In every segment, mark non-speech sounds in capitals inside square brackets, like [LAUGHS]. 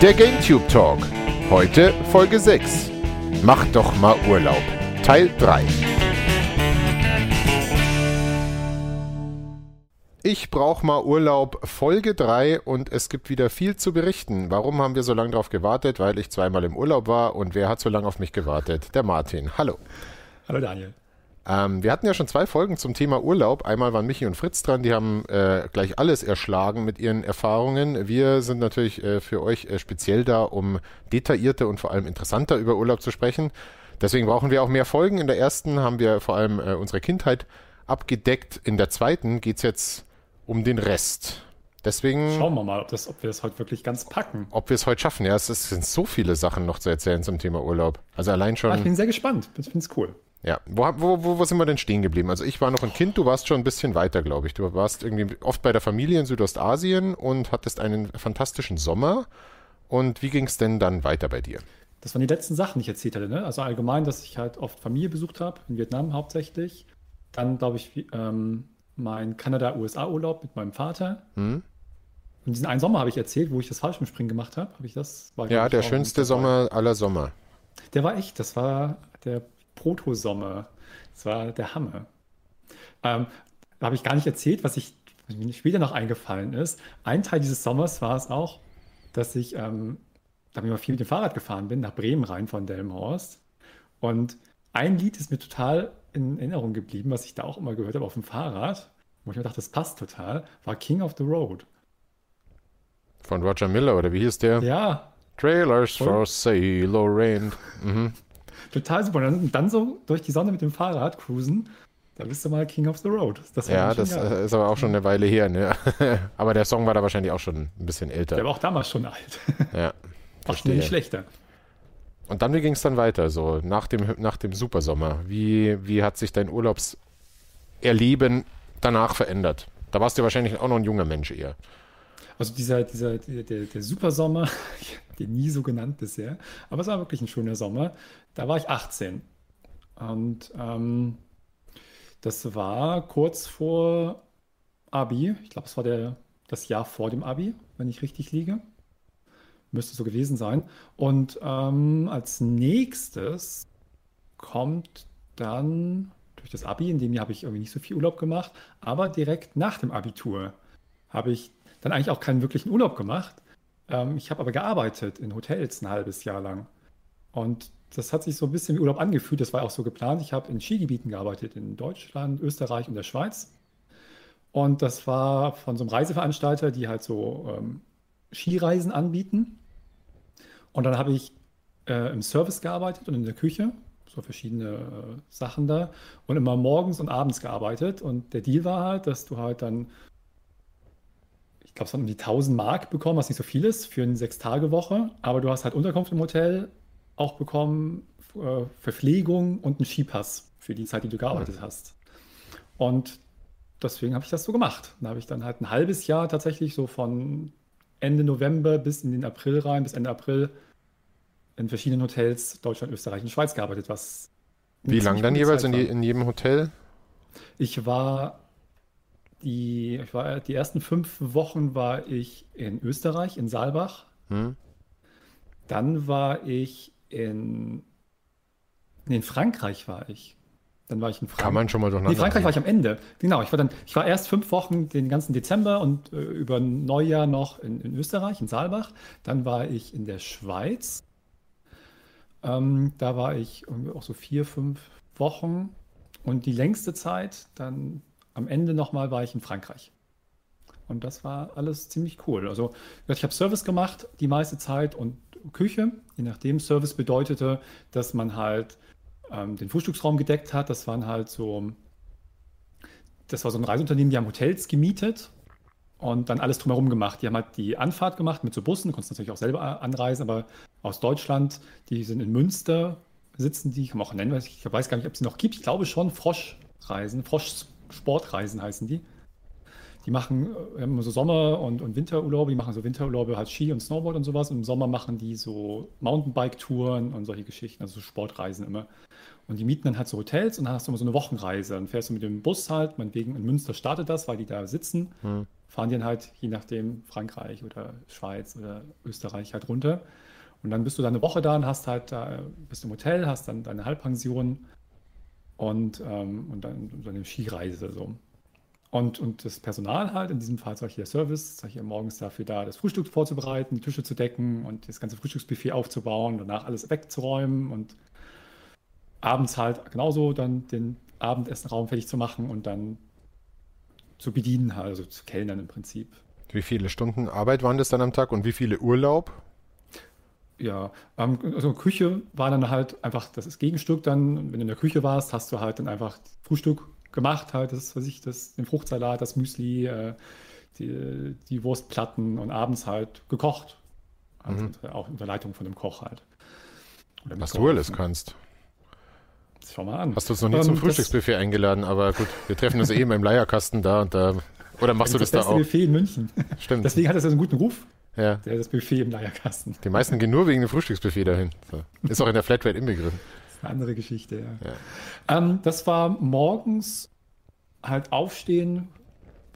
Der GameTube Talk. Heute Folge 6. Mach doch mal Urlaub. Teil 3. Ich brauche mal Urlaub Folge 3 und es gibt wieder viel zu berichten. Warum haben wir so lange darauf gewartet? Weil ich zweimal im Urlaub war und wer hat so lange auf mich gewartet? Der Martin. Hallo. Hallo Daniel. Ähm, wir hatten ja schon zwei Folgen zum Thema Urlaub. Einmal waren Michi und Fritz dran, die haben äh, gleich alles erschlagen mit ihren Erfahrungen. Wir sind natürlich äh, für euch äh, speziell da, um detaillierter und vor allem interessanter über Urlaub zu sprechen. Deswegen brauchen wir auch mehr Folgen. In der ersten haben wir vor allem äh, unsere Kindheit abgedeckt. In der zweiten geht es jetzt um den Rest. Deswegen. Schauen wir mal, ob, das, ob wir es heute wirklich ganz packen. Ob wir es heute schaffen. Ja, es, es sind so viele Sachen noch zu erzählen zum Thema Urlaub. Also allein schon. Ah, ich bin sehr gespannt. Ich finde es cool. Ja, wo, wo, wo, wo sind wir denn stehen geblieben? Also ich war noch ein Kind, du warst schon ein bisschen weiter, glaube ich. Du warst irgendwie oft bei der Familie in Südostasien und hattest einen fantastischen Sommer. Und wie ging es denn dann weiter bei dir? Das waren die letzten Sachen, die ich erzählt hatte. Ne? Also allgemein, dass ich halt oft Familie besucht habe, in Vietnam hauptsächlich. Dann, glaube ich, ähm, mein Kanada-USA-Urlaub mit meinem Vater. Hm. Und diesen einen Sommer habe ich erzählt, wo ich das Fallschirmspringen gemacht habe. Habe ich das? War ja, der schönste Sommer aller Sommer. Der war echt, das war der Protosommer. Das war der Hammer. Ähm, da habe ich gar nicht erzählt, was, ich, was mir später noch eingefallen ist. Ein Teil dieses Sommers war es auch, dass ich, ähm, da ich mal viel mit dem Fahrrad gefahren bin, nach Bremen rein von Delmhorst. Und ein Lied ist mir total in Erinnerung geblieben, was ich da auch immer gehört habe auf dem Fahrrad, wo ich mir dachte, das passt total, war King of the Road. Von Roger Miller, oder wie hieß der? Ja. Trailers for Sailor Rain. Mhm. Total super. Und dann so durch die Sonne mit dem Fahrrad cruisen. Da bist du mal King of the Road. Das ja, das geil. ist aber auch schon eine Weile her. Ne? [LAUGHS] aber der Song war da wahrscheinlich auch schon ein bisschen älter. Der war auch damals schon alt. [LAUGHS] ja. Auch nicht schlechter. Und dann, wie ging es dann weiter, so nach dem, nach dem Supersommer? Wie, wie hat sich dein Urlaubserleben danach verändert? Da warst du wahrscheinlich auch noch ein junger Mensch eher. Also dieser, dieser, der, der Supersommer, [LAUGHS] den nie so genannt bisher, aber es war wirklich ein schöner Sommer. Da war ich 18. Und ähm, das war kurz vor Abi. Ich glaube, es war der, das Jahr vor dem Abi, wenn ich richtig liege. Müsste so gewesen sein. Und ähm, als nächstes kommt dann durch das Abi, in dem Jahr habe ich irgendwie nicht so viel Urlaub gemacht, aber direkt nach dem Abitur habe ich dann eigentlich auch keinen wirklichen Urlaub gemacht. Ähm, ich habe aber gearbeitet in Hotels ein halbes Jahr lang. Und das hat sich so ein bisschen wie Urlaub angefühlt. Das war auch so geplant. Ich habe in Skigebieten gearbeitet, in Deutschland, Österreich und der Schweiz. Und das war von so einem Reiseveranstalter, die halt so ähm, Skireisen anbieten. Und dann habe ich äh, im Service gearbeitet und in der Küche, so verschiedene äh, Sachen da. Und immer morgens und abends gearbeitet. Und der Deal war halt, dass du halt dann glaube, es waren um die 1000 Mark bekommen, was nicht so viel ist für eine Sechs-Tage-Woche. Aber du hast halt Unterkunft im Hotel auch bekommen, äh, Verpflegung und einen Skipass für die Zeit, die du gearbeitet ja. hast. Und deswegen habe ich das so gemacht. Da habe ich dann halt ein halbes Jahr tatsächlich so von Ende November bis in den April rein, bis Ende April in verschiedenen Hotels Deutschland, Österreich und Schweiz gearbeitet. Was Wie lange dann jeweils in, die, in jedem Hotel? Ich war die, ich war, die ersten fünf Wochen war ich in Österreich, in Saalbach. Hm. Dann war ich in, in Frankreich war ich. Dann war ich in Frankreich. Kann man schon mal durcheinander. Nee, Frankreich war ich am Ende. Genau, ich war dann, ich war erst fünf Wochen den ganzen Dezember und äh, über Neujahr noch in, in, Österreich, in Saalbach. Dann war ich in der Schweiz. Ähm, da war ich auch so vier, fünf Wochen. Und die längste Zeit, dann am Ende nochmal war ich in Frankreich. Und das war alles ziemlich cool. Also ich habe Service gemacht die meiste Zeit und Küche. Je nachdem, Service bedeutete, dass man halt ähm, den Frühstücksraum gedeckt hat. Das waren halt so, das war so ein Reiseunternehmen, die haben Hotels gemietet und dann alles drumherum gemacht. Die haben halt die Anfahrt gemacht mit so Bussen, du konntest natürlich auch selber anreisen, aber aus Deutschland, die sind in Münster, sitzen die, kann man auch nennen, ich weiß gar nicht, ob sie noch gibt. Ich glaube schon Froschreisen, Frosch Sportreisen heißen die. Die machen äh, immer so Sommer- und, und Winterurlaube. Die machen so Winterurlaube halt Ski und Snowboard und sowas. Und im Sommer machen die so Mountainbike-Touren und solche Geschichten, also so Sportreisen immer. Und die mieten dann halt so Hotels und dann hast du immer so eine Wochenreise. Dann fährst du mit dem Bus halt, meinetwegen in Münster startet das, weil die da sitzen. Hm. fahren die dann halt, je nachdem, Frankreich oder Schweiz oder Österreich halt runter. Und dann bist du da eine Woche da und hast halt, da, bist im Hotel, hast dann deine Halbpension und, ähm, und dann so eine Skireise so. Und, und das Personal halt, in diesem Fall Beispiel der Service, sag ich, morgens dafür da, das Frühstück vorzubereiten, die Tische zu decken und das ganze Frühstücksbuffet aufzubauen, danach alles wegzuräumen und abends halt genauso dann den Abendessenraum fertig zu machen und dann zu bedienen, also zu kellnern im Prinzip. Wie viele Stunden Arbeit waren das dann am Tag und wie viele Urlaub? Ja, ähm, also Küche war dann halt einfach das Gegenstück dann. Wenn du in der Küche warst, hast du halt dann einfach Frühstück gemacht, halt das, was ich, das, den Fruchtsalat, das Müsli, äh, die, die Wurstplatten und abends halt gekocht. Also mhm. auch unter Leitung von dem Koch halt. was du alles kannst. Schau mal an. Hast du uns noch nie ähm, zum Frühstücksbuffet eingeladen, aber gut, wir treffen uns [LAUGHS] eben im Leierkasten da und da. Oder machst du das, das da auch? Das Buffet in München. Stimmt. Deswegen hat es ja so einen guten Ruf. Ja. Der das Buffet im Leierkasten. Die meisten gehen nur wegen dem Frühstücksbuffet dahin. So. Ist auch in der Flatrate inbegriffen. Das ist eine andere Geschichte, ja. ja. Ähm, das war morgens halt aufstehen,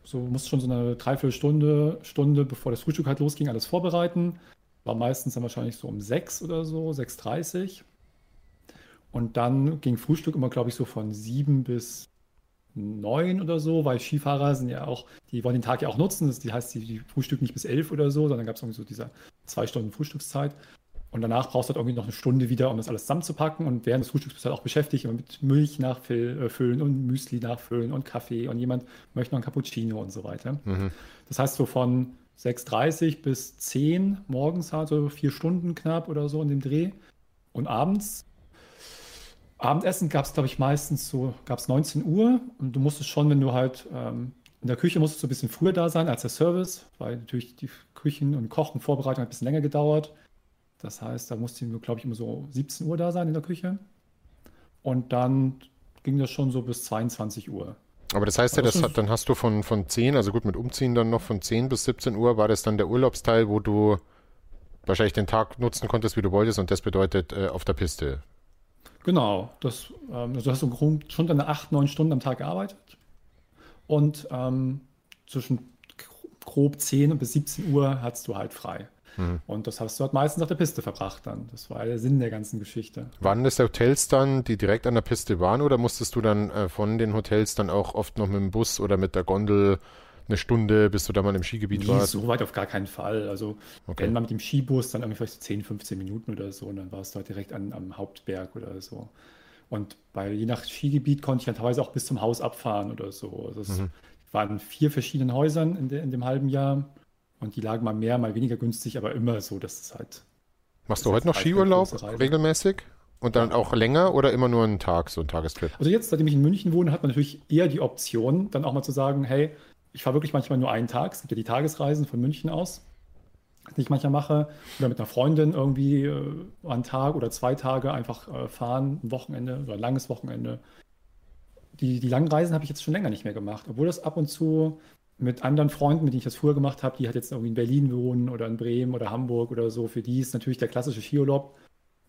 so musste schon so eine Dreiviertelstunde, Stunde, bevor das Frühstück halt losging, alles vorbereiten. War meistens dann wahrscheinlich so um sechs oder so, 6.30 und dann ging Frühstück immer, glaube ich, so von sieben bis neun oder so, weil Skifahrer sind ja auch, die wollen den Tag ja auch nutzen. Das heißt, die, die frühstücken nicht bis elf oder so, sondern gab es irgendwie so diese zwei Stunden Frühstückszeit. Und danach brauchst du halt irgendwie noch eine Stunde wieder, um das alles zusammenzupacken. Und während des Frühstücks bist du halt auch beschäftigt, immer mit Milch nachfüllen äh, und Müsli nachfüllen und Kaffee und jemand möchte noch ein Cappuccino und so weiter. Mhm. Das heißt, so von 6.30 bis 10 morgens halt so vier Stunden knapp oder so in dem Dreh. Und abends Abendessen gab es, glaube ich, meistens so, gab es 19 Uhr und du musstest schon, wenn du halt ähm, in der Küche musstest du ein bisschen früher da sein als der Service, weil natürlich die Küchen- und Kochen, Vorbereitung hat ein bisschen länger gedauert. Das heißt, da musste du, glaube ich, immer so 17 Uhr da sein in der Küche. Und dann ging das schon so bis 22 Uhr. Aber das heißt ja, das hat, dann hast du von, von 10, also gut mit Umziehen dann noch von 10 bis 17 Uhr, war das dann der Urlaubsteil, wo du wahrscheinlich den Tag nutzen konntest, wie du wolltest und das bedeutet äh, auf der Piste. Genau, das, ähm, also hast du schon deine acht, neun Stunden am Tag gearbeitet und ähm, zwischen grob 10 bis 17 Uhr hattest du halt frei. Mhm. Und das hast du halt meistens auf der Piste verbracht dann. Das war der Sinn der ganzen Geschichte. Waren das Hotels dann, die direkt an der Piste waren oder musstest du dann äh, von den Hotels dann auch oft noch mit dem Bus oder mit der Gondel eine Stunde, bis du da mal im Skigebiet nee, warst? so weit auf gar keinen Fall. Also okay. wenn man mit dem Skibus, dann irgendwie vielleicht so 10, 15 Minuten oder so und dann warst du halt direkt an, am Hauptberg oder so. Und bei je nach Skigebiet konnte ich dann teilweise auch bis zum Haus abfahren oder so. Also es mhm. waren vier verschiedene Häusern in, de, in, dem halben Jahr und die lagen mal mehr, mal weniger günstig, aber immer so, dass es halt. Machst du heute noch Skiurlaub regelmäßig? Und dann auch länger oder immer nur einen Tag, so ein Tagestrip? Also jetzt, seitdem ich in München wohne, hat man natürlich eher die Option, dann auch mal zu sagen, hey, ich fahre wirklich manchmal nur einen Tag. Es gibt ja die Tagesreisen von München aus, die ich manchmal mache. Oder mit einer Freundin irgendwie äh, einen Tag oder zwei Tage einfach äh, fahren, ein Wochenende oder ein langes Wochenende. Die, die langen Reisen habe ich jetzt schon länger nicht mehr gemacht, obwohl das ab und zu mit anderen Freunden, mit denen ich das früher gemacht habe, die halt jetzt irgendwie in Berlin wohnen oder in Bremen oder Hamburg oder so, für die ist natürlich der klassische Skiurlaub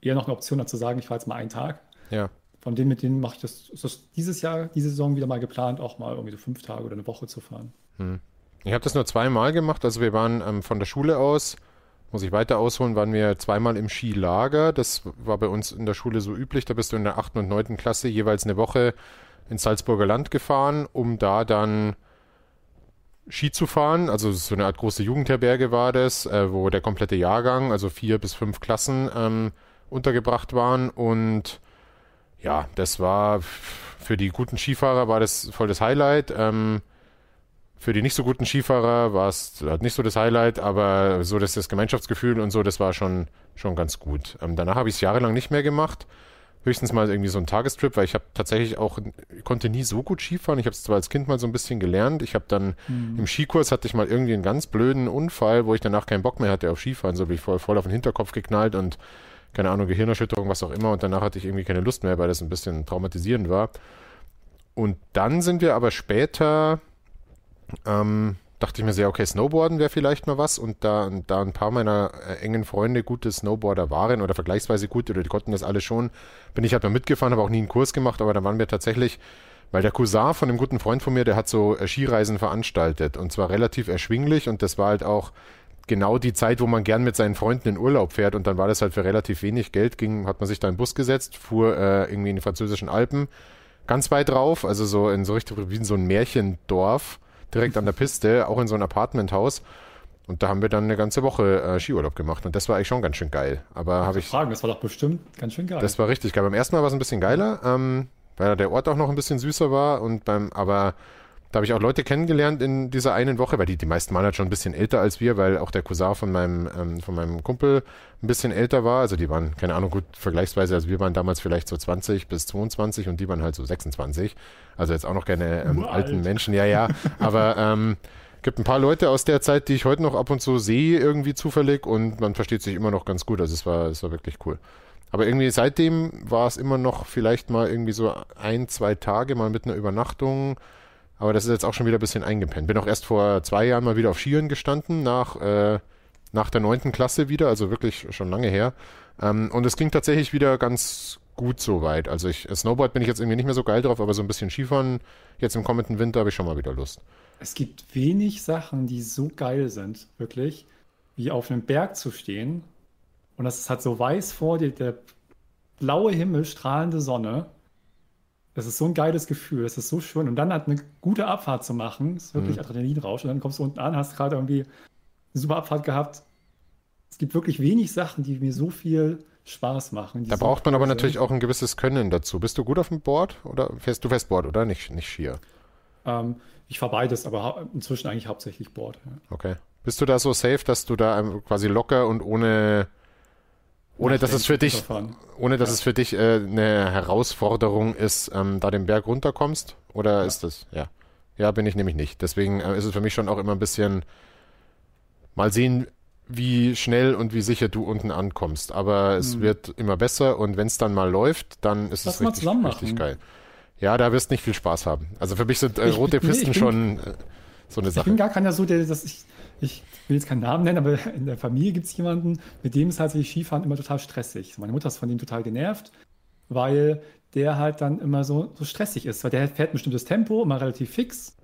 eher noch eine Option, als zu sagen, ich fahre jetzt mal einen Tag. Ja von denen, mit denen mache ich das, das dieses Jahr, diese Saison wieder mal geplant, auch mal irgendwie so fünf Tage oder eine Woche zu fahren. Hm. Ich habe das nur zweimal gemacht. Also wir waren ähm, von der Schule aus, muss ich weiter ausholen, waren wir zweimal im Skilager. Das war bei uns in der Schule so üblich. Da bist du in der 8. und 9. Klasse jeweils eine Woche ins Salzburger Land gefahren, um da dann Ski zu fahren. Also so eine Art große Jugendherberge war das, äh, wo der komplette Jahrgang, also vier bis fünf Klassen, ähm, untergebracht waren und ja, das war für die guten Skifahrer war das voll das Highlight. Ähm, für die nicht so guten Skifahrer war es nicht so das Highlight, aber so dass das Gemeinschaftsgefühl und so, das war schon, schon ganz gut. Ähm, danach habe ich es jahrelang nicht mehr gemacht. Höchstens mal irgendwie so ein Tagestrip, weil ich habe tatsächlich auch, konnte nie so gut Skifahren. Ich habe es zwar als Kind mal so ein bisschen gelernt. Ich habe dann mhm. im Skikurs hatte ich mal irgendwie einen ganz blöden Unfall, wo ich danach keinen Bock mehr hatte auf Skifahren. So bin ich voll, voll auf den Hinterkopf geknallt und keine Ahnung, Gehirnerschütterung, was auch immer. Und danach hatte ich irgendwie keine Lust mehr, weil das ein bisschen traumatisierend war. Und dann sind wir aber später, ähm, dachte ich mir sehr, okay, Snowboarden wäre vielleicht mal was. Und da, da ein paar meiner äh, engen Freunde gute Snowboarder waren oder vergleichsweise gut oder die konnten das alle schon, bin ich halt mal mitgefahren, habe auch nie einen Kurs gemacht, aber da waren wir tatsächlich Weil der Cousin von einem guten Freund von mir, der hat so äh, Skireisen veranstaltet und zwar relativ erschwinglich und das war halt auch genau die Zeit, wo man gern mit seinen Freunden in Urlaub fährt und dann war das halt für relativ wenig Geld, ging, hat man sich da in den Bus gesetzt, fuhr äh, irgendwie in die französischen Alpen ganz weit drauf, also so in so richtig wie in so ein Märchendorf, direkt an der Piste, auch in so ein Apartmenthaus. Und da haben wir dann eine ganze Woche äh, Skiurlaub gemacht und das war eigentlich schon ganz schön geil. Aber habe ich. Fragen, das war doch bestimmt ganz schön geil. Das war richtig geil. Beim ersten Mal war es ein bisschen geiler, ähm, weil der Ort auch noch ein bisschen süßer war und beim, aber da habe ich auch Leute kennengelernt in dieser einen Woche, weil die, die meisten waren halt schon ein bisschen älter als wir, weil auch der Cousin von meinem, ähm, von meinem Kumpel ein bisschen älter war. Also die waren, keine Ahnung, gut vergleichsweise, also wir waren damals vielleicht so 20 bis 22 und die waren halt so 26. Also jetzt auch noch keine ähm, alten Menschen, ja, ja. Aber ähm, gibt ein paar Leute aus der Zeit, die ich heute noch ab und zu sehe, irgendwie zufällig und man versteht sich immer noch ganz gut. Also es war, es war wirklich cool. Aber irgendwie seitdem war es immer noch vielleicht mal irgendwie so ein, zwei Tage mal mit einer Übernachtung aber das ist jetzt auch schon wieder ein bisschen eingepennt. Bin auch erst vor zwei Jahren mal wieder auf Skiern gestanden, nach, äh, nach der neunten Klasse wieder, also wirklich schon lange her. Ähm, und es ging tatsächlich wieder ganz gut soweit. Also ich, Snowboard bin ich jetzt irgendwie nicht mehr so geil drauf, aber so ein bisschen Skifahren jetzt im kommenden Winter habe ich schon mal wieder Lust. Es gibt wenig Sachen, die so geil sind, wirklich, wie auf einem Berg zu stehen und das hat so weiß vor dir, der blaue Himmel, strahlende Sonne das ist so ein geiles Gefühl, das ist so schön. Und dann halt eine gute Abfahrt zu machen, ist wirklich mhm. Adrenalinrausch. Und dann kommst du unten an, hast gerade irgendwie eine super Abfahrt gehabt. Es gibt wirklich wenig Sachen, die mir so viel Spaß machen. Da braucht man aber natürlich auch ein gewisses Können dazu. Bist du gut auf dem Board oder fährst du fest Board oder nicht, nicht Skier? Ähm, ich fahre beides, aber inzwischen eigentlich hauptsächlich Board. Ja. Okay. Bist du da so safe, dass du da quasi locker und ohne ohne dass es für dich, ohne dass ja. es für dich äh, eine Herausforderung ist, ähm, da den Berg runterkommst? Oder ja. ist das? Ja. Ja, bin ich nämlich nicht. Deswegen äh, ist es für mich schon auch immer ein bisschen mal sehen, wie schnell und wie sicher du unten ankommst. Aber es hm. wird immer besser und wenn es dann mal läuft, dann ist Lass es richtig, richtig geil. Ja, da wirst du nicht viel Spaß haben. Also für mich sind äh, rote Pisten nee, schon äh, so eine Sache. Ich bin gar keiner so, der, dass ich, ich will jetzt keinen Namen nennen, aber in der Familie gibt es jemanden, mit dem ist halt die Skifahren immer total stressig. Meine Mutter ist von dem total genervt, weil der halt dann immer so, so stressig ist, weil der fährt ein bestimmtes Tempo, immer relativ fix.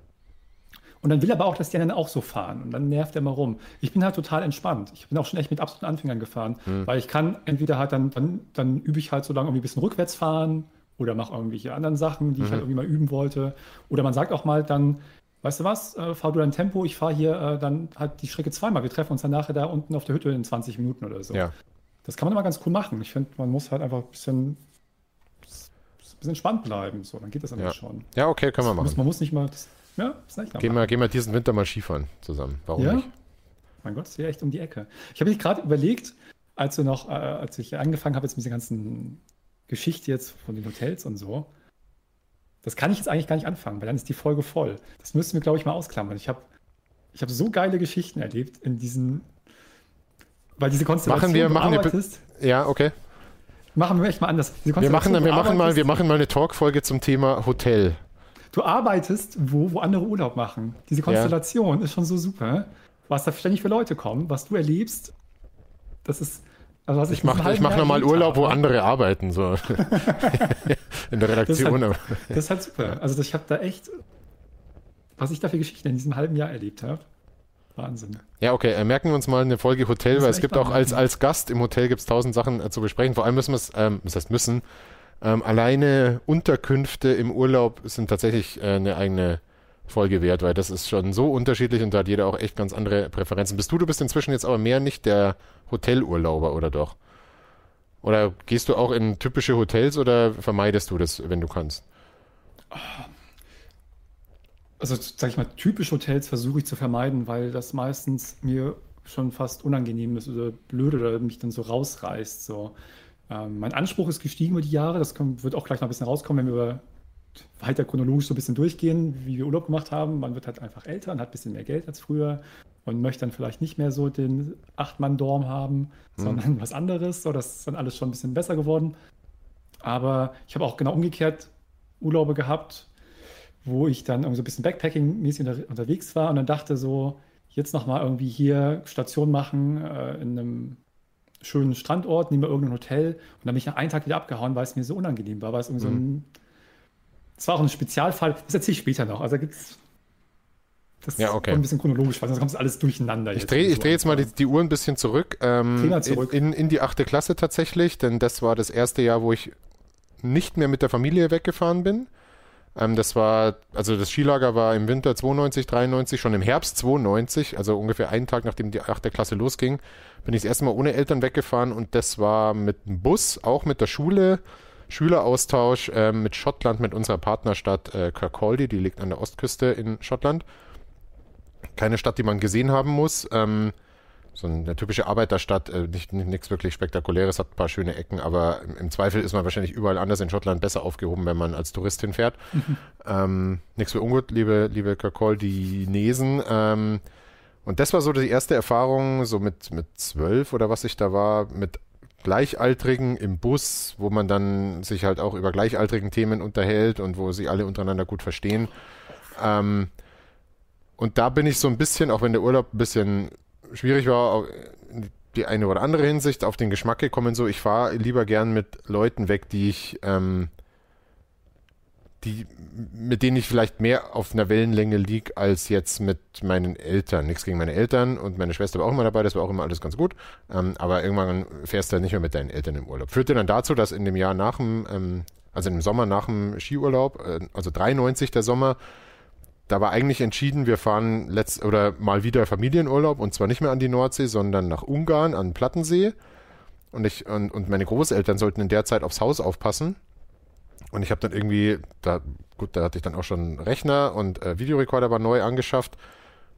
Und dann will er aber auch, dass die anderen auch so fahren. Und dann nervt er immer rum. Ich bin halt total entspannt. Ich bin auch schon echt mit absoluten Anfängern gefahren, mhm. weil ich kann entweder halt dann, dann, dann übe ich halt so lange irgendwie ein bisschen rückwärts fahren oder mache irgendwelche anderen Sachen, die mhm. ich halt irgendwie mal üben wollte. Oder man sagt auch mal dann, weißt du was, äh, fahr du dein Tempo, ich fahre hier äh, dann halt die Strecke zweimal. Wir treffen uns dann nachher da unten auf der Hütte in 20 Minuten oder so. Ja. Das kann man immer ganz cool machen. Ich finde, man muss halt einfach ein bisschen, bisschen spannend bleiben. So, dann geht das ja. schon. Ja, okay, können wir machen. Muss, man muss nicht mal. Das, ja, ist nicht gehen, wir, gehen wir diesen Winter mal Skifahren zusammen. Warum ja? nicht? Mein Gott, ist hier echt um die Ecke. Ich habe mich gerade überlegt, als, du noch, äh, als ich angefangen habe jetzt mit dieser ganzen Geschichte jetzt von den Hotels und so, das kann ich jetzt eigentlich gar nicht anfangen, weil dann ist die Folge voll. Das müssten wir, glaube ich, mal ausklammern. Ich habe ich hab so geile Geschichten erlebt in diesen, weil diese Konstellation machen wir, machen wir, ja, okay. Machen wir echt mal anders. wir machen, wir machen mal, wir machen mal eine Talkfolge zum Thema Hotel. Du arbeitest, wo, wo andere Urlaub machen. Diese Konstellation ja. ist schon so super. Was da ständig für Leute kommen, was du erlebst, das ist, also was ich, mache ich mach nochmal Urlaub, wo andere arbeiten, so [LAUGHS] [LAUGHS] in der Redaktion. Das ist, halt, das ist halt super. Also ich habe da echt, was ich da für Geschichten in diesem halben Jahr erlebt habe. Wahnsinn. Ja, okay, äh, merken wir uns mal eine Folge Hotel, weil es gibt auch als, als Gast im Hotel gibt es tausend Sachen äh, zu besprechen. Vor allem müssen wir es, ähm, das heißt müssen, ähm, alleine Unterkünfte im Urlaub sind tatsächlich äh, eine eigene Folge wert, weil das ist schon so unterschiedlich und da hat jeder auch echt ganz andere Präferenzen. Bist du, du bist inzwischen jetzt aber mehr nicht der Hotelurlauber, oder doch? Oder gehst du auch in typische Hotels oder vermeidest du das, wenn du kannst? Also, sag ich mal, typische Hotels versuche ich zu vermeiden, weil das meistens mir schon fast unangenehm ist oder blöd oder mich dann so rausreißt. So. Ähm, mein Anspruch ist gestiegen über die Jahre. Das kommt, wird auch gleich noch ein bisschen rauskommen, wenn wir über weiter chronologisch so ein bisschen durchgehen, wie wir Urlaub gemacht haben. Man wird halt einfach älter und hat ein bisschen mehr Geld als früher und möchte dann vielleicht nicht mehr so den Acht-Mann-Dorm haben, hm. sondern was anderes. So, das ist dann alles schon ein bisschen besser geworden. Aber ich habe auch genau umgekehrt Urlaube gehabt, wo ich dann irgendwie so ein bisschen Backpacking-mäßig unter, unterwegs war und dann dachte so, jetzt nochmal irgendwie hier Station machen äh, in einem schönen Strandort, nehmen wir irgendein Hotel und dann bin ich nach einem Tag wieder abgehauen, weil es mir so unangenehm war, weil es irgendwie mhm. so ein das war auch ein Spezialfall, das erzähle ich später noch. Also da gibt es das ja, okay. ein bisschen chronologisch, weil sonst kommt es alles durcheinander. Ich drehe dreh jetzt mal die, die, Uhr ein bisschen zurück. Ähm, zurück. In, in, die achte Klasse tatsächlich, denn das war das erste Jahr, wo ich nicht mehr mit der Familie weggefahren bin. Ähm, das war, also das Skilager war im Winter 92, 93, schon im Herbst 92, also ungefähr einen Tag nachdem die achte Klasse losging, bin ich das erste Mal ohne Eltern weggefahren und das war mit dem Bus, auch mit der Schule. Schüleraustausch äh, mit Schottland, mit unserer Partnerstadt äh, Kirkcaldy, die liegt an der Ostküste in Schottland keine Stadt, die man gesehen haben muss. Ähm, so eine typische Arbeiterstadt, äh, nicht, nichts wirklich Spektakuläres, hat ein paar schöne Ecken, aber im, im, Zweifel ist man wahrscheinlich überall anders in Schottland besser aufgehoben, wenn man als Tourist hinfährt. Mhm. [LAUGHS] Ähm, nichts für ungut, liebe, liebe Kakol, die Nesen. Ähm, und das war so die erste Erfahrung, so mit, mit zwölf oder was ich da war, mit Gleichaltrigen im Bus, wo man dann sich halt auch über gleichaltrigen Themen unterhält und wo sie alle untereinander gut verstehen. Ähm, und da bin ich so ein bisschen, auch wenn der Urlaub ein bisschen schwierig war, die eine oder andere Hinsicht auf den Geschmack gekommen, so ich fahre lieber gern mit Leuten weg, die ich, ähm, die, mit denen ich vielleicht mehr auf einer Wellenlänge liege, als jetzt mit meinen Eltern. Nichts gegen meine Eltern und meine Schwester war auch immer dabei, das war auch immer alles ganz gut. Ähm, aber irgendwann fährst du halt nicht mehr mit deinen Eltern im Urlaub. Führte dann dazu, dass in dem Jahr nach dem, ähm, also im Sommer nach dem Skiurlaub, äh, also 93 der Sommer, da war eigentlich entschieden, wir fahren letzt oder mal wieder Familienurlaub und zwar nicht mehr an die Nordsee, sondern nach Ungarn an Plattensee. Und ich und, und meine Großeltern sollten in der Zeit aufs Haus aufpassen. Und ich habe dann irgendwie, da, gut, da hatte ich dann auch schon Rechner und äh, Videorekorder war neu angeschafft.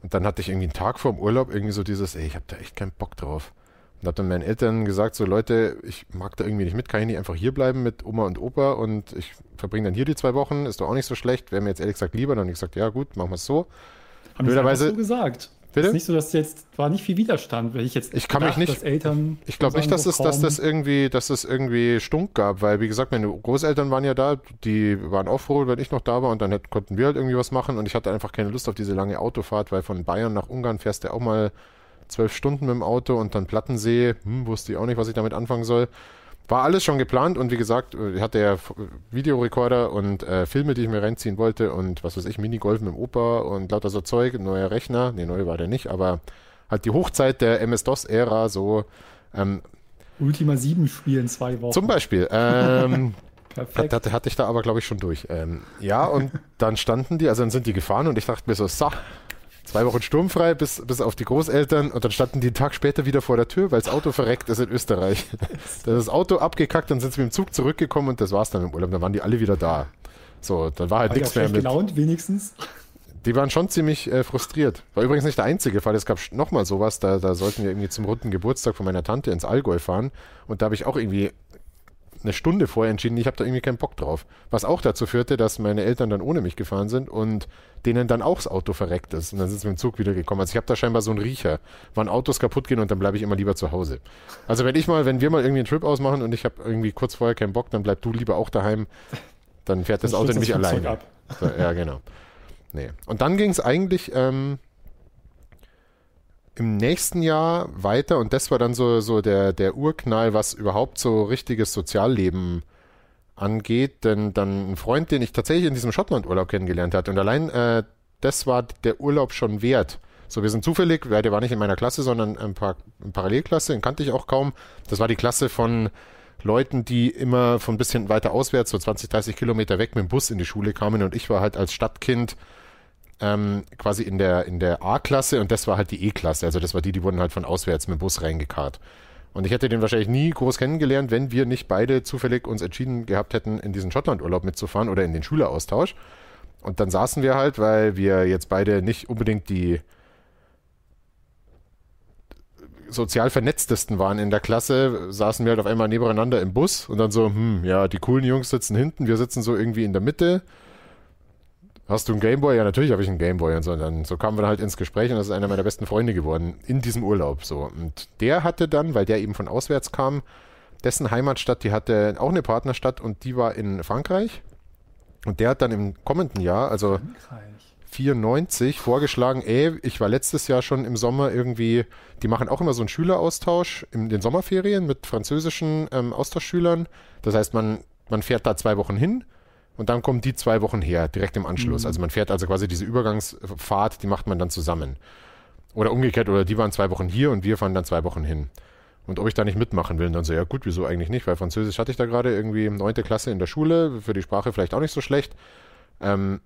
Und dann hatte ich irgendwie einen Tag vor dem Urlaub irgendwie so dieses, ey, ich habe da echt keinen Bock drauf. Und habe dann meinen Eltern gesagt, so Leute, ich mag da irgendwie nicht mit, kann ich nicht einfach hier bleiben mit Oma und Opa und ich verbringe dann hier die zwei Wochen, ist doch auch nicht so schlecht, wäre mir jetzt ehrlich gesagt lieber. Dann habe ich gesagt, ja gut, machen wir es so. Haben Blöderweise, so gesagt. Bitte? Ist nicht so, dass jetzt war nicht viel Widerstand, wenn ich jetzt ich kann gedacht, mich nicht, Eltern ich glaube nicht, dass es, dass das irgendwie, dass es irgendwie Stunk gab, weil wie gesagt, meine Großeltern waren ja da, die waren auch froh, wenn ich noch da war und dann hätten, konnten wir halt irgendwie was machen und ich hatte einfach keine Lust auf diese lange Autofahrt, weil von Bayern nach Ungarn fährst du auch mal zwölf Stunden mit dem Auto und dann Plattensee, hm, wusste ich auch nicht, was ich damit anfangen soll. War alles schon geplant und wie gesagt, ich hatte ja Videorekorder und äh, Filme, die ich mir reinziehen wollte und was weiß ich, Minigolf mit dem Opa und lauter so Zeug, neuer Rechner. Ne, neu war der nicht, aber halt die Hochzeit der MS-DOS-Ära, so. Ähm, Ultima 7 spielen zwei Wochen. Zum Beispiel. Ähm, [LAUGHS] Perfekt. Hatte, hatte ich da aber, glaube ich, schon durch. Ähm, ja, und dann standen die, also dann sind die gefahren und ich dachte mir so, so, Zwei Wochen sturmfrei bis, bis auf die Großeltern und dann standen die einen Tag später wieder vor der Tür, weil das Auto verreckt ist in Österreich. [LAUGHS] Dann ist das Auto abgekackt, dann sind sie mit dem Zug zurückgekommen und das war's dann im Urlaub. Dann waren die alle wieder da. So, dann war halt nichts mehr mit. gelaunt wenigstens. Die waren schon ziemlich äh, frustriert. War übrigens nicht der einzige Fall. Es gab nochmal sowas, da, da sollten wir irgendwie zum runden Geburtstag von meiner Tante ins Allgäu fahren. Und da habe ich auch irgendwie eine Stunde vorher entschieden, ich habe da irgendwie keinen Bock drauf. Was auch dazu führte, dass meine Eltern dann ohne mich gefahren sind und denen dann auch das Auto verreckt ist. Und dann sind sie mit dem Zug wieder gekommen. Also ich habe da scheinbar so einen Riecher, wann Autos kaputt gehen und dann bleibe ich immer lieber zu Hause. Also wenn ich mal, wenn wir mal irgendwie einen Trip ausmachen und ich habe irgendwie kurz vorher keinen Bock, dann bleib du lieber auch daheim. Dann fährt das, das Auto nämlich alleine. So, ja, genau. Nee. Und dann ging es eigentlich ähm, im nächsten Jahr weiter und das war dann so, so der, der Urknall, was überhaupt so richtiges Sozialleben angeht. Denn dann ein Freund, den ich tatsächlich in diesem Schottland-Urlaub kennengelernt hatte und allein äh, das war der Urlaub schon wert. So, wir sind zufällig, weil der war nicht in meiner Klasse, sondern ein paar in Parallelklasse, den kannte ich auch kaum. Das war die Klasse von Leuten, die immer von ein bisschen weiter auswärts, so 20, 30 Kilometer weg mit dem Bus in die Schule kamen und ich war halt als Stadtkind ähm, quasi in der, in der A-Klasse und das war halt die E-Klasse. Also das war die, die wurden halt von auswärts mit dem Bus reingekarrt. Und ich hätte den wahrscheinlich nie groß kennengelernt, wenn wir nicht beide zufällig uns entschieden gehabt hätten, in diesen Schottlandurlaub mitzufahren oder in den Schüleraustausch. Und dann saßen wir halt, weil wir jetzt beide nicht unbedingt die sozial vernetztesten waren in der Klasse, saßen wir halt auf einmal nebeneinander im Bus und dann so, hm, ja, die coolen Jungs sitzen hinten, wir sitzen so irgendwie in der Mitte Hast du einen Gameboy? Ja, natürlich habe ich einen Gameboy und so. Und dann, so kamen wir halt ins Gespräch und das ist einer meiner besten Freunde geworden in diesem Urlaub. So. Und der hatte dann, weil der eben von auswärts kam, dessen Heimatstadt, die hatte auch eine Partnerstadt und die war in Frankreich. Und der hat dann im kommenden Jahr, also Frankreich. 94, vorgeschlagen, ey, ich war letztes Jahr schon im Sommer irgendwie, die machen auch immer so einen Schüleraustausch in den Sommerferien mit französischen ähm, Austauschschülern. Das heißt, man, man fährt da zwei Wochen hin und dann kommen die zwei Wochen her, direkt im Anschluss. Mhm. Also man fährt also quasi diese Übergangsfahrt, die macht man dann zusammen. Oder umgekehrt, oder die waren zwei Wochen hier und wir fahren dann zwei Wochen hin. Und ob ich da nicht mitmachen will, und dann so, ja gut, wieso eigentlich nicht? Weil Französisch hatte ich da gerade irgendwie neunte Klasse in der Schule, für die Sprache vielleicht auch nicht so schlecht. Ähm,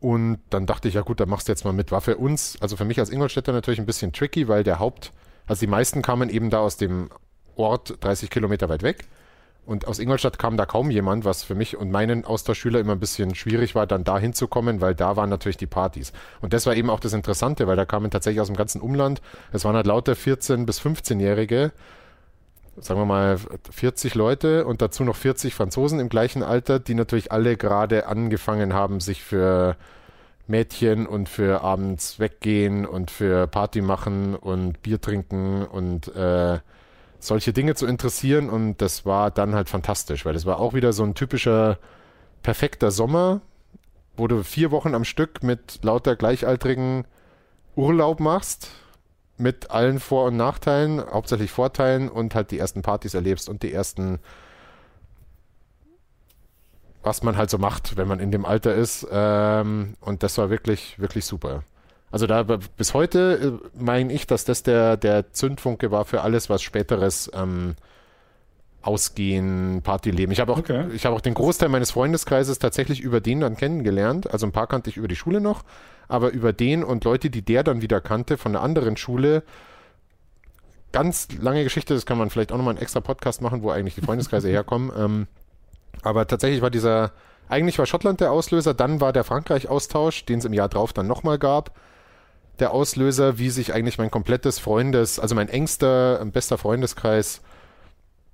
und dann dachte ich, ja gut, dann machst du jetzt mal mit. War für uns, also für mich als Ingolstädter natürlich ein bisschen tricky, weil der Haupt, also die meisten kamen eben da aus dem Ort 30 Kilometer weit weg. Und aus Ingolstadt kam da kaum jemand, was für mich und meinen Austauschschüler immer ein bisschen schwierig war, dann da hinzukommen, weil da waren natürlich die Partys. Und das war eben auch das Interessante, weil da kamen tatsächlich aus dem ganzen Umland, es waren halt lauter 14- bis 15-Jährige, sagen wir mal 40 Leute und dazu noch 40 Franzosen im gleichen Alter, die natürlich alle gerade angefangen haben, sich für Mädchen und für abends weggehen und für Party machen und Bier trinken und äh, solche Dinge zu interessieren und das war dann halt fantastisch, weil es war auch wieder so ein typischer perfekter Sommer, wo du vier Wochen am Stück mit lauter Gleichaltrigen Urlaub machst, mit allen Vor- und Nachteilen, hauptsächlich Vorteilen und halt die ersten Partys erlebst und die ersten, was man halt so macht, wenn man in dem Alter ist. Ähm, und das war wirklich, wirklich super. Also da bis heute äh, meine ich, dass das der, der Zündfunke war für alles, was späteres ähm, Ausgehen, Partyleben. Ich habe auch, Okay. ich habe auch den Großteil meines Freundeskreises tatsächlich über den dann kennengelernt. Also ein paar kannte ich über die Schule noch, aber über den und Leute, die der dann wieder kannte von einer anderen Schule. Ganz lange Geschichte, das kann man vielleicht auch nochmal einen extra Podcast machen, wo eigentlich die Freundeskreise [LAUGHS] herkommen. Ähm, aber tatsächlich war dieser, eigentlich war Schottland der Auslöser, dann war der Frankreich-Austausch, den es im Jahr drauf dann nochmal gab der Auslöser, wie sich eigentlich mein komplettes Freundes, also mein engster, ähm, bester Freundeskreis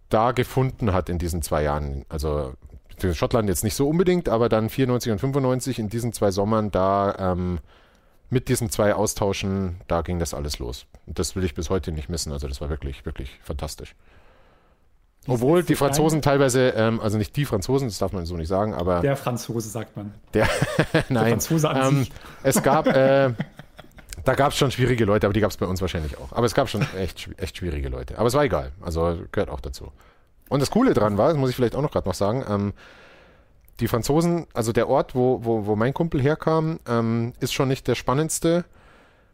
da gefunden hat in diesen zwei Jahren. Also für Schottland jetzt nicht so unbedingt, aber dann 94 und 95 in diesen zwei Sommern da ähm, mit diesen zwei Austauschen, da ging das alles los. Und das will ich bis heute nicht missen. Also das war wirklich, wirklich fantastisch. Obwohl die Franzosen teilweise, ähm, also nicht die Franzosen, das darf man so nicht sagen, aber Der Franzose, sagt man. der, [LAUGHS] Der nein, Franzose an ähm, sich. es gab, äh, [LAUGHS] da gab es schon schwierige Leute, aber die gab es bei uns wahrscheinlich auch. Aber es gab schon [LAUGHS] echt, echt schwierige Leute. Aber es war egal. Also gehört auch dazu. Und das Coole dran war, das muss ich vielleicht auch noch gerade noch sagen, ähm, die Franzosen, also der Ort, wo, wo, wo mein Kumpel herkam, ähm, ist schon nicht der spannendste,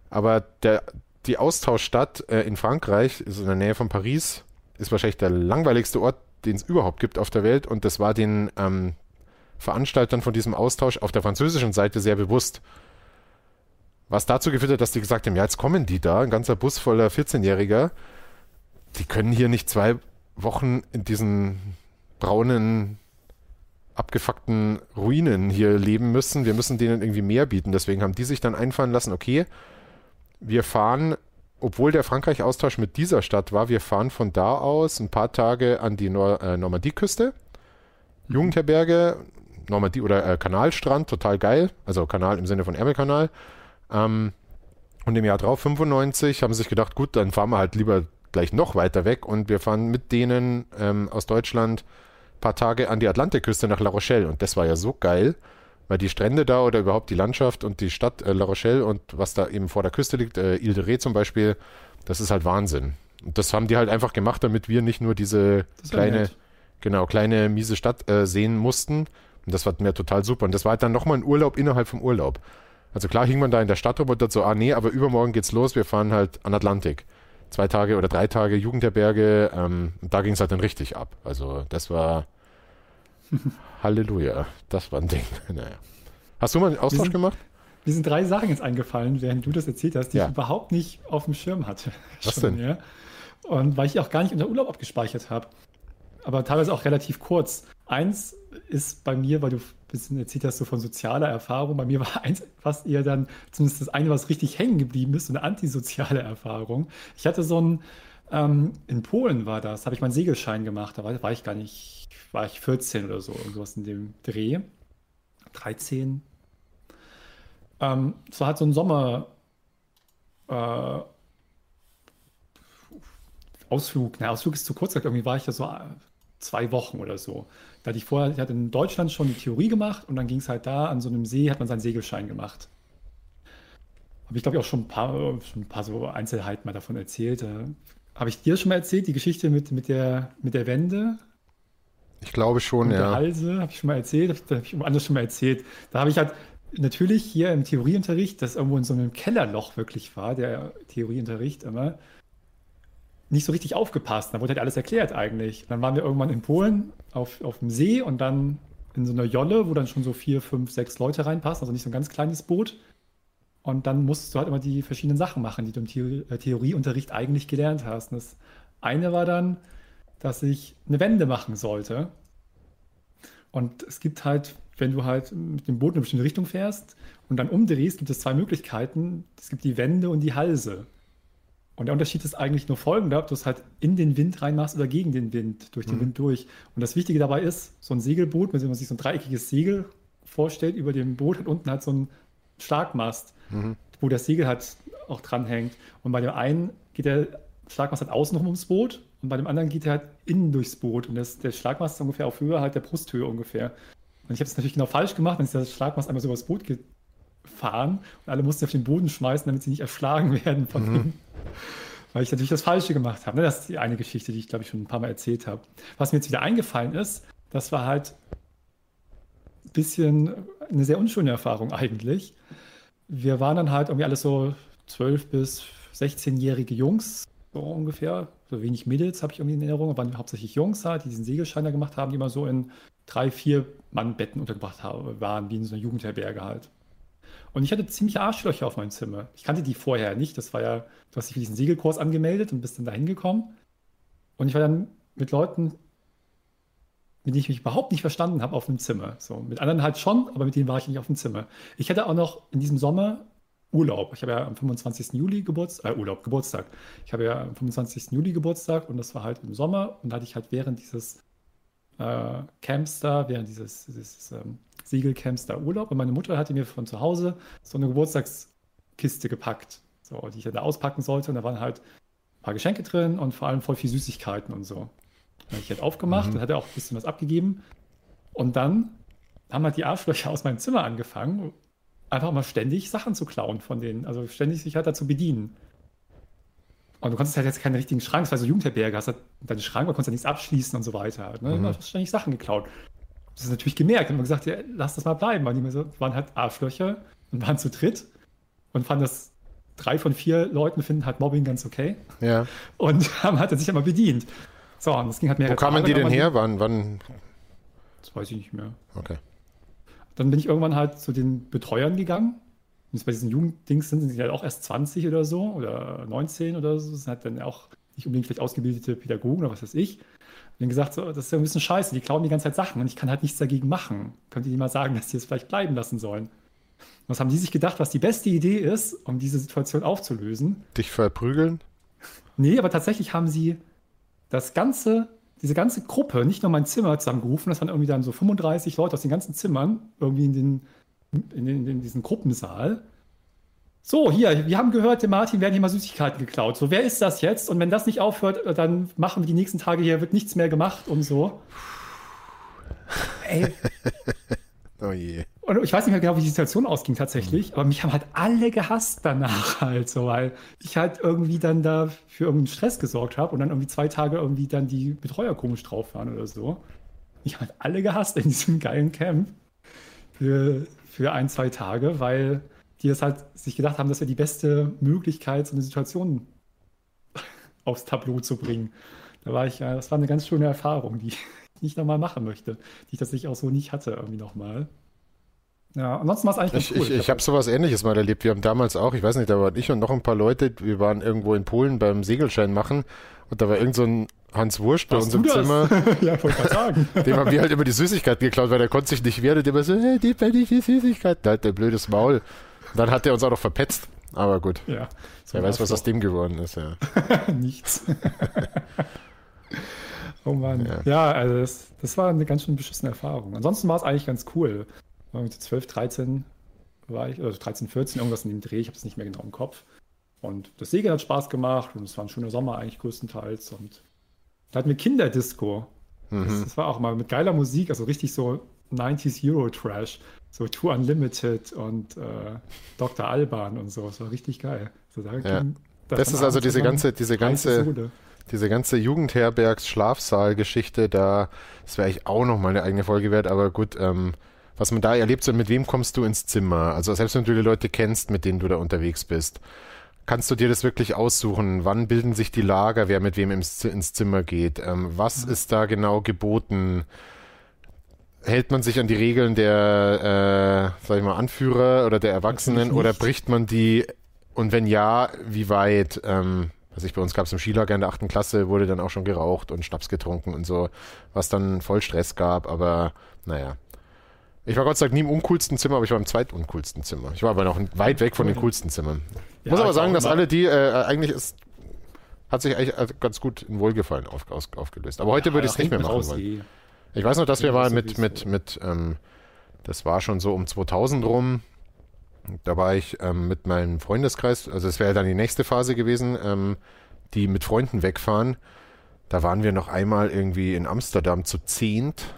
aber der, die Austauschstadt äh, in Frankreich, ist in der Nähe von Paris, ist wahrscheinlich der langweiligste Ort, den es überhaupt gibt auf der Welt. Und das war den ähm, Veranstaltern von diesem Austausch auf der französischen Seite sehr bewusst. Was dazu geführt hat, dass die gesagt haben, ja, jetzt kommen die da, ein ganzer Bus voller 14-Jähriger, die können hier nicht zwei Wochen in diesen braunen, abgefuckten Ruinen hier leben müssen. Wir müssen denen irgendwie mehr bieten. Deswegen haben die sich dann einfallen lassen, okay, wir fahren, obwohl der Frankreich-Austausch mit dieser Stadt war, wir fahren von da aus ein paar Tage an die Nor äh, Normandie-Küste, Jugendherberge, Normandie oder äh, Kanalstrand, total geil. Also Kanal im Sinne von Ärmelkanal. Ähm, und im Jahr drauf, 95, haben sie sich gedacht, gut, dann fahren wir halt lieber gleich noch weiter weg und wir fahren mit denen ähm, aus Deutschland ein paar Tage an die Atlantikküste nach La Rochelle. Und das war ja so geil, weil die Strände da oder überhaupt die Landschaft und die Stadt äh, La Rochelle und was da eben vor der Küste liegt, äh, Ile de Ré zum Beispiel, das ist halt Wahnsinn. Und das haben die halt einfach gemacht, damit wir nicht nur diese kleine, nett. genau, kleine miese Stadt äh, sehen mussten. Und das war mir total super. Und das war halt dann nochmal ein Urlaub innerhalb vom Urlaub. Also klar hing man da in der Stadt rum und dachte so, ah nee, aber übermorgen geht's los, wir fahren halt an Atlantik. Zwei Tage oder drei Tage Jugendherberge, ähm, und da ging es halt dann richtig ab. Also das war [LAUGHS] Halleluja, das war ein Ding. [LAUGHS] Naja. Hast du mal einen Austausch sind- gemacht? Mir sind drei Sachen jetzt eingefallen, während du das erzählt hast, die Ja. ich überhaupt nicht auf dem Schirm hatte. [LAUGHS] Was Schon, denn? Ja. Und weil ich auch gar nicht unter Urlaub abgespeichert habe. Aber teilweise auch relativ kurz. Eins ist bei mir, weil du bisschen erzählt hast, so von sozialer Erfahrung. Bei mir war [LAUGHS] eins fast eher dann, zumindest das eine, was richtig hängen geblieben ist, so eine antisoziale Erfahrung. Ich hatte so ein, ähm, in Polen war das, habe ich meinen Segelschein gemacht. Da war, war ich gar nicht, war ich 14 oder so, irgendwas in dem Dreh. 13, ähm, es war halt so ein Sommer äh, Ausflug. Na, Ausflug ist zu kurz gesagt. Irgendwie war ich da so äh, zwei Wochen oder so. Da hatte ich vorher, ich hatte in Deutschland schon die Theorie gemacht und dann ging es halt da an so einem See, hat man seinen Segelschein gemacht. Habe ich glaube ich auch schon ein paar, schon ein paar so Einzelheiten mal davon erzählt. Äh, Habe ich dir schon mal erzählt, die Geschichte mit, mit der, mit der Wende? Ich glaube schon, und ja. Der Halse, habe ich schon mal erzählt, da habe ich anders schon mal erzählt. Da habe ich halt natürlich hier im Theorieunterricht, das irgendwo in so einem Kellerloch wirklich war, der Theorieunterricht immer, nicht so richtig aufgepasst. Da wurde halt alles erklärt eigentlich. Dann waren wir irgendwann in Polen auf, auf dem See und dann in so einer Jolle, wo dann schon so vier, fünf, sechs Leute reinpassen, also nicht so ein ganz kleines Boot. Und dann musst du halt immer die verschiedenen Sachen machen, die du im Theorie äh, Theorieunterricht eigentlich gelernt hast. Und das eine war dann, dass ich eine Wende machen sollte. Und es gibt halt, wenn du halt mit dem Boot in eine bestimmte Richtung fährst und dann umdrehst, gibt es zwei Möglichkeiten. Es gibt die Wende und die Halse. Und der Unterschied ist eigentlich nur folgender, ob du es halt in den Wind reinmachst oder gegen den Wind, durch den mhm. Wind durch. Und das Wichtige dabei ist, so ein Segelboot, wenn man sich so ein dreieckiges Segel vorstellt, über dem Boot hat unten halt so ein Schlagmast, mhm. wo das Segel halt auch dranhängt. Und bei dem einen geht der Schlagmast halt außen ums Boot und bei dem anderen geht er halt innen durchs Boot. Und das, der Schlagmast ist ungefähr auf Höhe halt der Brusthöhe ungefähr. Und ich habe es natürlich genau falsch gemacht, dann ist der Schlagmast einmal so übers Boot gefahren und alle mussten auf den Boden schmeißen, damit sie nicht erschlagen [LAUGHS] werden von mhm. ihm. Weil ich natürlich das Falsche gemacht habe. Ne? Das ist die eine Geschichte, die ich glaube ich schon ein paar Mal erzählt habe. Was mir jetzt wieder eingefallen ist, das war halt ein bisschen eine sehr unschöne Erfahrung eigentlich. Wir waren dann halt irgendwie alles so 12 bis 16-jährige Jungs, so ungefähr. So wenig Mädels habe ich irgendwie in Erinnerung, waren hauptsächlich Jungs halt, die diesen Segelschein da gemacht haben, die immer so in drei, vier Mann-Betten untergebracht haben, waren, wie in so einer Jugendherberge halt. Und ich hatte ziemliche Arschlöcher auf meinem Zimmer. Ich kannte die vorher nicht. Das war ja, du hast dich für diesen Segelkurs angemeldet und bist dann da hingekommen. Und ich war dann mit Leuten, mit denen ich mich überhaupt nicht verstanden habe, auf dem Zimmer. So, mit anderen halt schon, aber mit denen war ich nicht auf dem Zimmer. Ich hatte auch noch in diesem Sommer Urlaub. Ich habe ja am 25. Juli Geburtstag, äh, Urlaub, Geburtstag. Ich habe ja am 25. Juli Geburtstag und das war halt im Sommer und da hatte ich halt während dieses äh, Camps da, während dieses, dieses ähm, Segelcamps da Urlaub und meine Mutter hatte mir von zu Hause so eine Geburtstagskiste gepackt, so, die ich dann da auspacken sollte und da waren halt ein paar Geschenke drin und vor allem voll viel Süßigkeiten und so. Dann habe ich halt aufgemacht mhm. und hatte auch ein bisschen was abgegeben und dann haben halt die Arschlöcher aus meinem Zimmer angefangen einfach mal ständig Sachen zu klauen von denen. Also ständig sich halt dazu bedienen. Und du konntest halt jetzt keinen richtigen Schrank, es war so Jugendherberge, hast halt deinen Schrank, aber konntest halt nichts abschließen und so weiter. Halt, ne? Mhm. hast ständig Sachen geklaut. Das ist natürlich gemerkt. Und haben gesagt, ja, lass das mal bleiben. Weil die so, waren halt Arschlöcher und waren zu dritt und fanden das drei von vier Leuten finden halt Mobbing ganz okay. Ja. Und [LAUGHS] haben halt sich immer bedient. So, und das ging halt mehr. Wo kamen die denn her? Wann, wann? Das weiß ich nicht mehr. Okay. Dann bin ich irgendwann halt zu den Betreuern gegangen. Und bei diesen Jugenddings sind, sind sie halt auch erst 20 oder so oder 19 oder so. Das sind halt dann auch nicht unbedingt vielleicht ausgebildete Pädagogen oder was weiß ich. Und dann gesagt, so, das ist ja ein bisschen scheiße, die klauen die ganze Zeit Sachen und ich kann halt nichts dagegen machen. Könnt ihr die mal sagen, dass die es vielleicht bleiben lassen sollen? Was haben die sich gedacht, was die beste Idee ist, um diese Situation aufzulösen? Dich verprügeln? Nee, aber tatsächlich haben sie das ganze diese ganze Gruppe, nicht nur mein Zimmer zusammengerufen, das waren irgendwie dann so 35 Leute aus den ganzen Zimmern, irgendwie in, den, in, den, in diesen Gruppensaal. So, hier, wir haben gehört, dem Martin werden hier mal Süßigkeiten geklaut. So, wer ist das jetzt? Und wenn das nicht aufhört, dann machen wir die nächsten Tage hier, wird nichts mehr gemacht und so. Ey. [LAUGHS] oh je. Und ich weiß nicht mehr genau, wie die Situation ausging tatsächlich, mhm. aber mich haben halt alle gehasst danach [LAUGHS] halt so, weil ich halt irgendwie dann da für irgendeinen Stress gesorgt habe und dann irgendwie zwei Tage irgendwie dann die Betreuer komisch drauf waren oder so. Ich habe halt alle gehasst in diesem geilen Camp für, für ein, zwei Tage, weil die das halt sich gedacht haben, das wäre die beste Möglichkeit, so eine Situation [LAUGHS] aufs Tableau zu bringen. Da war ich, das war eine ganz schöne Erfahrung, die [LAUGHS] ich nicht nochmal machen möchte, die ich tatsächlich auch so nicht hatte irgendwie nochmal. Ja, ansonsten war es eigentlich ich, cool. Ich, ich, habe sowas ähnliches mal erlebt. Wir haben damals auch, ich weiß nicht, da war ich und noch ein paar Leute, wir waren irgendwo in Polen beim Segelschein machen und da war irgend so ein Hans Wurst bei uns im Zimmer. [LAUGHS] ja, sagen. Dem haben wir halt immer die Süßigkeiten geklaut, weil der konnte sich nicht wehren. Der immer so, hey, die bin ich die Süßigkeit. Da hat der blödes Maul. Dann hat der uns auch noch verpetzt. Aber gut. Ja. So Wer weiß, was aus dem geworden ist, ja. [LAUGHS] Nichts. [LAUGHS] oh Mann. Ja, ja also das, das, war eine ganz schön beschissene Erfahrung. Ansonsten war es eigentlich ganz cool war mit 12, 13 war ich, also 13, 14, irgendwas in dem Dreh, ich habe es nicht mehr genau im Kopf. Und das Segeln hat Spaß gemacht und es war ein schöner Sommer eigentlich größtenteils. Und da hatten wir Kinderdisco. Mhm. Das, das, war auch mal mit geiler Musik, also richtig so 90s Euro-Trash. So Tour Unlimited und äh, Dr. Alban und so. Das war richtig geil. So, da ja. das ist also diese ganze, diese ganze, diese ganze Jugendherbergs-Schlafsaal-Geschichte, da, das wäre eigentlich auch noch mal eine eigene Folge wert, aber gut, ähm, was man da erlebt, so mit wem kommst du ins Zimmer? Also selbst wenn du die Leute kennst, mit denen du da unterwegs bist, kannst du dir das wirklich aussuchen? Wann bilden sich die Lager, wer mit wem ins, ins Zimmer geht? Ähm, was mhm. ist da genau geboten? Hält man sich an die Regeln der, äh, sag ich mal, Anführer oder der Erwachsenen oder bricht man die? Und wenn ja, wie weit? Ähm, also ich bei uns gab es im Skilager in der achten Klasse, wurde dann auch schon geraucht und Schnaps getrunken und so, was dann voll Stress gab, aber naja. Ich war Gott sei Dank nie im uncoolsten Zimmer, aber ich war im zweituncoolsten Zimmer. Ich war aber noch weit weg von den coolsten Zimmern. Ja, Muss aber sagen, dass alle die, äh, eigentlich ist, hat sich eigentlich ganz gut in Wohlgefallen auf, auf, aufgelöst. Aber heute ja, würde ich es nicht mehr machen wollen. Ich weiß noch, dass wir mal mit, mit, mit, ähm, das war schon so um 2000 rum, da war ich ähm, mit meinem Freundeskreis, also es wäre dann die nächste Phase gewesen, ähm, die mit Freunden wegfahren. Da waren wir noch einmal irgendwie in Amsterdam zu zehnt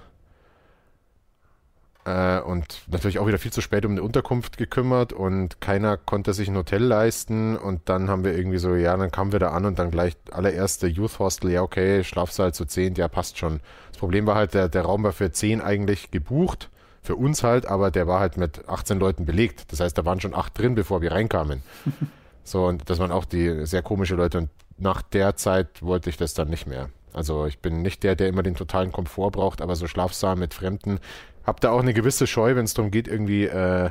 äh, und natürlich auch wieder viel zu spät um eine Unterkunft gekümmert und keiner konnte sich ein Hotel leisten. Und dann haben wir irgendwie so, ja, dann kamen wir da an und dann gleich allererste Youth Hostel, ja, okay, Schlafsaal zu zehn, ja, passt schon. Das Problem war halt, der, der Raum war für zehn eigentlich gebucht, für uns halt, aber der war halt mit 18 Leuten belegt. Das heißt, da waren schon acht drin, bevor wir reinkamen. [LAUGHS] so, und das waren auch die sehr komische Leute. Und nach der Zeit wollte ich das dann nicht mehr. Also ich bin nicht der, der immer den totalen Komfort braucht, aber so Schlafsaal mit Fremden hab da auch eine gewisse Scheu, wenn es darum geht, irgendwie, äh,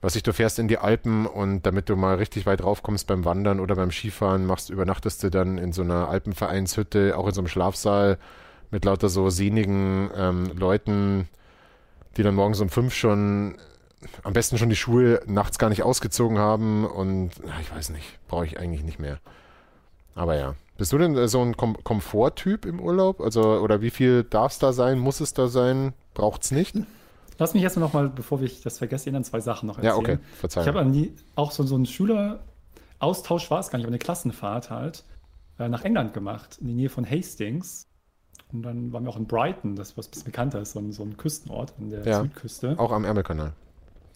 was ich, du fährst in die Alpen und damit du mal richtig weit raufkommst beim Wandern oder beim Skifahren, machst, übernachtest du dann in so einer Alpenvereinshütte, auch in so einem Schlafsaal mit lauter so sehnigen ähm, Leuten, die dann morgens um fünf schon am besten schon die Schuhe nachts gar nicht ausgezogen haben und ach, ich weiß nicht, brauche ich eigentlich nicht mehr. Aber ja. Bist du denn äh, so ein Kom Komforttyp im Urlaub? Also, oder wie viel darf es da sein? Muss es da sein? Braucht es nicht? Lass mich jetzt noch mal, bevor ich das vergesse, Ihnen zwei Sachen noch erzählen. Ja, okay, Verzeihung. Ich habe auch so, so einen Schüleraustausch, war es gar nicht, aber eine Klassenfahrt halt, äh, nach England gemacht, in die Nähe von Hastings. Und dann waren wir auch in Brighton, das was ein bisschen bekannter ist, so ein, so ein Küstenort an der ja, Südküste. Auch am Ärmelkanal.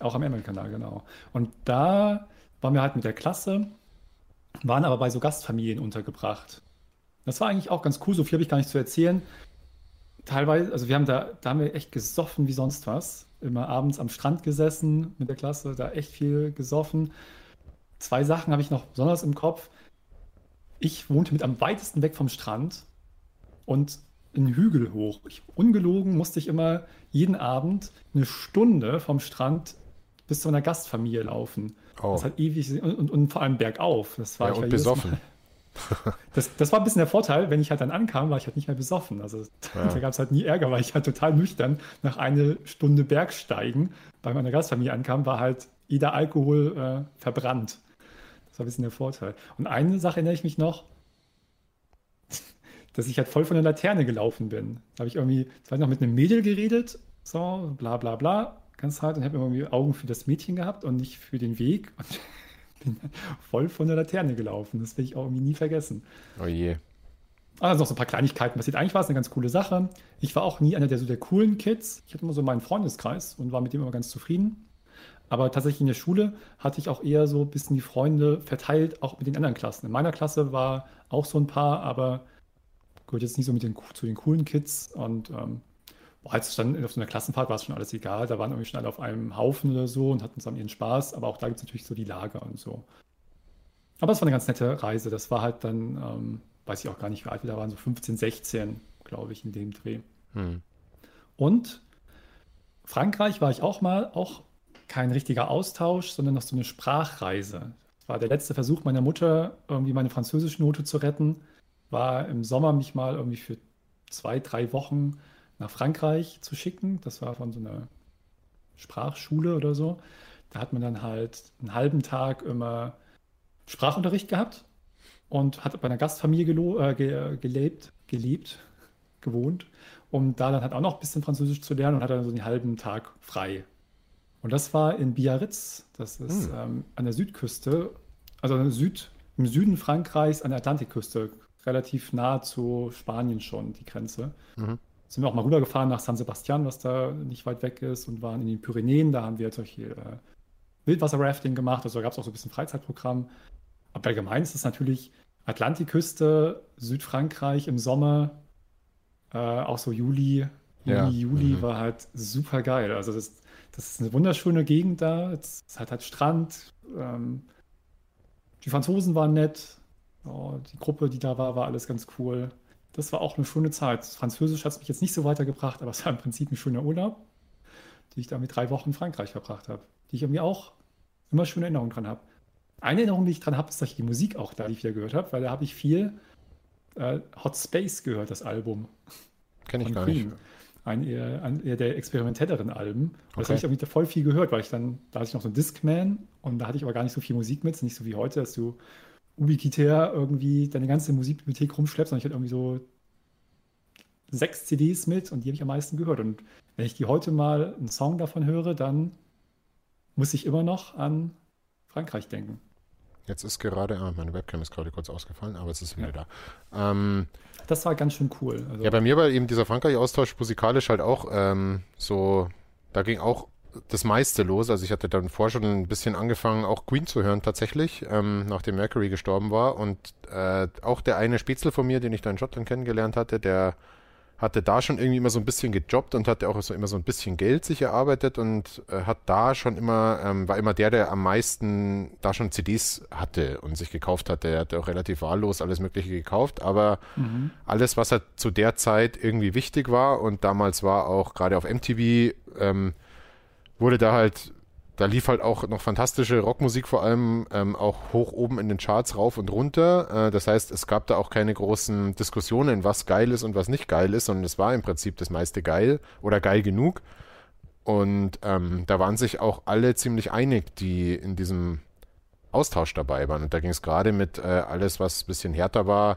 Auch am Ärmelkanal, genau. Und da waren wir halt mit der Klasse waren aber bei so Gastfamilien untergebracht. Das war eigentlich auch ganz cool, so viel habe ich gar nicht zu erzählen. Teilweise, also wir haben da, da haben wir echt gesoffen wie sonst was. Immer abends am Strand gesessen mit der Klasse, da echt viel gesoffen. Zwei Sachen habe ich noch besonders im Kopf. Ich wohnte mit am weitesten weg vom Strand und einen Hügel hoch. Ich, ungelogen musste ich immer jeden Abend eine Stunde vom Strand bis zu einer Gastfamilie laufen. Oh. Das hat ewig und, und, und, vor allem bergauf. Das war ja, und besoffen. [LAUGHS] Das, das, war ein bisschen der Vorteil, wenn ich halt dann ankam, war ich halt nicht mehr besoffen. Also [LAUGHS] ja. da gab es halt nie Ärger, weil ich halt total nüchtern nach einer Stunde Bergsteigen bei meiner Gastfamilie ankam, war halt jeder Alkohol äh, verbrannt. Das war ein bisschen der Vorteil. Und eine Sache erinnere ich mich noch, dass ich halt voll von der Laterne gelaufen bin. Da habe ich irgendwie, ich weiß noch, mit einem Mädel geredet, so, bla bla bla ganz hart und habe irgendwie Augen für das Mädchen gehabt und nicht für den Weg und [LAUGHS] bin voll von der Laterne gelaufen. Das will ich auch irgendwie nie vergessen. Oh je. Also noch so ein paar Kleinigkeiten passiert. Eigentlich war es eine ganz coole Sache. Ich war auch nie einer der so der coolen Kids. Ich hatte immer so meinen Freundeskreis und war mit dem immer ganz zufrieden. Aber tatsächlich in der Schule hatte ich auch eher so ein bisschen die Freunde verteilt, auch mit den anderen Klassen. In meiner Klasse war auch so ein paar, aber gehört jetzt nicht so mit den, zu den coolen Kids. Und ähm, als dann auf so einer Klassenfahrt war es schon alles egal. Da waren irgendwie schon alle auf einem Haufen oder so und hatten zusammen ihren Spaß. Aber auch da gibt es natürlich so die Lager und so. Aber es war eine ganz nette Reise. Das war halt dann, ähm, weiß ich auch gar nicht, wie alt wir da waren, so 15, 16, glaube ich, in dem Dreh. Hm. Und Frankreich war ich auch mal, auch kein richtiger Austausch, sondern noch so eine Sprachreise. Das war der letzte Versuch meiner Mutter, irgendwie meine französische Note zu retten. War im Sommer mich mal irgendwie für zwei, drei Wochen nach Frankreich zu schicken. Das war von so einer Sprachschule oder so. Da hat man dann halt einen halben Tag immer Sprachunterricht gehabt und hat bei einer Gastfamilie gelo äh, ge gelebt, gelebt, [LAUGHS] gewohnt, um da dann halt auch noch ein bisschen Französisch zu lernen und hat dann so einen halben Tag frei. Und das war in Biarritz, das ist hm. ähm, an der Südküste, also Süd, im Süden Frankreichs an der Atlantikküste, relativ nah zu Spanien schon, die Grenze. Mhm sind wir auch mal rübergefahren nach San Sebastian, was da nicht weit weg ist, und waren in den Pyrenäen. Da haben wir solche äh, Wildwasser-Rafting gemacht. Also da gab es auch so ein bisschen Freizeitprogramm. Aber allgemein ist es natürlich Atlantikküste, Südfrankreich im Sommer, äh, auch so Juli, Juni, Ja. Juli Mhm. war halt super geil. Also das, das ist eine wunderschöne Gegend da. Es hat halt Strand. Ähm, die Franzosen waren nett. Oh, die Gruppe, die da war, war alles ganz cool. Das war auch eine schöne Zeit. Französisch hat es mich jetzt nicht so weitergebracht, aber es war im Prinzip ein schöner Urlaub, die ich da mit drei Wochen in Frankreich verbracht habe, die ich irgendwie auch immer schöne Erinnerungen dran habe. Eine Erinnerung, die ich dran habe, ist, dass ich die Musik auch da, die ich wieder gehört habe, weil da habe ich viel äh, Hot Space gehört, das Album Kenne ich gar nicht. Queen. Ein eher, ein eher der experimentelleren Alben. Und Das Okay. habe ich irgendwie voll viel gehört, weil ich dann, da hatte ich noch so einen Discman und da hatte ich aber gar nicht so viel Musik mit. Nicht so wie heute, dass du ubiquitär irgendwie deine ganze Musikbibliothek rumschleppst, sondern ich hatte irgendwie so sechs CDs mit und die habe ich am meisten gehört. Und wenn ich die heute mal einen Song davon höre, dann muss ich immer noch an Frankreich denken. Jetzt ist gerade, ah, meine Webcam ist gerade kurz ausgefallen, aber es ist wieder Ja. da. Ähm, Das war ganz schön cool. Also, ja, bei mir war eben dieser Frankreich-Austausch musikalisch halt auch ähm, so, da ging auch das meiste los. Also ich hatte dann vorher schon ein bisschen angefangen, auch Queen zu hören tatsächlich, ähm, nachdem Mercury gestorben war. Und äh, auch der eine Spätzle von mir, den ich da in Schottland kennengelernt hatte, der hatte da schon irgendwie immer so ein bisschen gejobbt und hatte auch so immer so ein bisschen Geld sich erarbeitet und äh, hat da schon immer, ähm, war immer der, der am meisten da schon CDs hatte und sich gekauft hatte. Er hatte auch relativ wahllos alles Mögliche gekauft, aber mhm. alles, was halt zu der Zeit irgendwie wichtig war und damals war auch gerade auf MTV, ähm, wurde da halt, da lief halt auch noch fantastische Rockmusik vor allem ähm, auch hoch oben in den Charts rauf und runter. Äh, das heißt, es gab da auch keine großen Diskussionen, was geil ist und was nicht geil ist, sondern es war im Prinzip das meiste geil oder geil genug. Und ähm, da waren sich auch alle ziemlich einig, die in diesem Austausch dabei waren. Und da ging es gerade mit äh, alles, was ein bisschen härter war,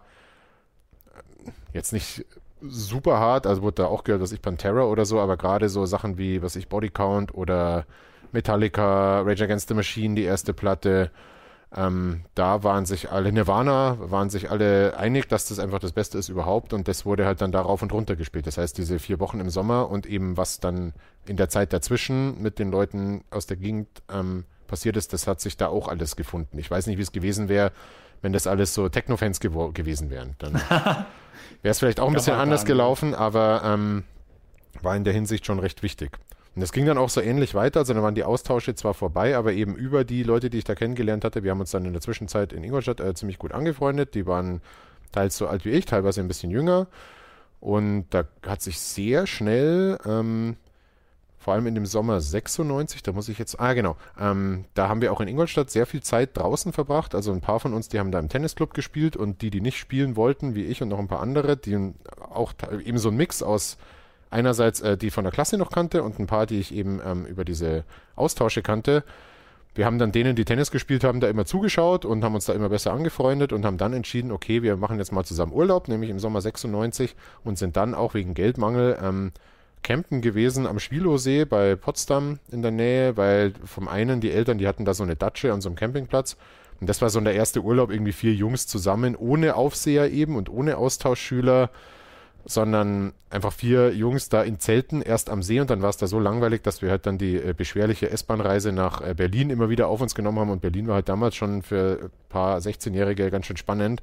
jetzt nicht super hart, also wurde da auch gehört, was ich Pantera oder so, aber gerade so Sachen wie, was ich Body Count oder Metallica, Rage Against the Machine, die erste Platte, ähm, da waren sich alle, Nirvana, waren sich alle einig, dass das einfach das Beste ist überhaupt und das wurde halt dann da rauf und runter gespielt. Das heißt, diese vier Wochen im Sommer und eben was dann in der Zeit dazwischen mit den Leuten aus der Gegend ähm, passiert ist, das hat sich da auch alles gefunden. Ich weiß nicht, wie es gewesen wäre, wenn das alles so Techno-Fans gewo- gewesen wären. Dann [LAUGHS] wäre es vielleicht auch ein bisschen anders gelaufen, aber ähm, war in der Hinsicht schon recht wichtig. Und das ging dann auch so ähnlich weiter, also dann waren die Austausche zwar vorbei, aber eben über die Leute, die ich da kennengelernt hatte, wir haben uns dann in der Zwischenzeit in Ingolstadt äh, ziemlich gut angefreundet, die waren teils so alt wie ich, teilweise ein bisschen jünger und da hat sich sehr schnell, ähm, vor allem in dem Sommer 96, da muss ich jetzt, ah genau, ähm, da haben wir auch in Ingolstadt sehr viel Zeit draußen verbracht. Also ein paar von uns, die haben da im Tennisclub gespielt und die, die nicht spielen wollten, wie ich und noch ein paar andere, die auch eben so ein Mix aus einerseits äh, die von der Klasse noch kannte und ein paar, die ich eben ähm, über diese Austausche kannte. Wir haben dann denen, die Tennis gespielt haben, da immer zugeschaut und haben uns da immer besser angefreundet und haben dann entschieden, okay, wir machen jetzt mal zusammen Urlaub, nämlich im Sommer 96 und sind dann auch wegen Geldmangel ähm, campen gewesen am Schwilowsee bei Potsdam in der Nähe, weil vom einen die Eltern, die hatten da so eine Datsche an so einem Campingplatz und das war so der erste Urlaub, irgendwie vier Jungs zusammen, ohne Aufseher eben und ohne Austauschschüler, sondern einfach vier Jungs da in Zelten, erst am See und dann war es da so langweilig, dass wir halt dann die äh, beschwerliche S-Bahn-Reise nach äh, Berlin immer wieder auf uns genommen haben und Berlin war halt damals schon für ein paar 16-Jährige ganz schön spannend.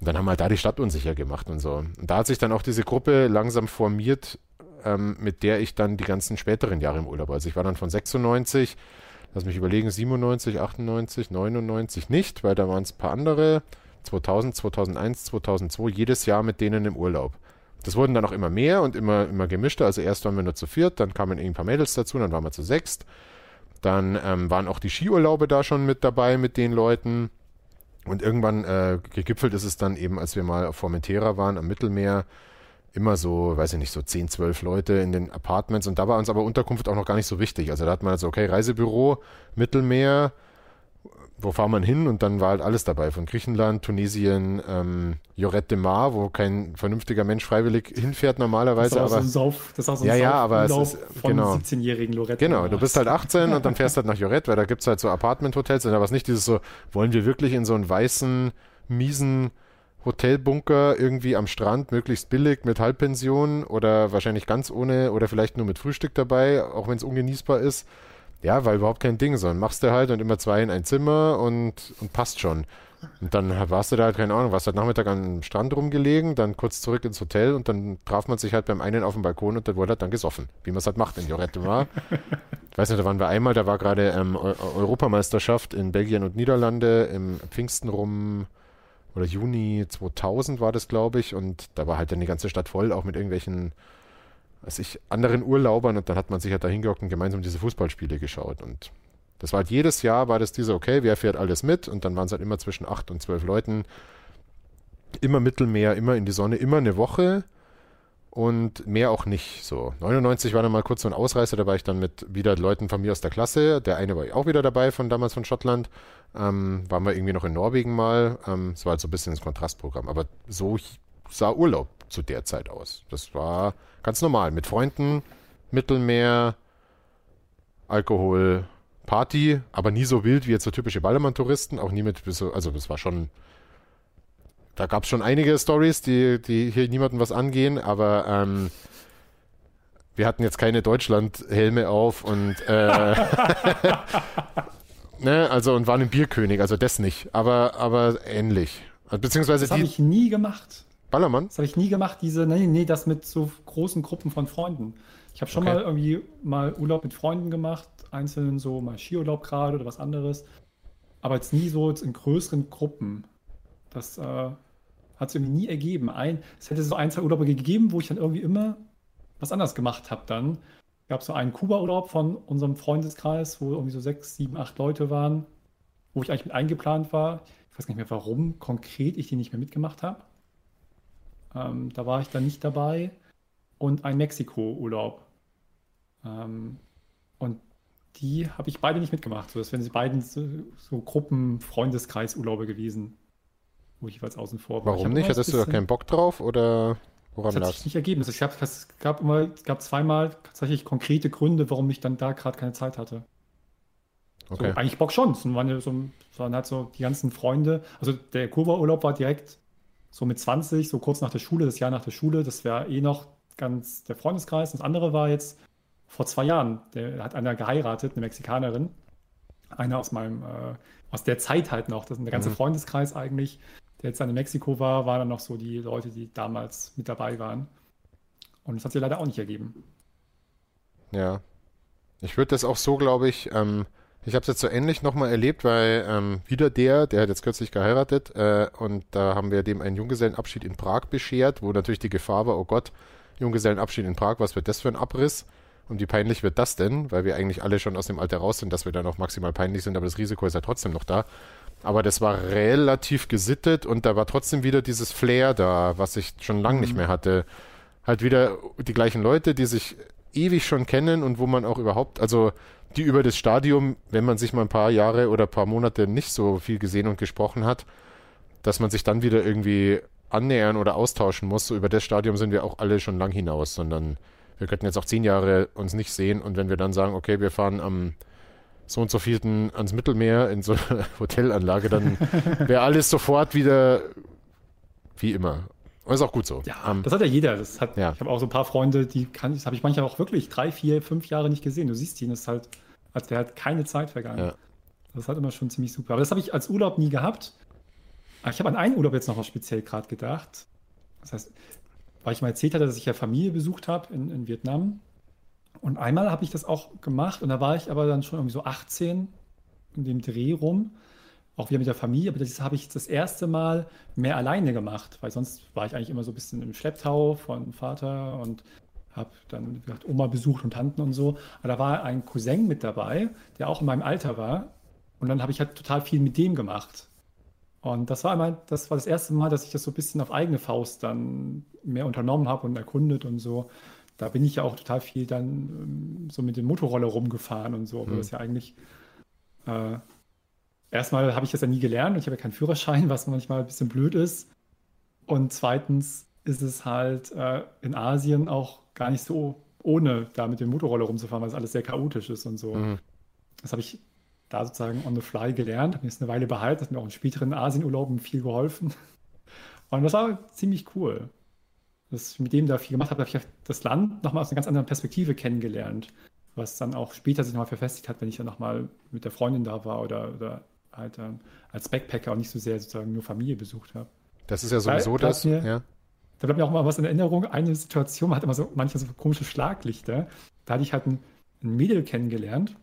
Und dann haben wir halt da die Stadt unsicher gemacht und so. Und da hat sich dann auch diese Gruppe langsam formiert, ähm, mit der ich dann die ganzen späteren Jahre im Urlaub war. Also ich war dann von 96, lass mich überlegen, 97, 98, 99 nicht, weil da waren es ein paar andere. 2000, 2001, 2002, jedes Jahr mit denen im Urlaub. Das wurden dann auch immer mehr und immer, immer gemischter. Also erst waren wir nur zu viert, dann kamen ein paar Mädels dazu, dann waren wir zu sechst. Dann ähm, waren auch die Skiurlaube da schon mit dabei mit den Leuten. Und irgendwann äh, gegipfelt ist es dann eben, als wir mal auf Formentera waren, am Mittelmeer, immer so, weiß ich nicht, so 10, 12 Leute in den Apartments. Und da war uns aber Unterkunft auch noch gar nicht so wichtig. Also da hat man halt so, okay, Reisebüro, Mittelmeer, wo fahren man hin? Und dann war halt alles dabei, von Griechenland, Tunesien, ähm, Lloret de Mar, wo kein vernünftiger Mensch freiwillig hinfährt Das normalerweise. ist auch so aber ein Sauf, das ist auch so ein Ja, ja, aber es ist- von genau. 17-jährigen Lorette. Genau, du bist halt 18 und dann fährst halt nach Joret, weil da gibt's halt so Apartment-Hotels. Und da war es nicht dieses so, wollen wir wirklich in so einen weißen, miesen Hotelbunker irgendwie am Strand, möglichst billig mit Halbpension oder wahrscheinlich ganz ohne oder vielleicht nur mit Frühstück dabei, auch wenn es ungenießbar ist. Ja, war überhaupt kein Ding, sondern machst du halt und immer zwei in ein Zimmer und, und passt schon. Und dann warst du da halt, keine Ahnung, warst halt Nachmittag am Strand rumgelegen, dann kurz zurück ins Hotel und dann traf man sich halt beim einen auf dem Balkon und da wurde halt dann gesoffen, wie man es halt macht in Jorette war. [LAUGHS] ich weiß nicht, da waren wir einmal, da war gerade ähm, Europameisterschaft in Belgien und Niederlande im Pfingsten rum oder Juni 2000 war das, glaube ich, und da war halt dann die ganze Stadt voll, auch mit irgendwelchen, weiß ich, anderen Urlaubern und dann hat man sich halt da hingehockt und gemeinsam diese Fußballspiele geschaut und das war halt jedes Jahr, war das diese, okay, wer fährt alles mit? Und dann waren es halt immer zwischen acht und zwölf Leuten. Immer Mittelmeer, immer in die Sonne, immer eine Woche und mehr auch nicht. So 99 war dann mal kurz so ein Ausreißer, da war ich dann mit wieder Leuten von mir aus der Klasse. Der eine war auch wieder dabei von damals von Schottland. Ähm, waren wir irgendwie noch in Norwegen mal. Ähm, das war halt so ein bisschen das Kontrastprogramm. Aber so sah Urlaub zu der Zeit aus. Das war ganz normal. Mit Freunden, Mittelmeer, Alkohol, Party, aber nie so wild wie jetzt so typische Ballermann-Touristen, auch nie mit, also das war schon, da gab es schon einige Stories, die, die hier niemandem was angehen, aber ähm, wir hatten jetzt keine Deutschland-Helme auf und äh, [LAUGHS] ne, also und waren im Bierkönig, also das nicht, aber, aber ähnlich. Beziehungsweise das habe ich nie gemacht. Ballermann? Das habe ich nie gemacht, diese, nee, nee, das mit so großen Gruppen von Freunden. Ich habe schon okay. mal irgendwie mal Urlaub mit Freunden gemacht, einzeln so mal Skiurlaub gerade oder was anderes. Aber jetzt nie so jetzt in größeren Gruppen. Das äh, hat sich irgendwie nie ergeben. Ein, es hätte so ein, zwei Urlaube gegeben, wo ich dann irgendwie immer was anderes gemacht habe dann. Gab so einen Kuba-Urlaub von unserem Freundeskreis, wo irgendwie so sechs, sieben, acht Leute waren, wo ich eigentlich mit eingeplant war. Ich weiß nicht mehr, warum konkret ich die nicht mehr mitgemacht habe. Ähm, da war ich dann nicht dabei. Und ein Mexiko-Urlaub. Ähm, und die habe ich beide nicht mitgemacht. So, das wären sie beiden so, so Gruppen, Freundeskreisurlaube gewesen, wo ich jeweils außen vor war. Warum nicht? Hattest du da keinen Bock drauf oder woran das hat sich nicht ergeben. Ich hab, es gab immer, es gab zweimal tatsächlich konkrete Gründe, warum ich dann da gerade keine Zeit hatte. Okay. So, eigentlich Bock schon. Es waren, so, waren halt so die ganzen Freunde. Also der Kuba-Urlaub war direkt so mit 20, so kurz nach der Schule, das Jahr nach der Schule. Das wäre eh noch ganz der Freundeskreis. Das andere war jetzt vor zwei Jahren. Der hat einer geheiratet, eine Mexikanerin. Einer aus meinem, äh, aus der Zeit halt noch. Das ist der ganze mhm. Freundeskreis eigentlich, der jetzt dann in Mexiko war, waren dann noch so die Leute, die damals mit dabei waren. Und das hat sich leider auch nicht ergeben. Ja. Ich würde das auch so, glaube ich, ähm, ich habe es jetzt so ähnlich nochmal erlebt, weil ähm, wieder der, der hat jetzt kürzlich geheiratet äh, und da haben wir dem einen Junggesellenabschied in Prag beschert, wo natürlich die Gefahr war, oh Gott, Junggesellenabschied in Prag, was wird das für ein Abriss? Und wie peinlich wird das denn? Weil wir eigentlich alle schon aus dem Alter raus sind, dass wir dann auch maximal peinlich sind, aber das Risiko ist ja trotzdem noch da. Aber das war relativ gesittet und da war trotzdem wieder dieses Flair da, was ich schon lange mhm. nicht mehr hatte. Halt wieder die gleichen Leute, die sich ewig schon kennen und wo man auch überhaupt, also die über das Stadium, wenn man sich mal ein paar Jahre oder ein paar Monate nicht so viel gesehen und gesprochen hat, dass man sich dann wieder irgendwie annähern oder austauschen muss. So über das Stadium sind wir auch alle schon lang hinaus, sondern wir könnten jetzt auch zehn Jahre uns nicht sehen und wenn wir dann sagen, okay, wir fahren am so und so vierten ans Mittelmeer in so eine [LAUGHS] Hotelanlage, dann wäre alles sofort wieder wie immer. Und ist auch gut so. Ja, um, das hat ja jeder. Das hat, ja. Ich habe auch so ein paar Freunde, die kann, das habe ich manchmal auch wirklich drei, vier, fünf Jahre nicht gesehen. Du siehst ihn, das ist halt, als wäre halt keine Zeit vergangen. Ja. Das ist halt immer schon ziemlich super. Aber das habe ich als Urlaub nie gehabt. Aber ich habe an einen Urlaub jetzt noch was speziell gerade gedacht. Das heißt, weil ich mal erzählt hatte, dass ich ja Familie besucht habe in, in Vietnam. Und einmal habe ich das auch gemacht und da war ich aber dann schon irgendwie so 18 in dem Dreh rum, auch wieder mit der Familie, aber das habe ich das erste Mal mehr alleine gemacht, weil sonst war ich eigentlich immer so ein bisschen im Schlepptau von Vater und habe dann gesagt, Oma besucht und Tanten und so. Aber da war ein Cousin mit dabei, der auch in meinem Alter war. Und dann habe ich halt total viel mit dem gemacht. Und das war einmal, das war das erste Mal, dass ich das so ein bisschen auf eigene Faust dann mehr unternommen habe und erkundet und so. Da bin ich ja auch total viel dann ähm, so mit dem Motorroller rumgefahren und so. Mhm. das ja eigentlich äh, erstmal habe ich das ja nie gelernt und ich habe ja keinen Führerschein, was manchmal ein bisschen blöd ist. Und zweitens ist es halt äh, in Asien auch gar nicht so ohne da mit dem Motorroller rumzufahren, weil es alles sehr chaotisch ist und so. Mhm. Das habe ich da sozusagen on the fly gelernt, habe mir jetzt eine Weile behalten, hat mir auch in späteren Asienurlauben viel geholfen. Und das war ziemlich cool. Ich mit dem da viel gemacht habe, habe ich das Land nochmal aus einer ganz anderen Perspektive kennengelernt, was dann auch später sich nochmal verfestigt hat, wenn ich dann nochmal mit der Freundin da war oder, oder halt ähm, als Backpacker auch nicht so sehr sozusagen nur Familie besucht habe. Das ist ja sowieso Weil, das. Mir, ja. Da bleibt mir auch mal was in Erinnerung. Eine Situation, man hat immer so manche so komische Schlaglichter. Da hatte ich halt ein, ein Mädel kennengelernt,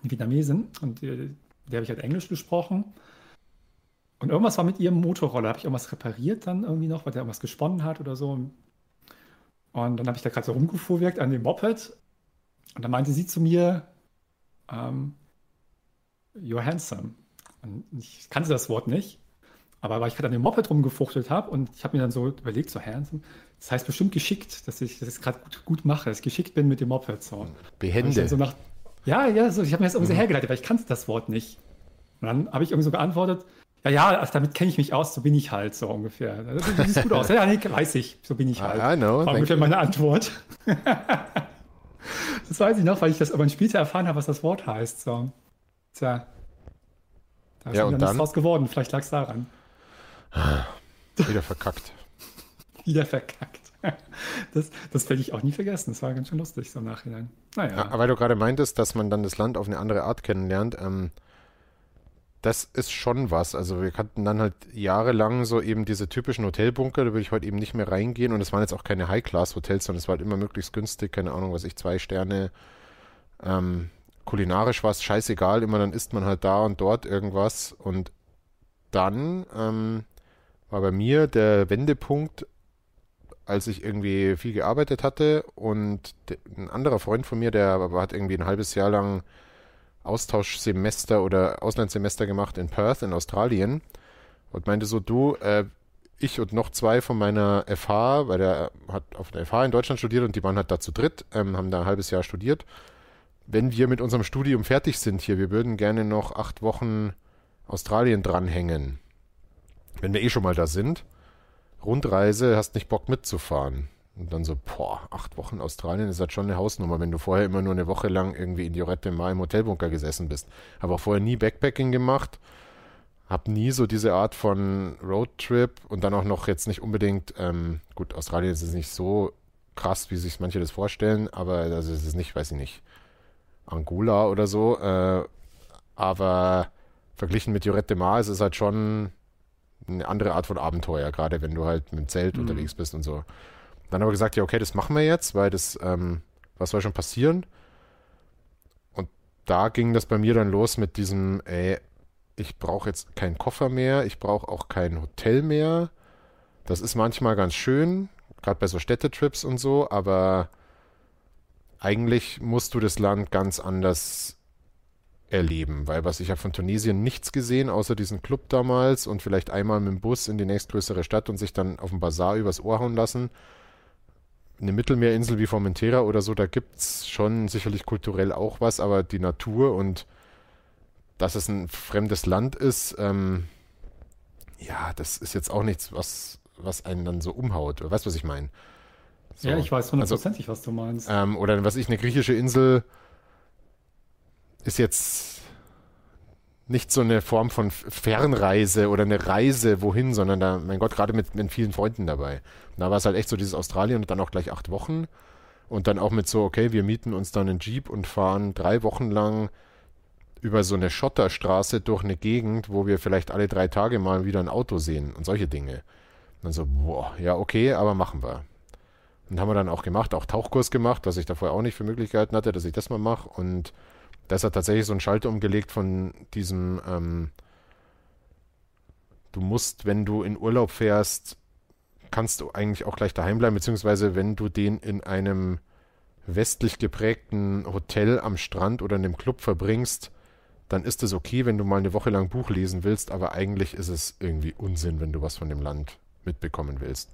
eine Vietnamesin, und äh, der habe ich halt Englisch gesprochen. Und irgendwas war mit ihrem Motorroller. Habe ich irgendwas repariert dann irgendwie noch, weil der irgendwas gesponnen hat oder so. Und dann habe ich da gerade so rumgefuhrwerkt an dem Moped. Und dann meinte sie zu mir, um, ähm, you're handsome. Und ich kannte das Wort nicht. Aber weil ich gerade an dem Moped rumgefuchtelt habe und ich habe mir dann so überlegt, so handsome, das heißt bestimmt geschickt, dass ich das gerade gut, gut, mache, dass ich geschickt bin mit dem Moped. So. Behende. So nach, ja, ja, so, ich habe mir das irgendwie so mhm. hergeleitet, weil ich kannte das Wort nicht. Und dann habe ich irgendwie so geantwortet, ja, ja, also damit kenne ich mich aus, so bin ich halt, so ungefähr. Du siehst gut aus. Ja, nee, weiß ich, so bin ich halt. I know. War ungefähr meine Antwort. [LAUGHS] das weiß ich noch, weil ich das aber später erfahren habe, was das Wort heißt. So. Tja. Da ist ja, und dann draus geworden. Vielleicht lag es daran. Wieder verkackt. [LAUGHS] Wieder verkackt. Das, das werde ich auch nie vergessen. Das war ganz schön lustig so im Nachhinein. Naja. Ja, weil du gerade meintest, dass man dann das Land auf eine andere Art kennenlernt. Ähm, das ist schon was. Also wir hatten dann halt jahrelang so eben diese typischen Hotelbunker, da würde ich heute eben nicht mehr reingehen und es waren jetzt auch keine High-Class-Hotels, sondern es war halt immer möglichst günstig, keine Ahnung, was ich, zwei Sterne. Ähm, kulinarisch war es scheißegal, immer dann isst man halt da und dort irgendwas und dann ähm, war bei mir der Wendepunkt, als ich irgendwie viel gearbeitet hatte und ein anderer Freund von mir, der hat irgendwie ein halbes Jahr lang Austauschsemester oder Auslandssemester gemacht in Perth in Australien und meinte so, du, äh, ich und noch zwei von meiner FH, weil der hat auf der FH in Deutschland studiert und die waren halt da zu dritt, ähm, haben da ein halbes Jahr studiert. Wenn wir mit unserem Studium fertig sind hier, wir würden gerne noch acht Wochen Australien dranhängen. Wenn wir eh schon mal da sind. Rundreise, hast nicht Bock mitzufahren. Und dann so, boah, acht Wochen Australien ist halt schon eine Hausnummer, wenn du vorher immer nur eine Woche lang irgendwie in Diorette Mar im Hotelbunker gesessen bist. Habe auch vorher nie Backpacking gemacht, habe nie so diese Art von Roadtrip und dann auch noch jetzt nicht unbedingt, ähm, gut, Australien ist es nicht so krass, wie sich manche das vorstellen, aber also es ist nicht, weiß ich nicht, Angola oder so, äh, aber verglichen mit Diorette Mar ist es halt schon eine andere Art von Abenteuer, gerade wenn du halt mit dem Zelt mhm. unterwegs bist und so. Dann haben wir gesagt, ja, okay, das machen wir jetzt, weil das, ähm, was soll schon passieren? Und da ging das bei mir dann los mit diesem, ey, ich brauche jetzt keinen Koffer mehr, ich brauche auch kein Hotel mehr. Das ist manchmal ganz schön, gerade bei so Städtetrips und so, aber eigentlich musst du das Land ganz anders erleben, weil was ich habe von Tunesien nichts gesehen, außer diesen Club damals und vielleicht einmal mit dem Bus in die nächstgrößere Stadt und sich dann auf dem Bazar übers Ohr hauen lassen eine Mittelmeerinsel wie Formentera oder so, da gibt es schon sicherlich kulturell auch was, aber die Natur und dass es ein fremdes Land ist, ähm, ja, das ist jetzt auch nichts, was, was einen dann so umhaut. Weißt du, was ich meine? So. Ja, ich weiß hundertprozentig, also, was du meinst. Ähm, oder was ich, eine griechische Insel ist jetzt nicht so eine Form von Fernreise oder eine Reise wohin, sondern da, mein Gott, gerade mit, mit vielen Freunden dabei. Und da war es halt echt so dieses Australien und dann auch gleich acht Wochen. Und dann auch mit so, okay, wir mieten uns dann einen Jeep und fahren drei Wochen lang über so eine Schotterstraße durch eine Gegend, wo wir vielleicht alle drei Tage mal wieder ein Auto sehen und solche Dinge. Und dann so, boah, ja, okay, aber machen wir. Und haben wir dann auch gemacht, auch Tauchkurs gemacht, was ich da vorher auch nicht für Möglichkeiten hatte, dass ich das mal mache. Und da ist er tatsächlich so ein Schalter umgelegt von diesem, ähm, du musst, wenn du in Urlaub fährst, kannst du eigentlich auch gleich daheim bleiben, beziehungsweise wenn du den in einem westlich geprägten Hotel am Strand oder in einem Club verbringst, dann ist es okay, wenn du mal eine Woche lang Buch lesen willst, aber eigentlich ist es irgendwie Unsinn, wenn du was von dem Land mitbekommen willst.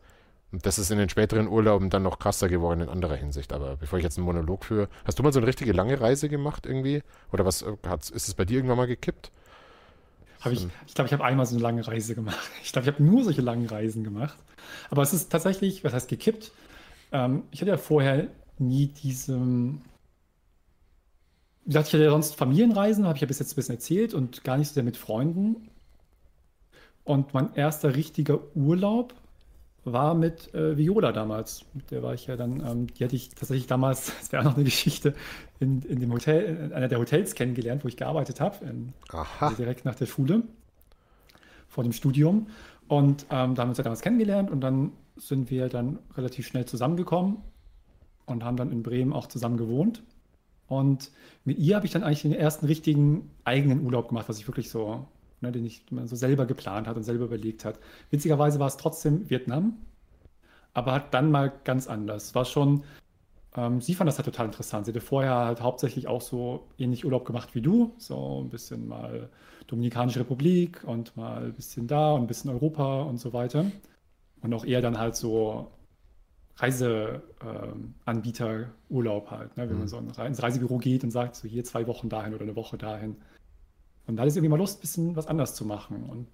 Und das ist in den späteren Urlauben dann noch krasser geworden in anderer Hinsicht. Aber bevor ich jetzt einen Monolog führe, hast du mal so eine richtige lange Reise gemacht irgendwie? Oder was äh, ist es bei dir irgendwann mal gekippt? Hab ich ich glaube, ich habe einmal so eine lange Reise gemacht. [LAUGHS] Ich glaube, ich habe nur solche langen Reisen gemacht. Aber es ist tatsächlich, was heißt gekippt? Ähm, ich hatte ja vorher nie diese. Wie gesagt, ich hatte ja sonst Familienreisen, habe ich ja bis jetzt ein bisschen erzählt und gar nicht so sehr mit Freunden. Und mein erster richtiger Urlaub war mit äh, Viola damals. Mit der war ich ja dann, ähm, die hatte ich tatsächlich damals, [LAUGHS] das wäre auch noch eine Geschichte, in, in dem Hotel, in einer der Hotels kennengelernt, wo ich gearbeitet habe, also direkt nach der Schule, vor dem Studium. Und ähm, da haben wir uns ja damals kennengelernt und dann sind wir dann relativ schnell zusammengekommen und haben dann in Bremen auch zusammen gewohnt. Und mit ihr habe ich dann eigentlich den ersten richtigen eigenen Urlaub gemacht, was ich wirklich so ne, den ich so selber geplant hat und selber überlegt hat. Witzigerweise war es trotzdem Vietnam, aber halt dann mal ganz anders. War schon, ähm, sie fand das halt total interessant. Sie hatte vorher halt hauptsächlich auch so ähnlich Urlaub gemacht wie du, so ein bisschen mal Dominikanische Republik und mal ein bisschen da und ein bisschen Europa und so weiter. Und auch eher dann halt so Reiseanbieter-Urlaub ähm, halt, ne? wenn mhm. man so ins Reisebüro geht und sagt, so hier zwei Wochen dahin oder eine Woche dahin. Und da ich irgendwie mal Lust, ein bisschen was anders zu machen. Und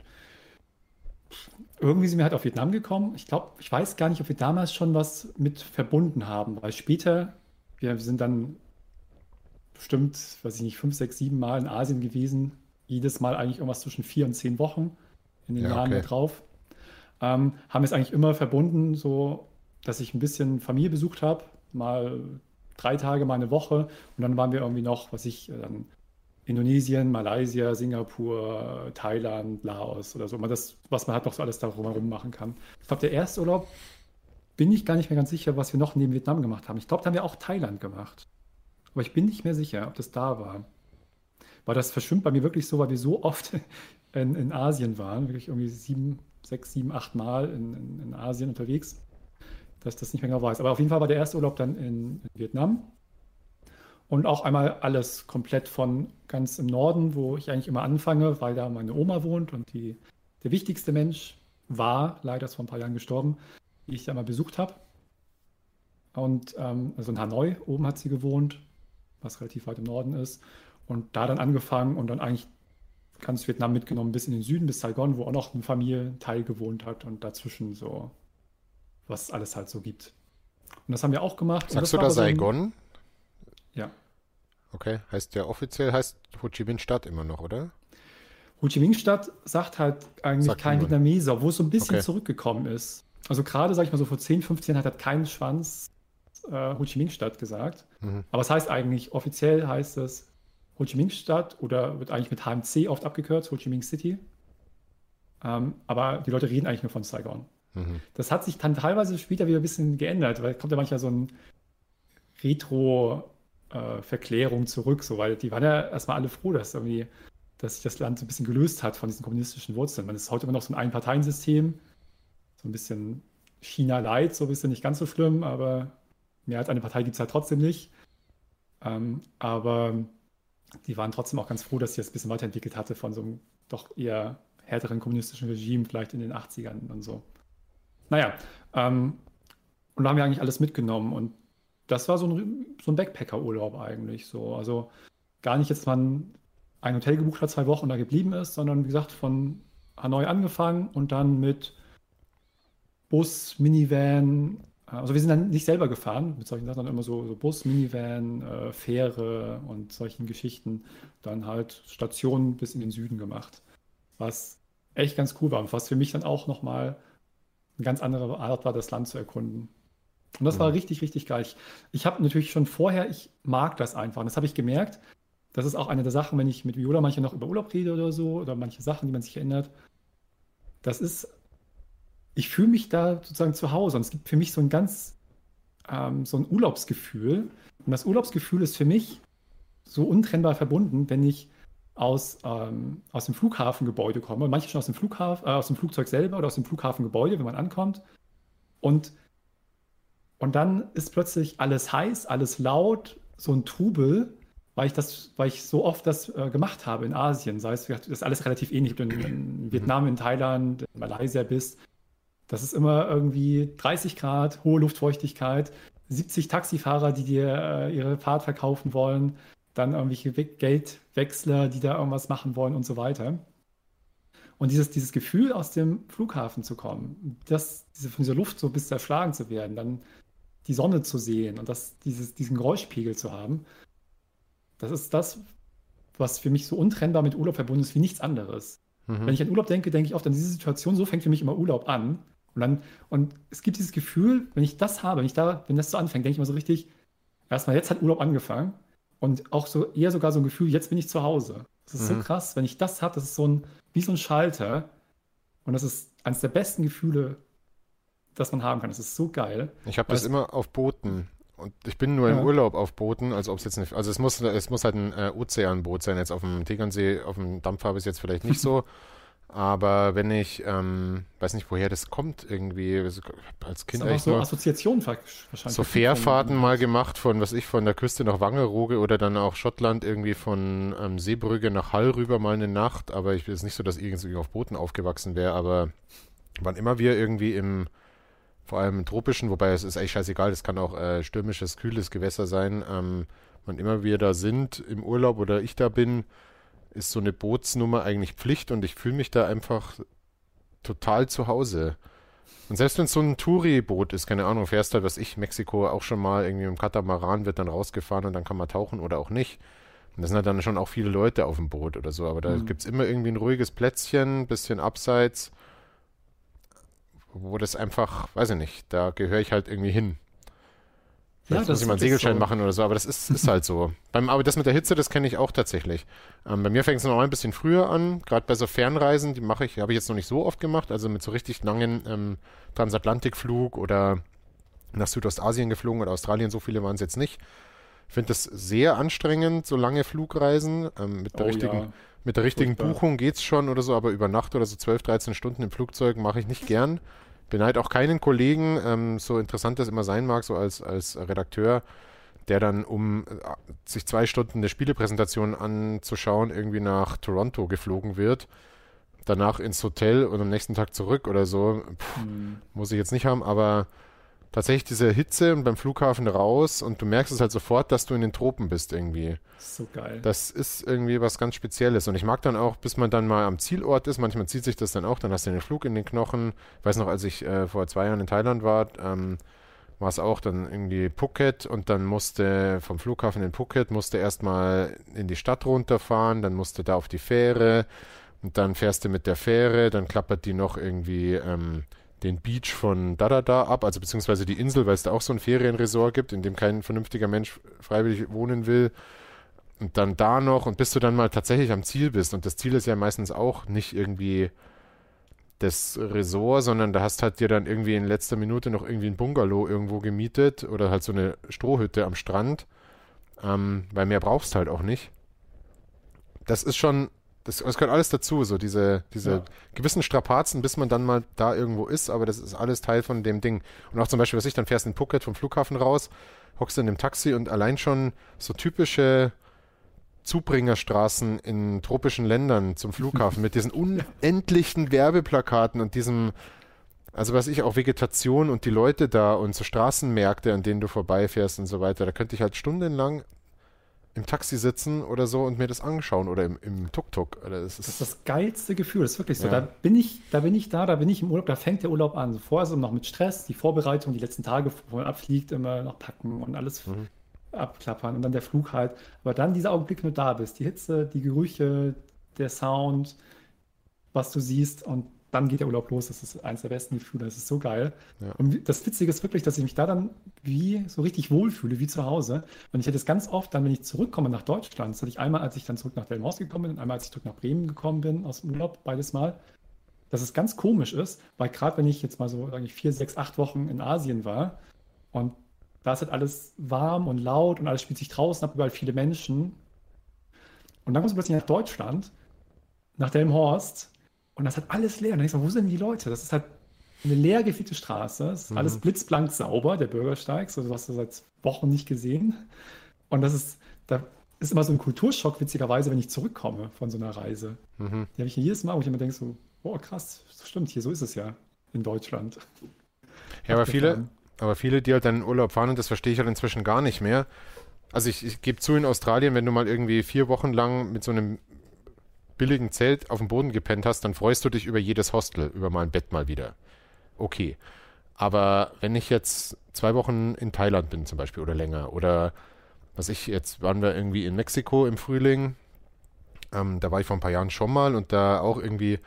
irgendwie sind wir halt auf Vietnam gekommen. Ich glaube, ich weiß gar nicht, ob wir damals schon was mit verbunden haben, weil später, wir sind dann bestimmt, weiß ich nicht, fünf, sechs, sieben Mal in Asien gewesen. Jedes Mal eigentlich irgendwas zwischen vier und zehn Wochen in den ja, Jahren okay. drauf. Ähm, haben es eigentlich immer verbunden, so dass ich ein bisschen Familie besucht habe, mal drei Tage, mal eine Woche. Und dann waren wir irgendwie noch, was ich, dann Indonesien, Malaysia, Singapur, Thailand, Laos oder so. Das, was man halt noch so alles darum herum machen kann. Ich glaube, der erste Urlaub bin ich gar nicht mehr ganz sicher, was wir noch neben Vietnam gemacht haben. Ich glaube, da haben wir auch Thailand gemacht. Aber ich bin nicht mehr sicher, ob das da war. Weil das verschwimmt bei mir wirklich so, weil wir so oft [LAUGHS] in, in Asien waren, wirklich irgendwie sieben, sechs, sieben, acht Mal in, in, in Asien unterwegs, dass das nicht mehr genau weiß. Aber auf jeden Fall war der erste Urlaub dann in, in Vietnam. Und auch einmal alles komplett von ganz im Norden, wo ich eigentlich immer anfange, weil da meine Oma wohnt und die, der wichtigste Mensch war, leider ist vor ein paar Jahren gestorben, die ich da mal besucht habe. Und ähm, also in Hanoi, oben hat sie gewohnt, was relativ weit im Norden ist. Und da dann angefangen und dann eigentlich ganz Vietnam mitgenommen bis in den Süden, bis Saigon, wo auch noch eine Familie Teil gewohnt hat und dazwischen so, was es alles halt so gibt. Und das haben wir auch gemacht. Sagst du da Saigon? Ja. Okay, heißt der offiziell heißt Ho Chi Minh Stadt immer noch, oder? Ho Chi Minh Stadt sagt halt eigentlich sagt kein Vietnameser, wo es so ein bisschen okay. zurückgekommen ist. Also gerade, sag ich mal so, vor 10, 15 Jahren hat halt kein Schwanz äh, Ho Chi Minh Stadt gesagt. Mhm. Aber es heißt eigentlich, offiziell heißt es Ho Chi Minh Stadt oder wird eigentlich mit HMC oft abgekürzt, Ho Chi Minh City. Ähm, aber die Leute reden eigentlich nur von Saigon. Mhm. Das hat sich dann teilweise später wieder ein bisschen geändert, weil kommt ja manchmal so ein Retro- äh, Verklärung zurück, so, weil die waren ja erstmal alle froh, dass irgendwie, dass sich das Land so ein bisschen gelöst hat von diesen kommunistischen Wurzeln. Man ist heute immer noch so ein Einparteiensystem, so ein bisschen China-Light, so ein bisschen nicht ganz so schlimm, aber mehr als eine Partei gibt es halt trotzdem nicht. Ähm, aber die waren trotzdem auch ganz froh, dass sich das ein bisschen weiterentwickelt hatte von so einem doch eher härteren kommunistischen Regime, vielleicht in den 80ern und so. Naja, ähm, und da haben wir eigentlich alles mitgenommen und das war so ein, so ein Backpacker-Urlaub eigentlich so. Also gar nicht jetzt, man ein Hotel gebucht hat, zwei Wochen und da geblieben ist, sondern wie gesagt, von Hanoi angefangen und dann mit Bus, Minivan, also wir sind dann nicht selber gefahren, mit solchen Sachen, sondern immer so, so Bus, Minivan, äh, Fähre und solchen Geschichten, dann halt Stationen bis in den Süden gemacht. Was echt ganz cool war und was für mich dann auch nochmal eine ganz andere Art war, das Land zu erkunden. Und das war richtig, richtig geil. Ich, ich habe natürlich schon vorher, ich mag das einfach. Und das habe ich gemerkt. Das ist auch eine der Sachen, wenn ich mit Viola manchmal noch über Urlaub rede oder so, oder manche Sachen, die man sich erinnert. Das ist, ich fühle mich da sozusagen zu Hause. Und es gibt für mich so ein ganz, ähm, so ein Urlaubsgefühl. Und das Urlaubsgefühl ist für mich so untrennbar verbunden, wenn ich aus, ähm, aus dem Flughafengebäude komme. Manche schon aus dem Flughafen, äh, aus dem Flugzeug selber oder aus dem Flughafengebäude, wenn man ankommt. Und und dann ist plötzlich alles heiß, alles laut, so ein Trubel, weil ich das, weil ich so oft das äh, gemacht habe in Asien. Sei es, das ist alles relativ ähnlich, wenn du in, in [CLEARS THROAT] Vietnam, in Thailand, in Malaysia bist. Das ist immer irgendwie 30 Grad, hohe Luftfeuchtigkeit, 70 Taxifahrer, die dir äh, ihre Fahrt verkaufen wollen, dann irgendwelche Geldwechsler, die da irgendwas machen wollen und so weiter. Und dieses, dieses Gefühl, aus dem Flughafen zu kommen, das, diese, von dieser Luft so bis zerschlagen zu werden, dann die Sonne zu sehen und das, dieses, diesen Geräuschpegel zu haben, das ist das, was für mich so untrennbar mit Urlaub verbunden ist wie nichts anderes. Mhm. Wenn ich an Urlaub denke, denke ich oft an diese Situation, so fängt für mich immer Urlaub an. Und dann, und es gibt dieses Gefühl, wenn ich das habe, wenn ich da, wenn das so anfängt, denke ich mal so richtig, erstmal jetzt hat Urlaub angefangen und auch so eher sogar so ein Gefühl, jetzt bin ich zu Hause. Das ist mhm. so krass, wenn ich das habe, das ist so ein, wie so ein Schalter. Und das ist eines der besten Gefühle, das man haben kann. Das ist so geil. Ich habe das immer auf Booten. Und ich bin nur ja. im Urlaub auf Booten, also ob es jetzt eine, also es muss, es muss halt ein äh, Ozeanboot sein. Jetzt auf dem Tegernsee, auf dem Dampf habe ich es jetzt vielleicht nicht so. [LAUGHS] Aber wenn ich, ähm, weiß nicht, woher das kommt, irgendwie, als Kind eigentlich so nur Assoziation wahrscheinlich. So Fährfahrten mal gemacht von, was ich, von der Küste nach Wangerooge oder dann auch Schottland irgendwie von ähm, Seebrügge nach Hall rüber mal eine Nacht. Aber ich bin jetzt nicht so, dass ich irgendwie auf Booten aufgewachsen wäre, aber wann immer wir irgendwie im, vor allem im tropischen, wobei es ist eigentlich scheißegal, es kann auch äh, stürmisches, kühles Gewässer sein, ähm, wann immer wir da sind im Urlaub oder ich da bin, ist so eine Bootsnummer eigentlich Pflicht und ich fühle mich da einfach total zu Hause. Und selbst wenn es so ein Touri-Boot ist, keine Ahnung, fährst halt, was ich, Mexiko auch schon mal irgendwie im Katamaran wird dann rausgefahren und dann kann man tauchen oder auch nicht. Und da sind halt dann schon auch viele Leute auf dem Boot oder so, aber da mhm. gibt es immer irgendwie ein ruhiges Plätzchen, ein bisschen abseits, wo das einfach, weiß ich nicht, da gehöre ich halt irgendwie hin. Vielleicht ja, muss ich mal einen Segelschein so. machen oder so, aber das ist, ist halt so. [LAUGHS] Beim, aber das mit der Hitze, das kenne ich auch tatsächlich. Ähm, bei mir fängt es noch ein bisschen früher an, gerade bei so Fernreisen, die mache ich, habe ich jetzt noch nicht so oft gemacht, also mit so richtig langen ähm, Transatlantikflug oder nach Südostasien geflogen oder Australien, so viele waren es jetzt nicht. Ich finde das sehr anstrengend, so lange Flugreisen. Ähm, mit, der oh, richtigen, ja. mit der richtigen Buchung geht es schon oder so, aber über Nacht oder so 12, 13 Stunden im Flugzeug mache ich nicht gern beneide auch keinen Kollegen, ähm, so interessant das immer sein mag, so als, als Redakteur, der dann, um äh, sich zwei Stunden eine Spielepräsentation anzuschauen, irgendwie nach Toronto geflogen wird, danach ins Hotel und am nächsten Tag zurück oder so. Puh, mhm. Muss ich jetzt nicht haben, aber tatsächlich diese Hitze und beim Flughafen raus und du merkst es halt sofort, dass du in den Tropen bist irgendwie. So geil. Das ist irgendwie was ganz Spezielles. Und ich mag dann auch, bis man dann mal am Zielort ist, manchmal zieht sich das dann auch, dann hast du den Flug in den Knochen. Ich weiß noch, als ich äh, vor zwei Jahren in Thailand war, ähm, war es auch dann irgendwie Phuket und dann musste vom Flughafen in Phuket musste erstmal in die Stadt runterfahren, dann musste da auf die Fähre und dann fährst du mit der Fähre, dann klappert die noch irgendwie ähm, den Beach von Dadada ab, also beziehungsweise die Insel, weil es da auch so ein Ferienresort gibt, in dem kein vernünftiger Mensch freiwillig wohnen will. Und dann da noch und bis du dann mal tatsächlich am Ziel bist. Und das Ziel ist ja meistens auch nicht irgendwie das Resort, sondern da hast halt dir dann irgendwie in letzter Minute noch irgendwie ein Bungalow irgendwo gemietet oder halt so eine Strohhütte am Strand, ähm, weil mehr brauchst halt auch nicht. Das ist schon das, das gehört alles dazu, so diese, diese ja. gewissen Strapazen, bis man dann mal da irgendwo ist, aber das ist alles Teil von dem Ding. Und auch zum Beispiel, was ich, dann fährst in Phuket vom Flughafen raus, hockst in dem Taxi und allein schon so typische Zubringerstraßen in tropischen Ländern zum Flughafen mit diesen [LAUGHS] unendlichen Werbeplakaten und diesem, also was ich, auch Vegetation und die Leute da und so Straßenmärkte, an denen du vorbeifährst und so weiter, da könnte ich halt stundenlang im Taxi sitzen oder so und mir das anschauen oder im, im Tuk-Tuk. Das, das, ist das geilste Gefühl, das ist wirklich so. Ja. Da bin ich, da bin ich da, da bin ich im Urlaub, da fängt der Urlaub an. So vorher so noch mit Stress, die Vorbereitung, die letzten Tage, wo man abfliegt, immer noch packen und alles mhm. abklappern und dann der Flug halt. Aber dann dieser Augenblick, wenn du da bist, die Hitze, die Gerüche, der Sound, was du siehst und dann geht der Urlaub los. Das ist eines der besten Gefühle. Das ist so geil. Ja. Und das Witzige ist wirklich, dass ich mich da dann wie so richtig wohlfühle, wie zu Hause. Und ich hätte es ganz oft dann, wenn ich zurückkomme nach Deutschland, das hatte ich einmal, als ich dann zurück nach Delmhorst gekommen bin und einmal, als ich zurück nach Bremen gekommen bin aus dem Urlaub, beides Mal, dass es ganz komisch ist, weil gerade wenn ich jetzt mal so eigentlich vier, sechs, acht Wochen in Asien war und da ist halt alles warm und laut und alles spielt sich draußen ab, überall viele Menschen. Und dann kommst du plötzlich nach Deutschland, nach Delmhorst und das hat alles leer. Und dann denkst du, wo sind die Leute? Das ist halt eine leer gefegte Straße. Es ist mhm. alles blitzblank sauber, der Bürgersteig. So, du hast du seit Wochen nicht gesehen. Und das ist, da ist immer so ein Kulturschock, witzigerweise, wenn ich zurückkomme von so einer Reise. Mhm. Die habe ich jedes Mal, wo ich immer denke so, oh krass, das stimmt, hier so ist es ja in Deutschland. Ja, aber viele, aber viele, die halt dann in Urlaub fahren, und das verstehe ich halt inzwischen gar nicht mehr. Also ich, ich gebe zu, in Australien, wenn du mal irgendwie vier Wochen lang mit so einem billigen Zelt auf dem Boden gepennt hast, dann freust du dich über jedes Hostel, über mein Bett mal wieder. Okay. Aber wenn ich jetzt zwei Wochen in Thailand bin zum Beispiel oder länger oder was ich, jetzt waren wir irgendwie in Mexiko im Frühling, ähm, da war ich vor ein paar Jahren schon mal und da auch irgendwie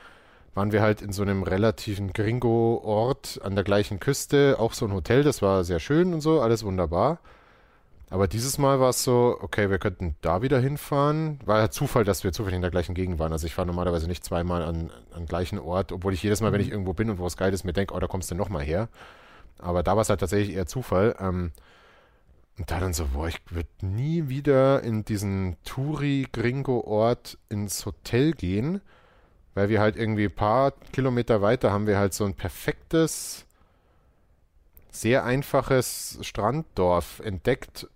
waren wir halt in so einem relativen Gringo-Ort an der gleichen Küste, auch so ein Hotel, das war sehr schön und so, alles wunderbar. Aber dieses Mal war es so, okay, wir könnten da wieder hinfahren. War ja Zufall, dass wir zufällig in der gleichen Gegend waren. Also ich fahre normalerweise nicht zweimal an, an gleichen Ort, obwohl ich jedes Mal, wenn ich mhm. irgendwo bin und wo es geil ist, mir denke, oh, da kommst du nochmal her. Aber da war es halt tatsächlich eher Zufall. Ähm, und da dann so, boah, ich würde nie wieder in diesen Touri-Gringo-Ort ins Hotel gehen, weil wir halt irgendwie ein paar Kilometer weiter haben wir halt so ein perfektes, sehr einfaches Stranddorf entdeckt,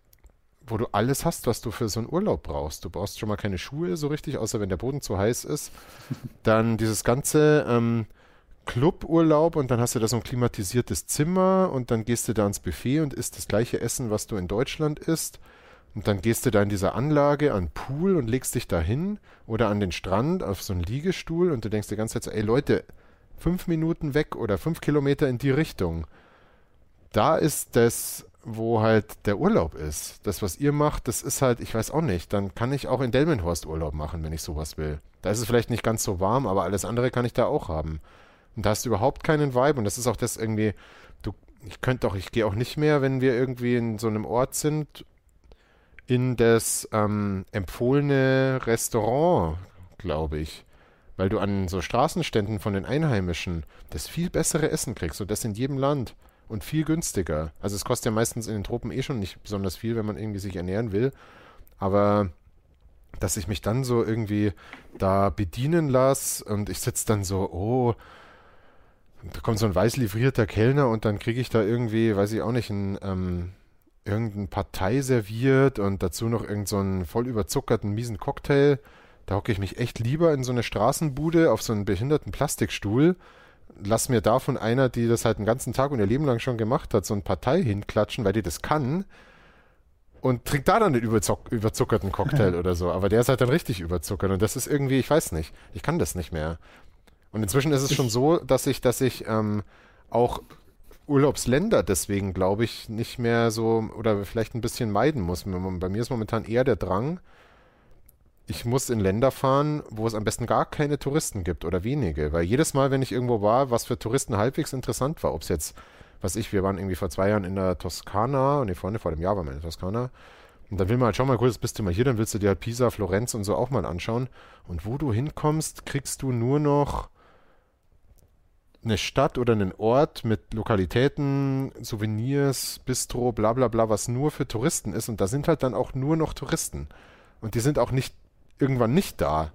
wo du alles hast, was du für so einen Urlaub brauchst. Du brauchst schon mal keine Schuhe so richtig, außer wenn der Boden zu heiß ist. [LAUGHS] Dann dieses ganze ähm, Cluburlaub und dann hast du da so ein klimatisiertes Zimmer und dann gehst du da ins Buffet und isst das gleiche Essen, was du in Deutschland isst. Und dann gehst du da in dieser Anlage an Pool und legst dich da hin oder an den Strand auf so einen Liegestuhl und du denkst die ganze Zeit so, ey Leute, fünf Minuten weg oder fünf Kilometer in die Richtung. Da ist das wo halt der Urlaub ist. Das, was ihr macht, das ist halt, ich weiß auch nicht, dann kann ich auch in Delmenhorst Urlaub machen, wenn ich sowas will. Da ist es vielleicht nicht ganz so warm, aber alles andere kann ich da auch haben. Und da hast du überhaupt keinen Vibe und das ist auch das irgendwie, du, ich könnte auch, ich gehe auch nicht mehr, wenn wir irgendwie in so einem Ort sind, in das ähm, empfohlene Restaurant, glaube ich. Weil du an so Straßenständen von den Einheimischen das viel bessere Essen kriegst und das in jedem Land und viel günstiger. Also es kostet ja meistens in den Tropen eh schon nicht besonders viel, wenn man irgendwie sich ernähren will. Aber dass ich mich dann so irgendwie da bedienen lasse und ich sitze dann so, oh, da kommt so ein weiß livrierter Kellner und dann kriege ich da irgendwie, weiß ich auch nicht, ein, ähm, irgendein Partei serviert und dazu noch irgendeinen so voll überzuckerten, miesen Cocktail. Da hocke ich mich echt lieber in so eine Straßenbude auf so einen behinderten Plastikstuhl lass mir davon einer, die das halt einen ganzen Tag und ihr Leben lang schon gemacht hat, so ein Partei hinklatschen, weil die das kann und trinkt da dann den überzuckerten Cocktail [LAUGHS] oder so. Aber der ist halt dann richtig überzuckert und das ist irgendwie, ich weiß nicht, ich kann das nicht mehr. Und inzwischen ist es schon so, dass ich, dass ich ähm, auch Urlaubsländer deswegen, glaube ich, nicht mehr so oder vielleicht ein bisschen meiden muss. Bei mir ist momentan eher der Drang, ich muss in Länder fahren, wo es am besten gar keine Touristen gibt oder wenige. Weil jedes Mal, wenn ich irgendwo war, was für Touristen halbwegs interessant war, ob es jetzt, was ich, wir waren irgendwie vor zwei Jahren in der Toskana, nee, vorne vor dem Jahr waren wir in der Toskana. Und dann will man halt, schau mal, jetzt bist du mal hier, dann willst du dir halt Pisa, Florenz und so auch mal anschauen. Und wo du hinkommst, kriegst du nur noch eine Stadt oder einen Ort mit Lokalitäten, Souvenirs, Bistro, bla bla bla, was nur für Touristen ist. Und da sind halt dann auch nur noch Touristen. Und die sind auch nicht irgendwann nicht da.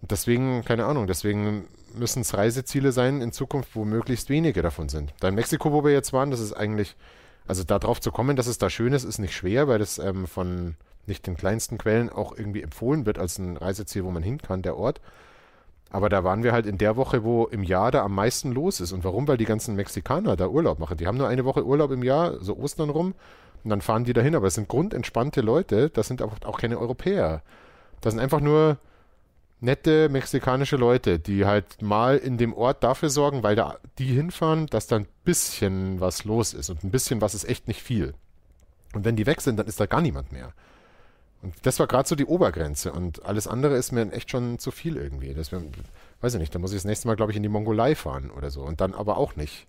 Deswegen, keine Ahnung, deswegen müssen es Reiseziele sein in Zukunft, wo möglichst wenige davon sind. Da in Mexiko, wo wir jetzt waren, das ist eigentlich, also darauf zu kommen, dass es da schön ist, ist nicht schwer, weil das ähm, von nicht den kleinsten Quellen auch irgendwie empfohlen wird als ein Reiseziel, wo man hin kann, der Ort. Aber da waren wir halt in der Woche, wo im Jahr da am meisten los ist. Und warum? Weil die ganzen Mexikaner da Urlaub machen. Die haben nur eine Woche Urlaub im Jahr, so Ostern rum, und dann fahren die dahin. Aber es sind grundentspannte Leute, das sind auch, auch keine Europäer. Das sind einfach nur nette mexikanische Leute, die halt mal in dem Ort dafür sorgen, weil da die hinfahren, dass da ein bisschen was los ist. Und ein bisschen was ist echt nicht viel. Und wenn die weg sind, dann ist da gar niemand mehr. Und das war gerade so die Obergrenze. Und alles andere ist mir echt schon zu viel irgendwie. Das wär, weiß ich nicht, da muss ich das nächste Mal, glaube ich, in die Mongolei fahren oder so. Und dann aber auch nicht.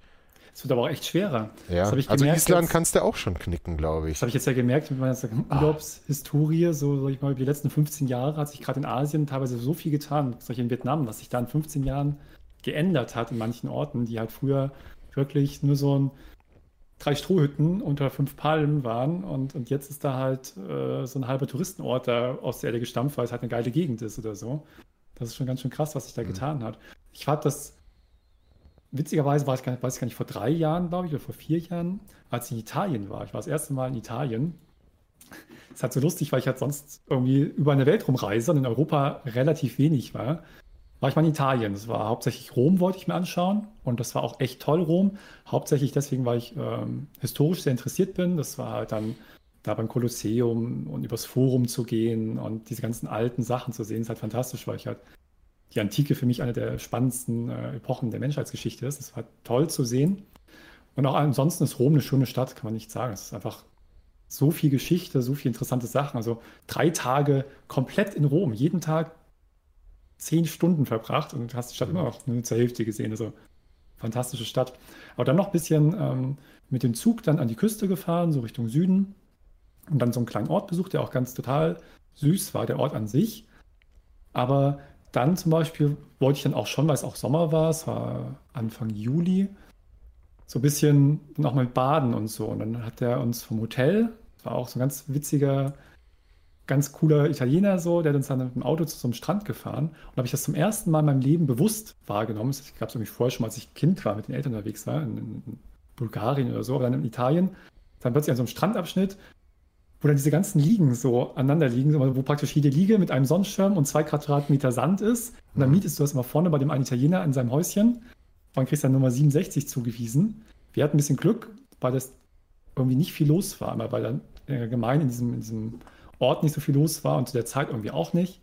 Es wird aber auch echt schwerer. Ja. also Island jetzt, kannst du auch schon knicken, glaube ich. Das habe ich jetzt ja gemerkt mit meiner ah. Urlaubshistorie. So, sag ich mal, die letzten 15 Jahre hat sich gerade in Asien teilweise so viel getan, solche in Vietnam, was sich da in 15 Jahren geändert hat in manchen Orten, die halt früher wirklich nur so ein drei Strohhütten unter fünf Palmen waren und, und jetzt ist da halt äh, so ein halber Touristenort da aus der Erde gestampft, weil es halt eine geile Gegend ist oder so. Das ist schon ganz schön krass, was sich da mhm. getan hat. Ich fand das witzigerweise war ich, gar, weiß ich gar nicht, vor drei Jahren, glaube ich, oder vor vier Jahren, als ich in Italien war. Ich war das erste Mal in Italien. Das ist halt so lustig, weil ich halt sonst irgendwie über eine Welt rumreise und in Europa relativ wenig war. War ich mal in Italien. Das war hauptsächlich Rom, wollte ich mir anschauen. Und das war auch echt toll, Rom. Hauptsächlich deswegen, weil ich ähm, historisch sehr interessiert bin. Das war halt dann da beim Kolosseum und übers Forum zu gehen und diese ganzen alten Sachen zu sehen, ist halt fantastisch, weil ich halt die Antike für mich eine der spannendsten äh, Epochen der Menschheitsgeschichte ist. Das war toll zu sehen. Und auch ansonsten ist Rom eine schöne Stadt, kann man nicht sagen. Es ist einfach so viel Geschichte, so viele interessante Sachen. Also drei Tage komplett in Rom, jeden Tag zehn Stunden verbracht und hast die Stadt immer noch nur zur Hälfte gesehen. Also fantastische Stadt. Aber dann noch ein bisschen ähm, mit dem Zug dann an die Küste gefahren, so Richtung Süden. Und dann so einen kleinen Ort besucht, der auch ganz total süß war, der Ort an sich. Aber dann zum Beispiel wollte ich dann auch schon, weil es auch Sommer war, es war Anfang Juli, so ein bisschen noch mal baden und so. Und dann hat er uns vom Hotel, das war auch so ein ganz witziger, ganz cooler Italiener so, der hat uns dann mit dem Auto zu so einem Strand gefahren. Und habe ich das zum ersten Mal in meinem Leben bewusst wahrgenommen. Ich gab es nämlich vorher schon, als ich Kind war, mit den Eltern unterwegs war, in Bulgarien oder so, aber dann in Italien. Dann plötzlich an so einem Strandabschnitt, wo dann diese ganzen Liegen so aneinander liegen, wo praktisch jede Liege mit einem Sonnenschirm und zwei Quadratmeter Sand ist. Und dann mhm. mietest du das immer vorne bei dem einen Italiener in seinem Häuschen und kriegst dann Nummer 67 zugewiesen. Wir hatten ein bisschen Glück, weil das irgendwie nicht viel los war, weil dann äh, gemein in diesem, in diesem Ort nicht so viel los war und zu der Zeit irgendwie auch nicht.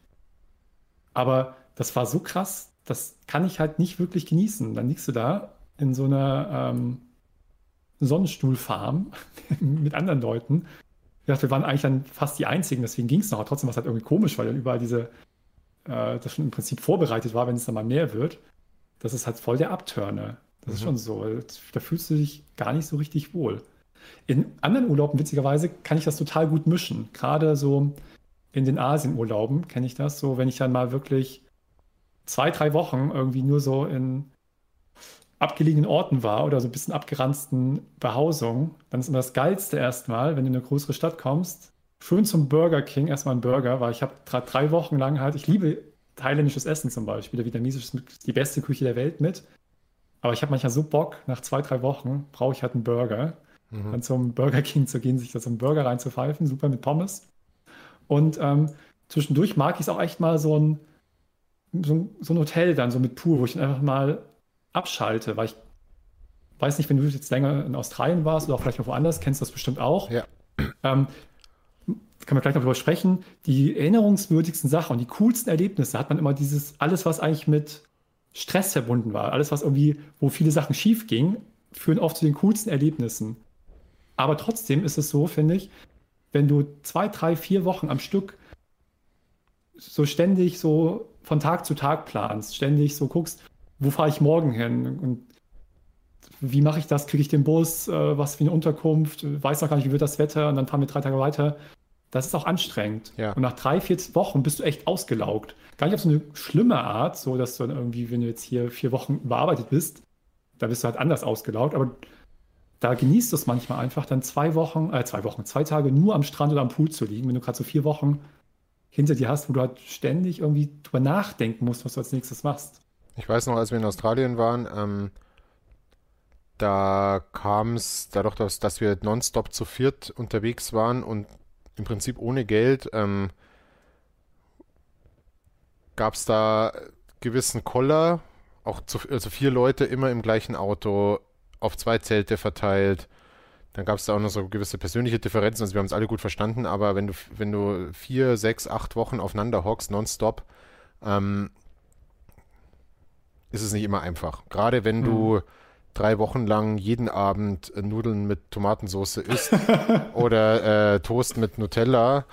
Aber das war so krass, das kann ich halt nicht wirklich genießen. Dann liegst du da in so einer ähm, Sonnenstuhlfarm [LAUGHS] mit anderen Leuten. Ich dachte, wir waren eigentlich dann fast die Einzigen, deswegen ging es noch. Aber trotzdem war es halt irgendwie komisch, weil dann überall diese, äh, das schon im Prinzip vorbereitet war, wenn es dann mal mehr wird. Das ist halt voll der Abturner. Das mhm. ist schon so. Da fühlst du dich gar nicht so richtig wohl. In anderen Urlauben, witzigerweise, kann ich das total gut mischen. Gerade so in den Asienurlauben kenne ich das so, wenn ich dann mal wirklich zwei, drei Wochen irgendwie nur so in abgelegenen Orten war oder so ein bisschen abgeranzten Behausungen, dann ist immer das Geilste erstmal, wenn du in eine größere Stadt kommst, schön zum Burger King erstmal einen Burger, weil ich habe drei Wochen lang halt, ich liebe thailändisches Essen zum Beispiel, der vietnamesisch ist die beste Küche der Welt mit, aber ich habe manchmal so Bock, nach zwei, drei Wochen brauche ich halt einen Burger mhm. dann zum Burger King zu gehen, sich da so einen Burger reinzupfeifen, super mit Pommes. Und ähm, zwischendurch mag ich es auch echt mal so ein, so ein, so, ein, Hotel dann, so mit Pool, wo ich dann einfach mal abschalte, weil ich weiß nicht, wenn du jetzt länger in Australien warst oder auch vielleicht noch woanders, kennst du das bestimmt auch. Ja. Ähm, kann man gleich noch drüber sprechen. Die erinnerungswürdigsten Sachen und die coolsten Erlebnisse hat man immer dieses, alles, was eigentlich mit Stress verbunden war, alles, was irgendwie, wo viele Sachen schief gingen, führen oft zu den coolsten Erlebnissen. Aber trotzdem ist es so, finde ich, wenn du zwei, drei, vier Wochen am Stück so ständig so von Tag zu Tag planst, ständig so guckst, wo fahre ich morgen hin und wie mache ich das, kriege ich den Bus, äh, was für eine Unterkunft, weiß noch gar nicht, wie wird das Wetter und dann fahren wir drei Tage weiter. Das ist auch anstrengend. Ja. Und nach drei, vier Wochen bist du echt ausgelaugt. Gar nicht auf so eine schlimme Art, so dass du dann irgendwie, wenn du jetzt hier vier Wochen überarbeitet bist, da bist du halt anders ausgelaugt, aber da genießt du es manchmal einfach, dann zwei Wochen, äh, zwei Wochen, zwei Tage nur am Strand oder am Pool zu liegen, wenn du gerade so vier Wochen hinter dir hast, wo du halt ständig irgendwie drüber nachdenken musst, was du als nächstes machst. Ich weiß noch, als wir in Australien waren, ähm, da kam es dadurch, dass, dass wir nonstop zu viert unterwegs waren und im Prinzip ohne Geld, ähm, gab es da gewissen Koller, auch zu, also vier Leute immer im gleichen Auto auf zwei Zelte verteilt. Dann gab es da auch noch so gewisse persönliche Differenzen. Also wir haben es alle gut verstanden, aber wenn du, wenn du vier, sechs, acht Wochen aufeinander hockst, nonstop, ähm, ist es nicht immer einfach. Gerade wenn mhm. du drei Wochen lang jeden Abend Nudeln mit Tomatensauce isst [LAUGHS] oder äh, Toast mit Nutella,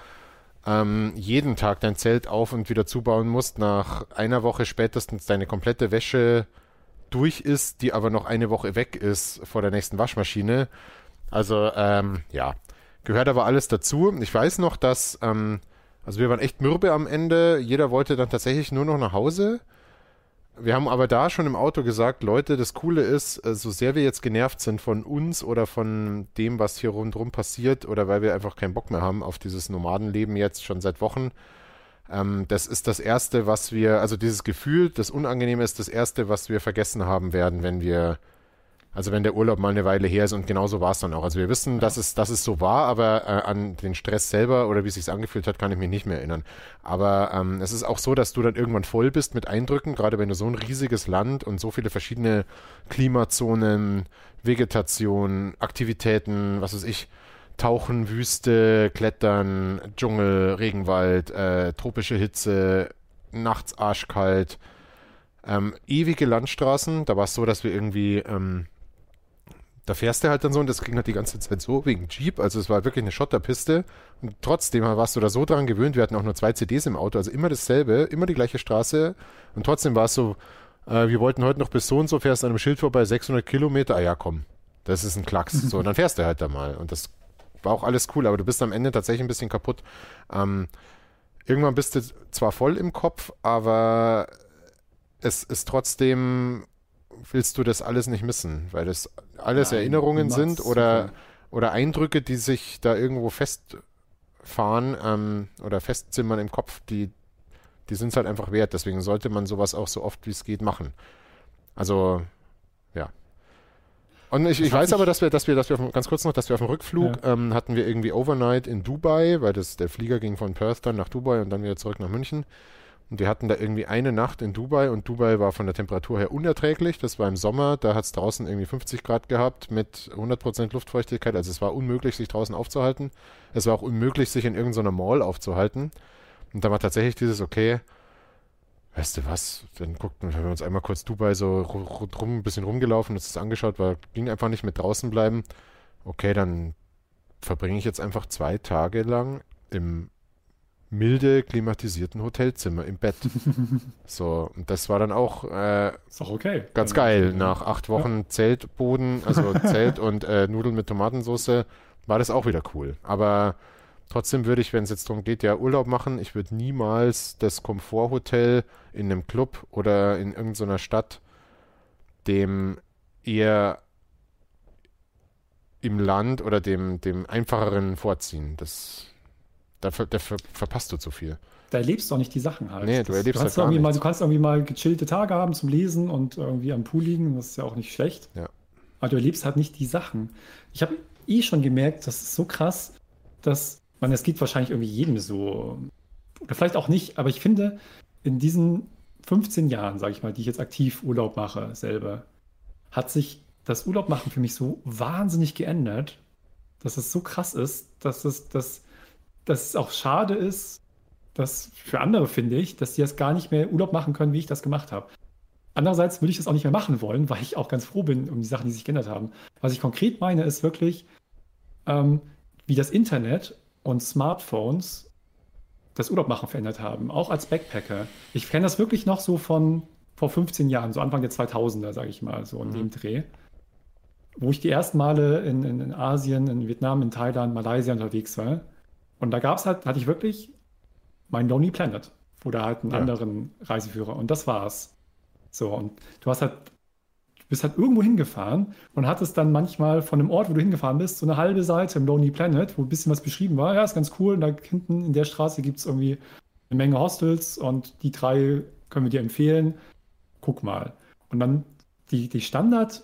ähm, jeden Tag dein Zelt auf und wieder zubauen musst, nach einer Woche spätestens deine komplette Wäsche durch ist, die aber noch eine Woche weg ist vor der nächsten Waschmaschine. Also ähm, ja, gehört aber alles dazu. Ich weiß noch, dass, ähm, also wir waren echt mürbe am Ende. Jeder wollte dann tatsächlich nur noch nach Hause. Wir haben aber da schon im Auto gesagt, Leute, das Coole ist, äh, so sehr wir jetzt genervt sind von uns oder von dem, was hier rundherum passiert, oder weil wir einfach keinen Bock mehr haben auf dieses Nomadenleben jetzt schon seit Wochen, ähm, das ist das Erste, was wir, also dieses Gefühl, das Unangenehme ist das Erste, was wir vergessen haben werden, wenn wir, also wenn der Urlaub mal eine Weile her ist und genauso war es dann auch. Also wir wissen, ja. dass, es, dass es so war, aber äh, an den Stress selber oder wie es sich angefühlt hat, kann ich mich nicht mehr erinnern. Aber ähm, es ist auch so, dass du dann irgendwann voll bist mit Eindrücken, gerade wenn du so ein riesiges Land und so viele verschiedene Klimazonen, Vegetation, Aktivitäten, was weiß ich, Tauchen, Wüste, Klettern, Dschungel, Regenwald, äh, tropische Hitze, nachts arschkalt, ähm, ewige Landstraßen. Da war es so, dass wir irgendwie ähm, da fährst du halt dann so und das ging halt die ganze Zeit so wegen Jeep. Also es war wirklich eine Schotterpiste und trotzdem warst du da so dran gewöhnt. Wir hatten auch nur zwei CDs im Auto, also immer dasselbe, immer die gleiche Straße und trotzdem war es so, äh, wir wollten heute noch bis so und so, fährst an einem Schild vorbei, 600 Kilometer, ah ja komm, das ist ein Klacks. So, und dann fährst du halt da mal und das war auch alles cool, aber du bist am Ende tatsächlich ein bisschen kaputt. Ähm, irgendwann bist du zwar voll im Kopf, aber es ist trotzdem willst du das alles nicht missen, weil das alles Nein, Erinnerungen sind oder, oder Eindrücke, die sich da irgendwo festfahren ähm, oder festzimmern im Kopf, die, die sind es halt einfach wert. Deswegen sollte man sowas auch so oft wie es geht machen. Also, ja. Und ich, ich weiß aber, dass wir, dass wir, dass wir auf, ganz kurz noch, dass wir auf dem Rückflug ja. ähm, hatten wir irgendwie Overnight in Dubai, weil das, der Flieger ging von Perth dann nach Dubai und dann wieder zurück nach München. Und wir hatten da irgendwie eine Nacht in Dubai und Dubai war von der Temperatur her unerträglich. Das war im Sommer, da hat es draußen irgendwie 50 Grad gehabt mit 100% Luftfeuchtigkeit. Also es war unmöglich, sich draußen aufzuhalten. Es war auch unmöglich, sich in irgendeiner Mall aufzuhalten. Und da war tatsächlich dieses, okay, weißt du was, dann guckten wir uns einmal kurz Dubai so rum, ein bisschen rumgelaufen, uns das angeschaut, weil ging einfach nicht mit draußen bleiben. Okay, dann verbringe ich jetzt einfach zwei Tage lang im milde klimatisierten Hotelzimmer im Bett. [LAUGHS] so, und das war dann auch, äh, ist auch okay. ganz geil. Nach acht Wochen ja. Zeltboden, also [LAUGHS] Zelt und äh, Nudeln mit Tomatensauce, war das auch wieder cool. Aber trotzdem würde ich, wenn es jetzt darum geht, ja Urlaub machen, ich würde niemals das Komforthotel in einem Club oder in irgendeiner Stadt dem eher im Land oder dem, dem einfacheren vorziehen. Das da, da ver, verpasst du zu viel. Da erlebst du auch nicht die Sachen halt. Nee, du erlebst das, du halt gar mal, Du kannst irgendwie mal gechillte Tage haben zum Lesen und irgendwie am Pool liegen, das ist ja auch nicht schlecht. Ja. Aber du erlebst halt nicht die Sachen. Ich habe eh schon gemerkt, das ist so krass, dass man, es geht wahrscheinlich irgendwie jedem so, oder vielleicht auch nicht, aber ich finde, in diesen 15 Jahren, sage ich mal, die ich jetzt aktiv Urlaub mache, selber, hat sich das Urlaub machen für mich so wahnsinnig geändert, dass es so krass ist, dass es, dass dass es auch schade ist, dass für andere finde ich, dass die das gar nicht mehr Urlaub machen können, wie ich das gemacht habe. Andererseits würde ich das auch nicht mehr machen wollen, weil ich auch ganz froh bin um die Sachen, die sich geändert haben. Was ich konkret meine, ist wirklich, ähm, wie das Internet und Smartphones das Urlaubmachen verändert haben, auch als Backpacker. Ich kenne das wirklich noch so von vor 15 Jahren, so Anfang der 2000er, sage ich mal, so in mhm. dem Dreh, wo ich die ersten Male in, in, in Asien, in Vietnam, in Thailand, Malaysia unterwegs war und da gab es halt, hatte ich wirklich mein Lonely Planet oder halt einen ja. anderen Reiseführer und das war's. So, und du hast halt, du bist halt irgendwo hingefahren und hattest dann manchmal von dem Ort, wo du hingefahren bist, so eine halbe Seite im Lonely Planet, wo ein bisschen was beschrieben war. Ja, ist ganz cool. Und da hinten in der Straße gibt es irgendwie eine Menge Hostels und die drei können wir dir empfehlen. Guck mal. Und dann die, die Standardreise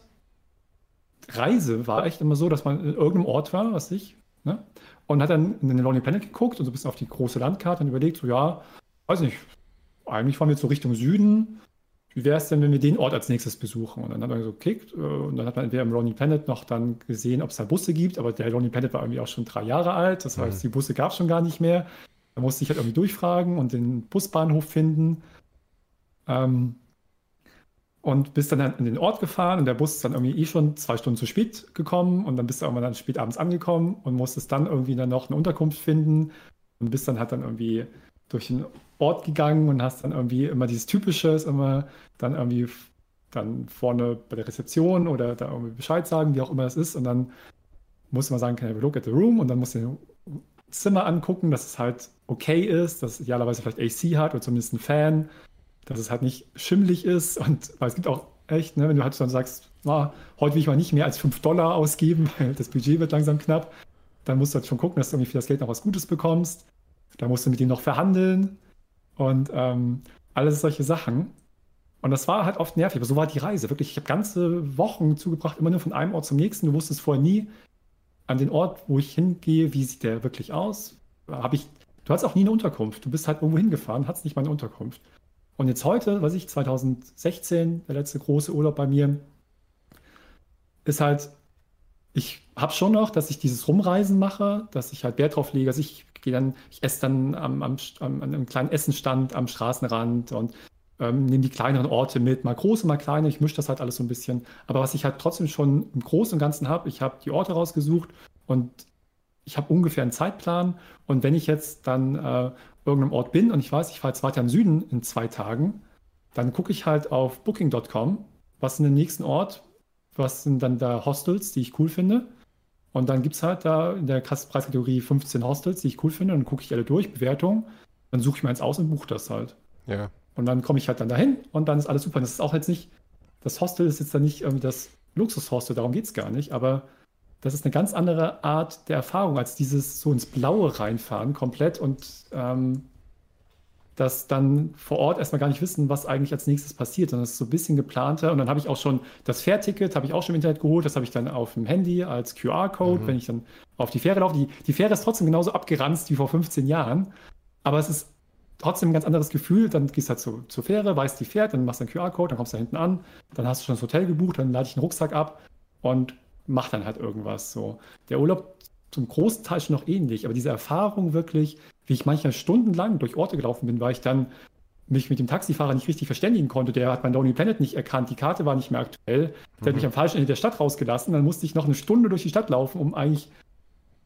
war echt immer so, dass man in irgendeinem Ort war, was ich, ne? Und hat dann in den Lonely Planet geguckt und so ein bisschen auf die große Landkarte und überlegt, so ja, weiß nicht, eigentlich fahren wir jetzt so Richtung Süden. Wie wäre es denn, wenn wir den Ort als nächstes besuchen? Und dann hat man so gekickt äh, und dann hat man entweder im Lonely Planet noch dann gesehen, ob es da Busse gibt, aber der Lonely Planet war irgendwie auch schon drei Jahre alt, das heißt, mhm. die Busse gab es schon gar nicht mehr. Da musste ich halt irgendwie durchfragen und den Busbahnhof finden. Ähm, und bist dann in den Ort gefahren und der Bus ist dann irgendwie eh schon zwei Stunden zu spät gekommen und dann bist du irgendwann dann spät abends angekommen und musstest dann irgendwie dann noch eine Unterkunft finden und bist dann halt dann irgendwie durch den Ort gegangen und hast dann irgendwie immer dieses Typische, ist immer dann irgendwie dann vorne bei der Rezeption oder da irgendwie Bescheid sagen, wie auch immer das ist. Und dann musst du mal sagen, can I look at the room? Und dann musst du ein Zimmer angucken, dass es halt okay ist, dass es idealerweise vielleicht AC hat oder zumindest ein Fan dass es halt nicht schimmelig ist. Und weil es gibt auch echt, ne, wenn du halt dann sagst, oh, heute will ich mal nicht mehr als 5 Dollar ausgeben, weil [LAUGHS] das Budget wird langsam knapp, dann musst du halt schon gucken, dass du irgendwie für das Geld noch was Gutes bekommst. Da musst du mit denen noch verhandeln und ähm, alles solche Sachen. Und das war halt oft nervig, aber so war die Reise. Wirklich, ich habe ganze Wochen zugebracht, immer nur von einem Ort zum nächsten. Du wusstest vorher nie an den Ort, wo ich hingehe, wie sieht der wirklich aus. Habe ich, du hast auch nie eine Unterkunft. Du bist halt irgendwo hingefahren, hast nicht mal eine Unterkunft. Und jetzt heute, weiß ich, 2016, der letzte große Urlaub bei mir, ist halt, ich habe schon noch, dass ich dieses Rumreisen mache, dass ich halt Wert drauf lege. Also ich gehe dann, ich esse dann am, am, am, an einem kleinen Essenstand am Straßenrand und ähm, nehme die kleineren Orte mit, mal große, mal kleine, ich mische das halt alles so ein bisschen. Aber was ich halt trotzdem schon im Großen und Ganzen habe, ich habe die Orte rausgesucht und ich habe ungefähr einen Zeitplan. Und wenn ich jetzt dann äh, irgendeinem Ort bin und ich weiß, ich fahre jetzt weiter im Süden in zwei Tagen, dann gucke ich halt auf booking.com, was ist der nächsten Ort, was sind dann da Hostels, die ich cool finde. Und dann gibt es halt da in der Preiskategorie 15 Hostels, die ich cool finde. Dann gucke ich alle durch, Bewertung. Dann suche ich mir eins aus und buche das halt. Ja. Und dann komme ich halt dann dahin und dann ist alles super. Und das ist auch jetzt nicht, das Hostel ist jetzt dann nicht irgendwie das Luxushostel, darum geht es gar nicht. Aber das ist eine ganz andere Art der Erfahrung als dieses so ins Blaue reinfahren komplett und ähm, das dann vor Ort erstmal gar nicht wissen, was eigentlich als nächstes passiert. das ist so ein bisschen geplanter. Und dann habe ich auch schon das Fährticket, habe ich auch schon im Internet geholt. Das habe ich dann auf dem Handy als QR-Code, mhm. wenn ich dann auf die Fähre laufe. Die, die Fähre ist trotzdem genauso abgeranzt wie vor 15 Jahren. Aber es ist trotzdem ein ganz anderes Gefühl. Dann gehst du halt zu, zur Fähre, weißt, die fährt, dann machst du einen QR-Code, dann kommst du da hinten an, dann hast du schon das Hotel gebucht, dann lade ich einen Rucksack ab und mach dann halt irgendwas. So. Der Urlaub zum großen Teil schon noch ähnlich, aber diese Erfahrung wirklich, wie ich manchmal stundenlang durch Orte gelaufen bin, weil ich dann mich mit dem Taxifahrer nicht richtig verständigen konnte. Der hat mein Lonely Planet nicht erkannt, die Karte war nicht mehr aktuell. Der mhm. hat mich am falschen Ende der Stadt rausgelassen. Dann musste ich noch eine Stunde durch die Stadt laufen, um eigentlich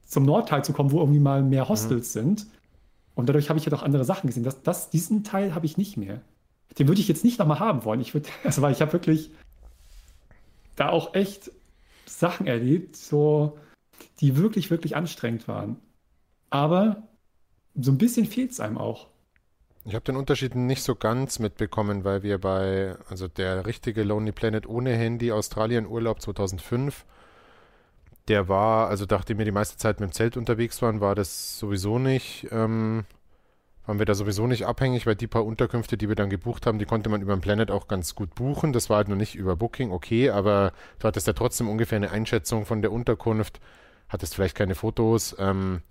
zum Nordteil zu kommen, wo irgendwie mal mehr mhm. Hostels mhm. sind. Und dadurch habe ich ja doch andere Sachen gesehen. Das, das, diesen Teil habe ich nicht mehr. Den würde ich jetzt nicht nochmal haben wollen. Ich würde, [LAUGHS] also weil ich habe wirklich da auch echt Sachen erlebt, so, die wirklich, wirklich anstrengend waren. Aber so ein bisschen fehlt es einem auch. Ich habe den Unterschied nicht so ganz mitbekommen, weil wir bei, also der richtige Lonely Planet ohne Handy Australien Urlaub 2005, der war, also nachdem wir die meiste Zeit mit dem Zelt unterwegs waren, war das sowieso nicht, ähm, waren wir da sowieso nicht abhängig, weil die paar Unterkünfte, die wir dann gebucht haben, die konnte man über den Planet auch ganz gut buchen. Das war halt noch nicht über Booking, okay, aber du hattest ja trotzdem ungefähr eine Einschätzung von der Unterkunft, hattest vielleicht keine Fotos ähm,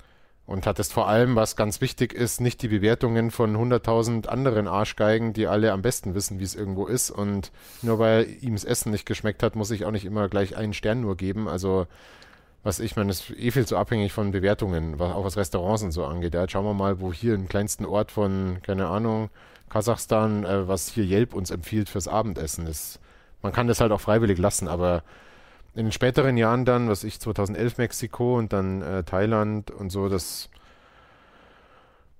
und hattest vor allem, was ganz wichtig ist, nicht die Bewertungen von 100.000 anderen Arschgeigen, die alle am besten wissen, wie es irgendwo ist. Und nur weil ihm das Essen nicht geschmeckt hat, muss ich auch nicht immer gleich einen Stern nur geben. Also was ich meine, ist eh viel zu abhängig von Bewertungen, was, auch was Restaurants und so angeht. Ja, schauen wir mal, wo hier im kleinsten Ort von, keine Ahnung, Kasachstan, äh, was hier Yelp uns empfiehlt fürs Abendessen ist. Man kann das halt auch freiwillig lassen, aber in den späteren Jahren dann, was ich 2011 Mexiko und dann äh, Thailand und so, das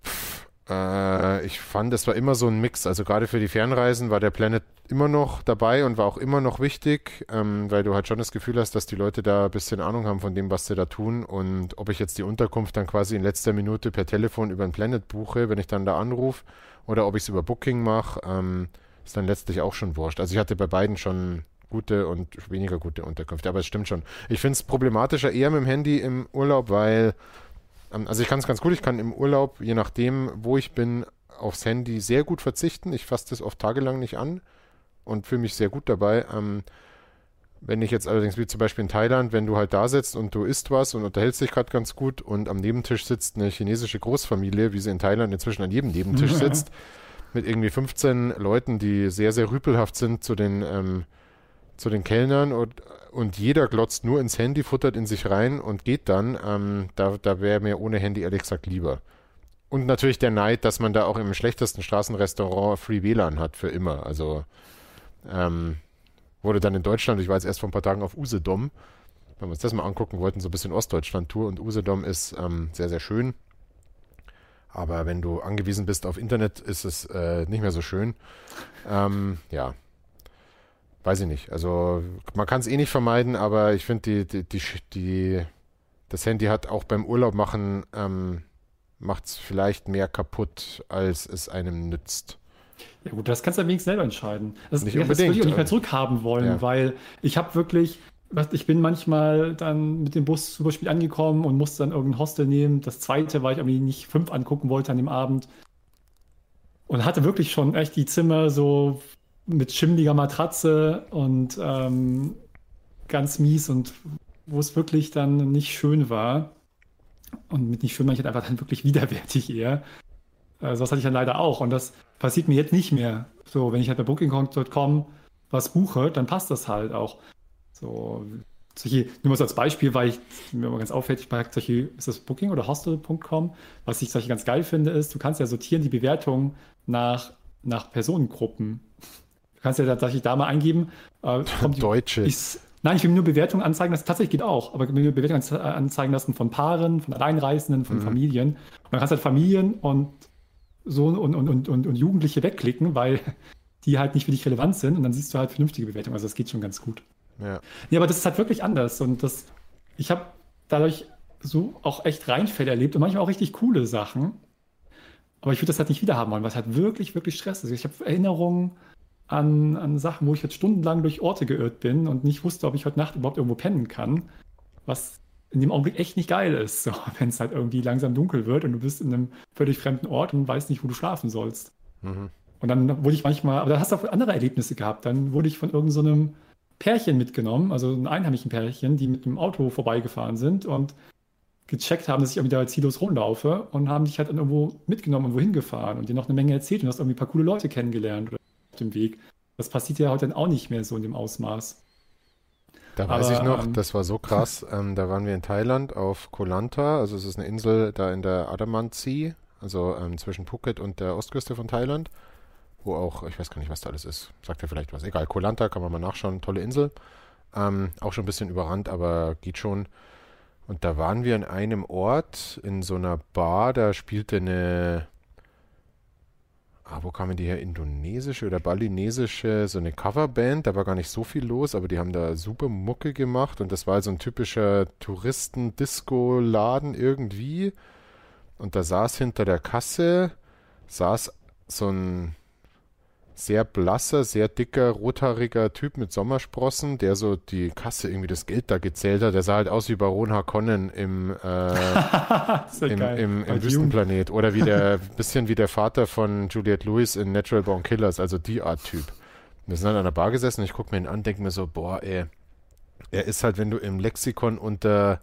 pff, äh, ich fand, es war immer so ein Mix. Also gerade für die Fernreisen war der Planet immer noch dabei und war auch immer noch wichtig, ähm, weil du halt schon das Gefühl hast, dass die Leute da ein bisschen Ahnung haben von dem, was sie da tun. Und ob ich jetzt die Unterkunft dann quasi in letzter Minute per Telefon über den Planet buche, wenn ich dann da anrufe, oder ob ich es über Booking mache, ähm, ist dann letztlich auch schon wurscht. Also ich hatte bei beiden schon gute und weniger gute Unterkünfte, aber es stimmt schon. Ich finde es problematischer eher mit dem Handy im Urlaub, weil also ich kann es ganz gut, ich kann im Urlaub, je nachdem, wo ich bin, aufs Handy sehr gut verzichten. Ich fasse das oft tagelang nicht an und fühle mich sehr gut dabei. Ähm, wenn ich jetzt allerdings, wie zum Beispiel in Thailand, wenn du halt da sitzt und du isst was und unterhältst dich gerade ganz gut und am Nebentisch sitzt eine chinesische Großfamilie, wie sie in Thailand inzwischen an jedem Nebentisch [LAUGHS] sitzt, mit irgendwie 15 Leuten, die sehr, sehr rüpelhaft sind zu den, ähm, zu den Kellnern und und jeder glotzt nur ins Handy, futtert in sich rein und geht dann, ähm, da, da wäre mir ohne Handy ehrlich gesagt lieber. Und natürlich der Neid, dass man da auch im schlechtesten Straßenrestaurant Free WLAN hat für immer. Also ähm, wurde dann in Deutschland, ich war jetzt erst vor ein paar Tagen auf Usedom, wenn wir uns das mal angucken wollten, so ein bisschen Ostdeutschland-Tour und Usedom ist ähm, sehr, sehr schön. Aber wenn du angewiesen bist auf Internet, ist es äh, nicht mehr so schön. Ähm, ja, weiß ich nicht. Also man kann es eh nicht vermeiden, aber ich finde, die, die, die, das Handy hat auch beim Urlaub machen, ähm, macht es vielleicht mehr kaputt, als es einem nützt. Ja gut, das kannst du wenigstens selber entscheiden. Das, nicht das würde ich auch nicht mehr zurückhaben wollen, ja. weil ich habe wirklich, ich bin manchmal dann mit dem Bus zum Beispiel angekommen und musste dann irgendein Hostel nehmen. Das zweite, weil ich irgendwie nicht fünf angucken wollte an dem Abend. Und hatte wirklich schon echt die Zimmer so mit schimmliger Matratze und ähm, ganz mies und wo es wirklich dann nicht schön war. Und mit nicht schön meine ich halt einfach dann wirklich widerwärtig eher. Äh, sowas hatte ich dann leider auch. Und das passiert mir jetzt nicht mehr. So, wenn ich halt bei Booking.com was buche, dann passt das halt auch. So, solche, nur mal so als Beispiel, weil ich mir immer ganz auffällig bei solche, ist das Booking oder Hostel.com? Was ich solche ganz geil finde, ist, du kannst ja sortieren die Bewertungen nach nach Personengruppen. Du kannst ja tatsächlich da mal eingeben. Äh, Deutsche. Ich, nein, ich will mir nur Bewertungen anzeigen lassen. Tatsächlich geht auch, aber ich will mir Bewertungen anzeigen lassen von Paaren, von Alleinreisenden, von mhm. Familien. Und dann kannst du halt Familien und so und, und, und, und, und Jugendliche wegklicken, weil [LAUGHS] die halt nicht für dich relevant sind und dann siehst du halt vernünftige Bewertungen. Also das geht schon ganz gut. Ja. Nee, aber das ist halt wirklich anders und das, ich habe dadurch so auch echt Reinfälle erlebt und manchmal auch richtig coole Sachen. Aber ich würde das halt nicht wieder haben wollen, was halt wirklich, wirklich Stress ist. Ich habe Erinnerungen an, an Sachen, wo ich jetzt stundenlang durch Orte geirrt bin und nicht wusste, ob ich heute Nacht überhaupt irgendwo pennen kann. Was in dem Augenblick echt nicht geil ist, so, [LAUGHS] wenn es halt irgendwie langsam dunkel wird und du bist in einem völlig fremden Ort und weißt nicht, wo du schlafen sollst. Mhm. Und dann wurde ich manchmal, aber da hast du auch andere Erlebnisse gehabt. Dann wurde ich von irgendeinem so Pärchen mitgenommen, also ein einheimischen Pärchen, die mit dem Auto vorbeigefahren sind und gecheckt haben, dass ich irgendwie da ziellos rumlaufe und haben dich halt irgendwo mitgenommen und wohin gefahren und dir noch eine Menge erzählt und hast irgendwie ein paar coole Leute kennengelernt auf dem Weg. Das passiert ja heute dann auch nicht mehr so in dem Ausmaß. Da weiß Aber, ich noch, ähm, das war so krass. [LAUGHS] ähm, da waren wir in Thailand auf Koh Lanta, also es ist eine Insel da in der Adamant Sea, also ähm, zwischen Phuket und der Ostküste von Thailand, wo auch, ich weiß gar nicht, was da alles ist. Sagt ja vielleicht was. Egal, Koh Lanta kann man mal nachschauen, tolle Insel. Ähm, auch schon ein bisschen überrannt, aber geht schon. Und da waren wir in einem Ort, in so einer Bar, da spielte eine, ah, wo kamen die her? Indonesische oder balinesische, so eine Coverband. Da war gar nicht so viel los, aber die haben da super Mucke gemacht und das war so ein typischer Touristen-Disco-Laden irgendwie. Und da saß hinter der Kasse, saß so ein sehr blasser, sehr dicker, rothaariger Typ mit Sommersprossen, der so die Kasse irgendwie das Geld da gezählt hat. Der sah halt aus wie Baron Harkonnen im, [LAUGHS] äh, im, im, im Wüstenplanet. Oder wie der, [LAUGHS] bisschen wie der Vater von Juliette Lewis in Natural Born Killers, also die Art Typ. Wir sind halt an der Bar gesessen und ich gucke mir ihn an, denke mir so, boah, ey, er ist halt, wenn du im Lexikon unter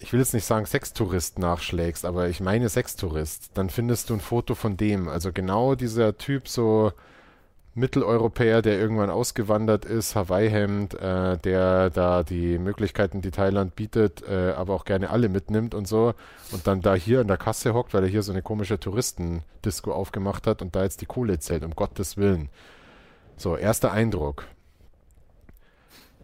ich will jetzt nicht sagen Sextourist nachschlägst, aber ich meine Sextourist, dann findest du ein Foto von dem. Also genau dieser Typ, so Mitteleuropäer, der irgendwann ausgewandert ist, Hawaii-Hemd, äh, der da die Möglichkeiten, die Thailand bietet, äh, aber auch gerne alle mitnimmt und so und dann da hier in der Kasse hockt, weil er hier so eine komische Touristendisco aufgemacht hat und da jetzt die Kohle zählt, um Gottes Willen. So, erster Eindruck.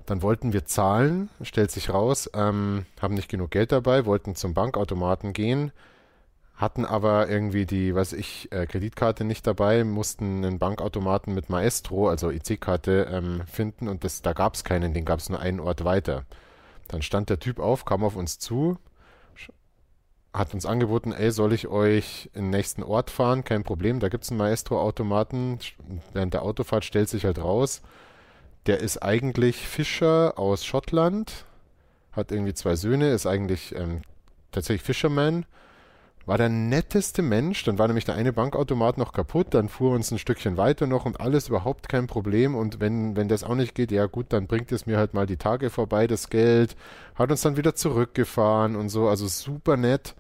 Dann wollten wir zahlen, stellt sich raus, ähm, haben nicht genug Geld dabei, wollten zum Bankautomaten gehen, hatten aber irgendwie die, was ich, äh, Kreditkarte nicht dabei, mussten einen Bankautomaten mit Maestro, also IC-Karte, ähm, finden und das, da gab es keinen, den gab es nur einen Ort weiter. Dann stand der Typ auf, kam auf uns zu, hat uns angeboten, ey, soll ich euch in den nächsten Ort fahren? Kein Problem, da gibt es einen Maestro-Automaten. Während der Autofahrt stellt sich halt raus, der ist eigentlich Fischer aus Schottland, hat irgendwie zwei Söhne, ist eigentlich ähm, tatsächlich Fisherman. War der netteste Mensch, dann war nämlich der eine Bankautomat noch kaputt, dann fuhr uns ein Stückchen weiter noch und alles überhaupt kein Problem. Und wenn, wenn das auch nicht geht, ja gut, dann bringt es mir halt mal die Tage vorbei, das Geld. Hat uns dann wieder zurückgefahren und so, also super nett.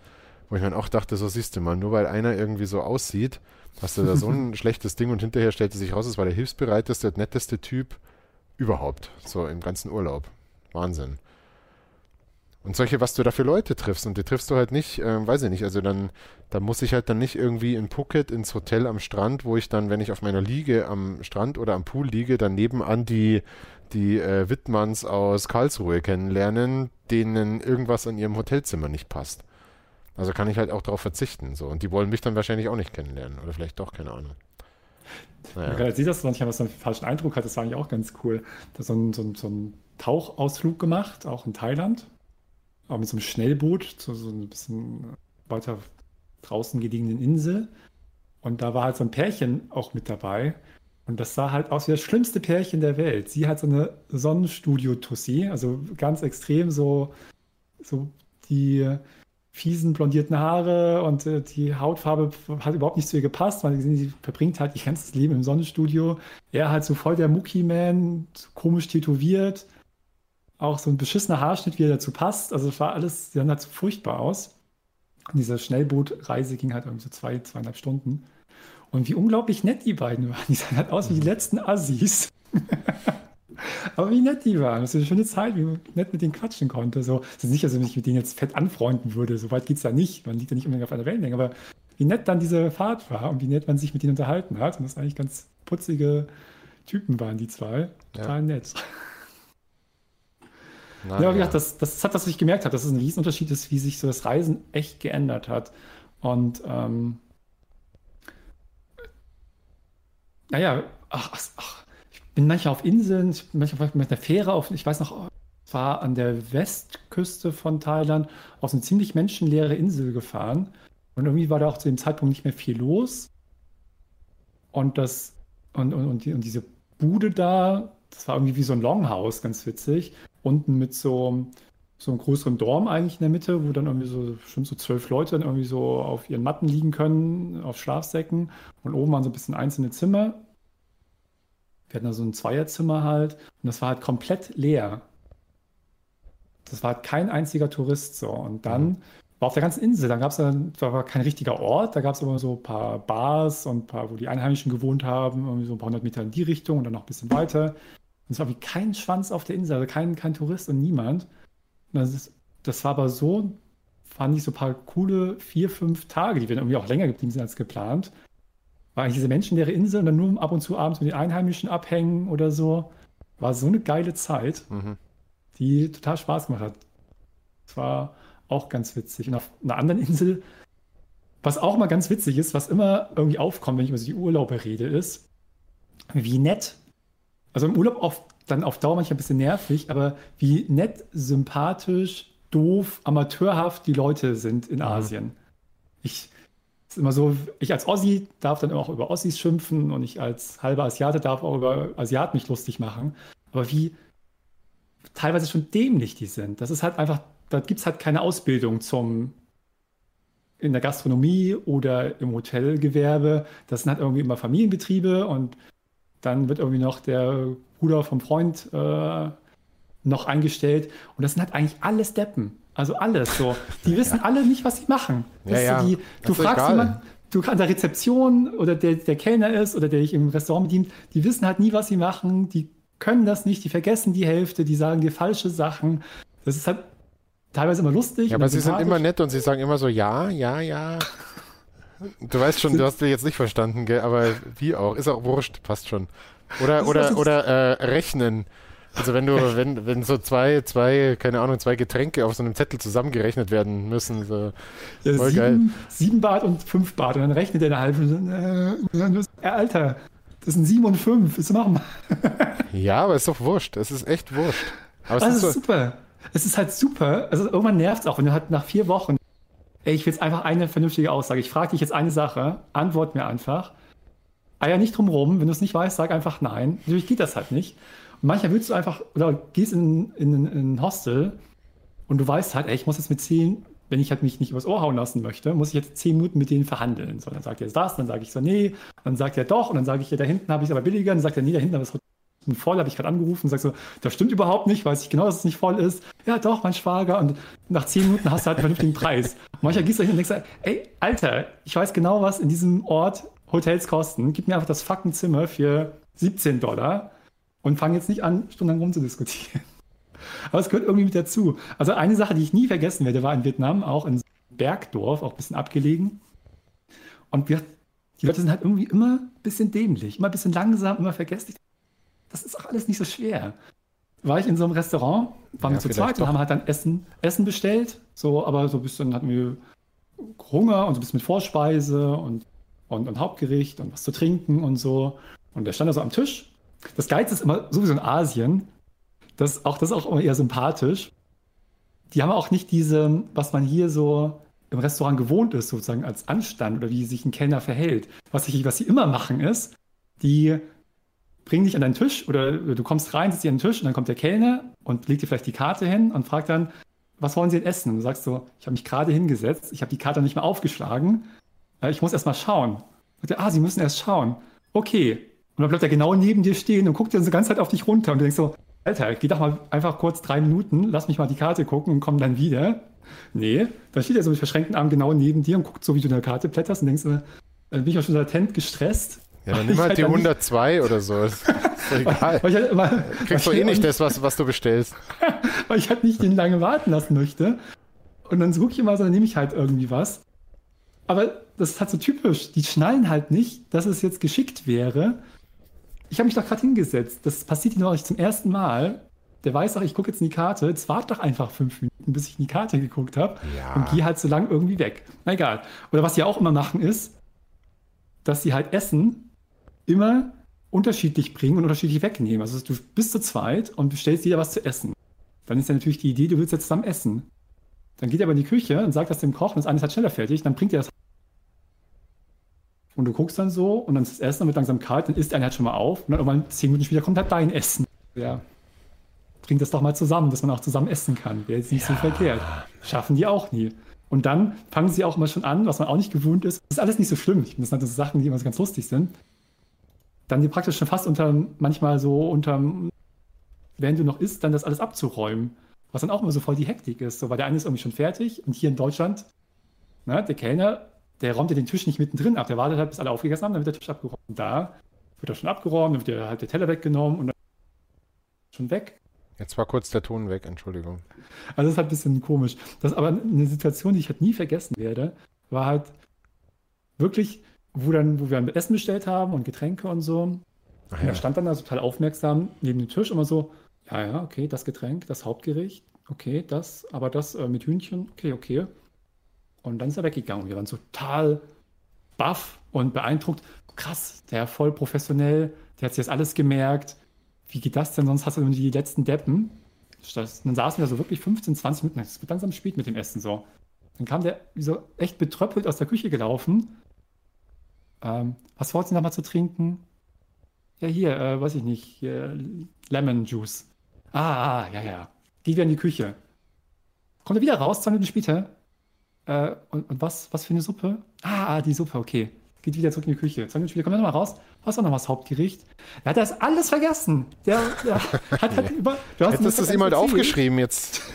Wo ich dann auch dachte, so siehst du mal, nur weil einer irgendwie so aussieht, hast du da so ein [LAUGHS] schlechtes Ding und hinterher stellte sich raus, es war der hilfsbereiteste, netteste Typ überhaupt, so im ganzen Urlaub. Wahnsinn. Und solche, was du da für Leute triffst, und die triffst du halt nicht, äh, weiß ich nicht, also dann, da muss ich halt dann nicht irgendwie in Phuket ins Hotel am Strand, wo ich dann, wenn ich auf meiner Liege am Strand oder am Pool liege, dann nebenan die, die äh, Wittmanns aus Karlsruhe kennenlernen, denen irgendwas an ihrem Hotelzimmer nicht passt. Also kann ich halt auch darauf verzichten, so. Und die wollen mich dann wahrscheinlich auch nicht kennenlernen, oder vielleicht doch, keine Ahnung. Naja. Man sieht das manchmal, was so einen falschen Eindruck hat, das war eigentlich auch ganz cool. Da so ein, so, ein, so ein Tauchausflug gemacht, auch in Thailand, auch mit so einem Schnellboot zu so ein bisschen weiter draußen gelegenen Insel. Und da war halt so ein Pärchen auch mit dabei. Und das sah halt aus wie das schlimmste Pärchen der Welt. Sie hat so eine Sonnenstudio-Tussi, also ganz extrem so, so die fiesen blondierten Haare und äh, die Hautfarbe hat überhaupt nicht zu ihr gepasst, weil sie, verbringt halt ihr ganzes Leben im Sonnenstudio. Er halt so voll der Mucki-Man, komisch tätowiert, auch so ein beschissener Haarschnitt, wie er dazu passt. Also es war alles, sie sahen halt so furchtbar aus. Und diese Schnellbootreise ging halt irgendwie so zwei, zweieinhalb Stunden. Und wie unglaublich nett die beiden waren. Die sahen halt aus wie die mhm. letzten Assis. [LAUGHS] Aber wie nett die waren. Das ist eine schöne Zeit, wie man nett mit denen quatschen konnte. So, das ist nicht, dass ich mich mit denen jetzt fett anfreunden würde. So weit geht es da nicht. Man liegt ja nicht unbedingt auf einer Wellenlänge. Aber wie nett dann diese Fahrt war und wie nett man sich mit ihnen unterhalten hat. Und das eigentlich ganz putzige Typen waren, die zwei. Total ja. nett. Na, ja, wie gesagt, das, das hat, was ich gemerkt habe, dass es ein Riesenunterschied ist, wie sich so das Reisen echt geändert hat. Und ähm, naja, ach, ach, bin manchmal auf Inseln, ich bin manchmal mit einer Fähre auf, ich weiß noch, es war an der Westküste von Thailand auf eine ziemlich menschenleere Insel gefahren. Und irgendwie war da auch zu dem Zeitpunkt nicht mehr viel los. Und das, und, und, und, die, und diese Bude da, das war irgendwie wie so ein Longhouse, ganz witzig. Unten mit so, so einem größeren Dorm eigentlich in der Mitte, wo dann irgendwie so bestimmt so zwölf Leute dann irgendwie so auf ihren Matten liegen können, auf Schlafsäcken. Und oben waren so ein bisschen einzelne Zimmer. Wir hatten da so ein Zweierzimmer halt. Und das war halt komplett leer. Das war halt kein einziger Tourist so. Und dann mhm. war auf der ganzen Insel, dann gab es dann, da war kein richtiger Ort, da gab es immer so ein paar Bars und ein paar, wo die Einheimischen gewohnt haben, irgendwie so ein paar hundert Meter in die Richtung und dann noch ein bisschen weiter. Und es war wie kein Schwanz auf der Insel, also kein, kein Tourist und niemand. Das, ist, das war aber so, fand ich so ein paar coole vier, fünf Tage, die wir irgendwie auch länger geblieben sind als geplant. War eigentlich diese menschenleere Insel und dann nur ab und zu abends mit den Einheimischen abhängen oder so. War so eine geile Zeit, mhm. die total Spaß gemacht hat. Das war auch ganz witzig. Und auf einer anderen Insel, was auch mal ganz witzig ist, was immer irgendwie aufkommt, wenn ich über die Urlaube rede, ist, wie nett, also im Urlaub oft dann auf Dauer manchmal ein bisschen nervig, aber wie nett, sympathisch, doof, amateurhaft die Leute sind in mhm. Asien. Ich ist immer so, ich als Ossi darf dann auch über Ossis schimpfen und ich als halber Asiate darf auch über Asiaten mich lustig machen. Aber wie teilweise schon dämlich die sind. Das ist halt einfach, da gibt es halt keine Ausbildung zum in der Gastronomie oder im Hotelgewerbe. Das sind halt irgendwie immer Familienbetriebe und dann wird irgendwie noch der Bruder vom Freund äh, noch eingestellt. Und das sind halt eigentlich alles Deppen. Also alles so. Die [LAUGHS] wissen ja. alle nicht, was sie machen. Ja, ja. Die, du fragst jemanden, du an der Rezeption oder der, der Kellner ist oder der dich im Restaurant bedient, die wissen halt nie, was sie machen. Die können das nicht, die vergessen die Hälfte, die sagen dir falsche Sachen. Das ist halt teilweise immer lustig. Ja, aber sie sind immer nett und sie sagen immer so, ja, ja, ja. Du weißt schon, du hast dich jetzt nicht verstanden, gell? aber wie auch, ist auch wurscht, passt schon. Oder, oder, oder äh, rechnen. Also wenn du, wenn, wenn so zwei, zwei, keine Ahnung, zwei Getränke auf so einem Zettel zusammengerechnet werden müssen, so ja, voll sieben, geil. Sieben Bart und fünf Bart und dann rechnet er eine halbe. Äh, Alter, das sind sieben und fünf, ist machen. [LAUGHS] ja, aber ist doch wurscht. Es ist echt wurscht. Aber es ist, so super. Es ist halt super. Also irgendwann nervt es auch, wenn du halt nach vier Wochen, ey, ich will jetzt einfach eine vernünftige Aussage. Ich frage dich jetzt eine Sache, antwort mir einfach. Ah ja, nicht drumrum. Wenn du es nicht weißt, sag einfach nein. Natürlich geht das halt nicht. Manchmal willst du einfach, oder gehst in, in, in ein Hostel und du weißt halt, ey, ich muss jetzt mit zehn, wenn ich halt mich nicht übers Ohr hauen lassen möchte, muss ich jetzt zehn Minuten mit denen verhandeln. So, dann sagt er das, dann sage ich so, nee, dann sagt er doch, und dann sage ich, ja, da hinten habe ich es aber billiger, dann sagt er, nee, da hinten habe ich es voll, habe ich gerade angerufen und sag so, das stimmt überhaupt nicht, weiß ich genau, dass es nicht voll ist. Ja, doch, mein Schwager. Und nach zehn Minuten hast du halt einen vernünftigen Preis. Und manchmal gehst du hin und denkst, ey, Alter, ich weiß genau, was in diesem Ort Hotels kosten. Gib mir einfach das fucking Zimmer für 17 Dollar und fang jetzt nicht an, stundenlang rumzudiskutieren. Aber es gehört irgendwie mit dazu. Also eine Sache, die ich nie vergessen werde, war in Vietnam, auch in Bergdorf, auch ein bisschen abgelegen. Und wir, die Leute sind halt irgendwie immer ein bisschen dämlich, immer ein bisschen langsam, immer vergesslich. Das ist auch alles nicht so schwer. War ich in so einem Restaurant, waren ja, wir zu zweit und haben halt dann Essen, Essen bestellt. So, aber so ein bisschen hatten wir Hunger und so ein bisschen mit Vorspeise und und, und Hauptgericht und was zu trinken und so. Und der stand da so am Tisch. Das Geilste ist immer sowieso in Asien. Das, auch, das ist auch immer eher sympathisch. Die haben auch nicht diese, was man hier so im Restaurant gewohnt ist, sozusagen als Anstand oder wie sich ein Kellner verhält. Was, ich, was sie immer machen ist, die bringen dich an deinen Tisch oder du kommst rein, sitzt dir an den Tisch und dann kommt der Kellner und legt dir vielleicht die Karte hin und fragt dann, was wollen Sie denn essen? Und du sagst so, ich habe mich gerade hingesetzt, ich habe die Karte nicht mehr aufgeschlagen ich muss erst mal schauen. Und der, ah, Sie müssen erst schauen. Okay. Und dann bleibt er genau neben dir stehen und guckt dann so ganz Zeit auf dich runter und du denkst so, Alter, geh doch mal einfach kurz drei Minuten, lass mich mal die Karte gucken und komm dann wieder. Nee, dann steht er so mit verschränkten Armen genau neben dir und guckt so, wie du in der Karte blätterst und denkst, äh, dann bin ich auch schon latent gestresst. Ja, dann nimm [LAUGHS] halt, halt die 102 oder so. Ist egal. [LAUGHS] Weil halt immer, Kriegst du eh nicht das, was, was du bestellst. [LAUGHS] weil ich halt nicht den lange warten lassen möchte. Und dann suche ich immer so, dann nehme ich halt irgendwie was. aber das ist halt so typisch. Die schnallen halt nicht, dass es jetzt geschickt wäre. Ich habe mich doch gerade hingesetzt. Das passiert ihnen noch nicht zum ersten Mal. Der weiß auch, ich gucke jetzt in die Karte. Jetzt warte doch einfach fünf Minuten, bis ich in die Karte geguckt habe. Ja. Und gehe halt so lang irgendwie weg. Na egal. Oder was sie auch immer machen ist, dass sie halt Essen immer unterschiedlich bringen und unterschiedlich wegnehmen. Also du bist zu zweit und bestellst jeder was zu essen. Dann ist ja natürlich die Idee, du willst jetzt zusammen essen. Dann geht er aber in die Küche und sagt das dem Koch und das eine ist halt schneller fertig, dann bringt er das. Und du guckst dann so und dann ist das Essen dann wird langsam kalt, dann isst einer halt schon mal auf und dann irgendwann zehn Minuten später kommt halt dein Essen. Ja. Bringt das doch mal zusammen, dass man auch zusammen essen kann. Wäre jetzt nicht ja. so verkehrt. Schaffen die auch nie. Und dann fangen sie auch immer schon an, was man auch nicht gewohnt ist. Das ist alles nicht so schlimm. Ich finde, das sind Sachen, die immer so ganz lustig sind. Dann die praktisch schon fast unter, manchmal so unter, während du noch isst, dann das alles abzuräumen. Was dann auch immer so voll die Hektik ist. So, weil der eine ist irgendwie schon fertig und hier in Deutschland, ne, der Kellner, der räumt ja den Tisch nicht mittendrin ab. Der wartet halt, bis alle aufgegessen haben, dann wird der Tisch abgeräumt. Und da wird er schon abgeräumt, dann wird halt der Teller weggenommen und dann schon weg. Jetzt war kurz der Ton weg, Entschuldigung. Also das ist halt ein bisschen komisch. Das ist aber eine Situation, die ich halt nie vergessen werde, war halt wirklich, wo dann, wo wir ein Essen bestellt haben und Getränke und so. Ach, ja. er stand dann da total aufmerksam neben dem Tisch immer so, ja, ja, okay, das Getränk, das Hauptgericht, okay, das, aber das äh, mit Hühnchen, okay, okay. Und dann ist er weggegangen. Wir waren total baff und beeindruckt. Krass, der voll professionell, der hat sich das alles gemerkt wie geht das denn? Sonst hast du die letzten Deppen. Dann saßen wir so wirklich 15, 20 Minuten. Es wird langsam spät mit dem Essen so. Dann kam der so echt betröppelt aus der Küche gelaufen. Ähm, was wolltest du nochmal zu trinken? Ja, hier, äh, weiß ich nicht, hier, Lemon Juice. Ah, ah, ja, ja. Geh wieder in die Küche. Kommt er wieder raus, zwei Minuten später. Äh, und, und was, was für eine Suppe? Ah, die Suppe, okay geht wieder zurück in die Küche. Zwei Minuten später kommt er nochmal raus, was auch noch das Hauptgericht. Er hat das alles vergessen. Der, der [LAUGHS] hat halt über. Du hast Hättest das ihm halt aufgeschrieben jetzt. [LAUGHS]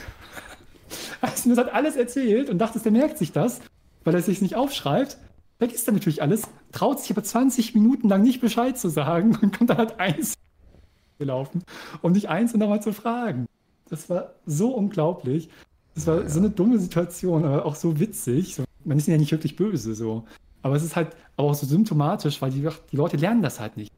Ihm das hat alles erzählt und dachtest, der merkt sich das, weil er sich nicht aufschreibt. Vergisst er natürlich alles, traut sich aber 20 Minuten lang nicht Bescheid zu sagen und kommt dann halt eins gelaufen, um dich eins und nochmal zu fragen. Das war so unglaublich. Das war ja. so eine dumme Situation, aber auch so witzig. Man ist ja nicht wirklich böse so. Aber es ist halt auch so symptomatisch, weil die, die Leute lernen das halt nicht.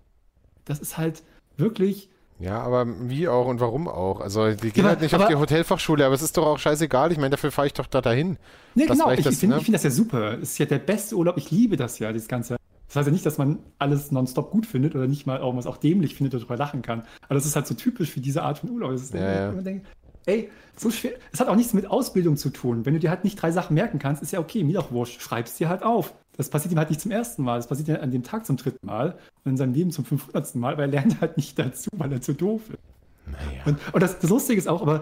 Das ist halt wirklich. Ja, aber wie auch und warum auch? Also die gehen ja, halt nicht aber, auf die Hotelfachschule, aber es ist doch auch scheißegal. Ich meine, dafür fahre ich doch da dahin. Nee, genau, ich, ich finde ne? find das ja super. Es ist ja der beste Urlaub. Ich liebe das ja, das Ganze. Das heißt ja nicht, dass man alles nonstop gut findet oder nicht mal auch was auch dämlich findet oder darüber lachen kann. Aber das ist halt so typisch für diese Art von Urlaub. Das ist ja, ja. Denkt, ey, so schwer. Es hat auch nichts mit Ausbildung zu tun. Wenn du dir halt nicht drei Sachen merken kannst, ist ja okay, mir doch wurscht. Schreib's dir halt auf. Das passiert ihm halt nicht zum ersten Mal. Das passiert ihm an dem Tag zum dritten Mal und in seinem Leben zum 500. Mal, aber er lernt halt nicht dazu, weil er zu doof ist. Naja. Und, und das, das Lustige ist auch, aber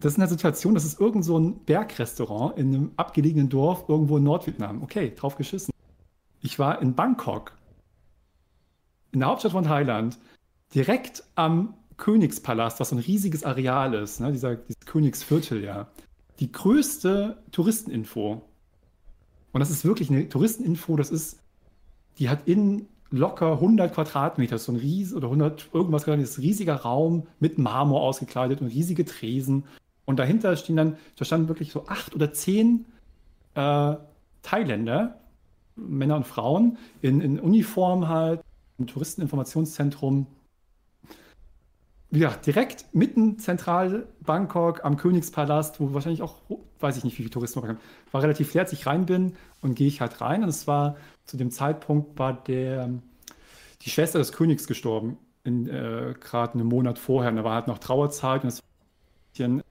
das ist eine Situation, das ist irgend so ein Bergrestaurant in einem abgelegenen Dorf irgendwo in Nordvietnam. Okay, drauf geschissen. Ich war in Bangkok, in der Hauptstadt von Thailand, direkt am Königspalast, was so ein riesiges Areal ist, ne, dieser, dieses Königsviertel, ja. Die größte Touristeninfo und das ist wirklich eine Touristeninfo, das ist, die hat in locker 100 Quadratmeter, so ein Ries oder 100 irgendwas, ist riesiger Raum mit Marmor ausgekleidet und riesige Tresen. Und dahinter stehen dann, da standen wirklich so acht oder zehn äh, Thailänder, Männer und Frauen, in, in Uniform halt, im Touristeninformationszentrum ja, direkt mitten zentral Bangkok am Königspalast, wo wahrscheinlich auch, weiß ich nicht, wie viele Touristen noch war relativ leer, als ich rein bin und gehe ich halt rein. Und es war zu dem Zeitpunkt war der die Schwester des Königs gestorben, äh, gerade einen Monat vorher. Und da war halt noch Trauerzeit und es war im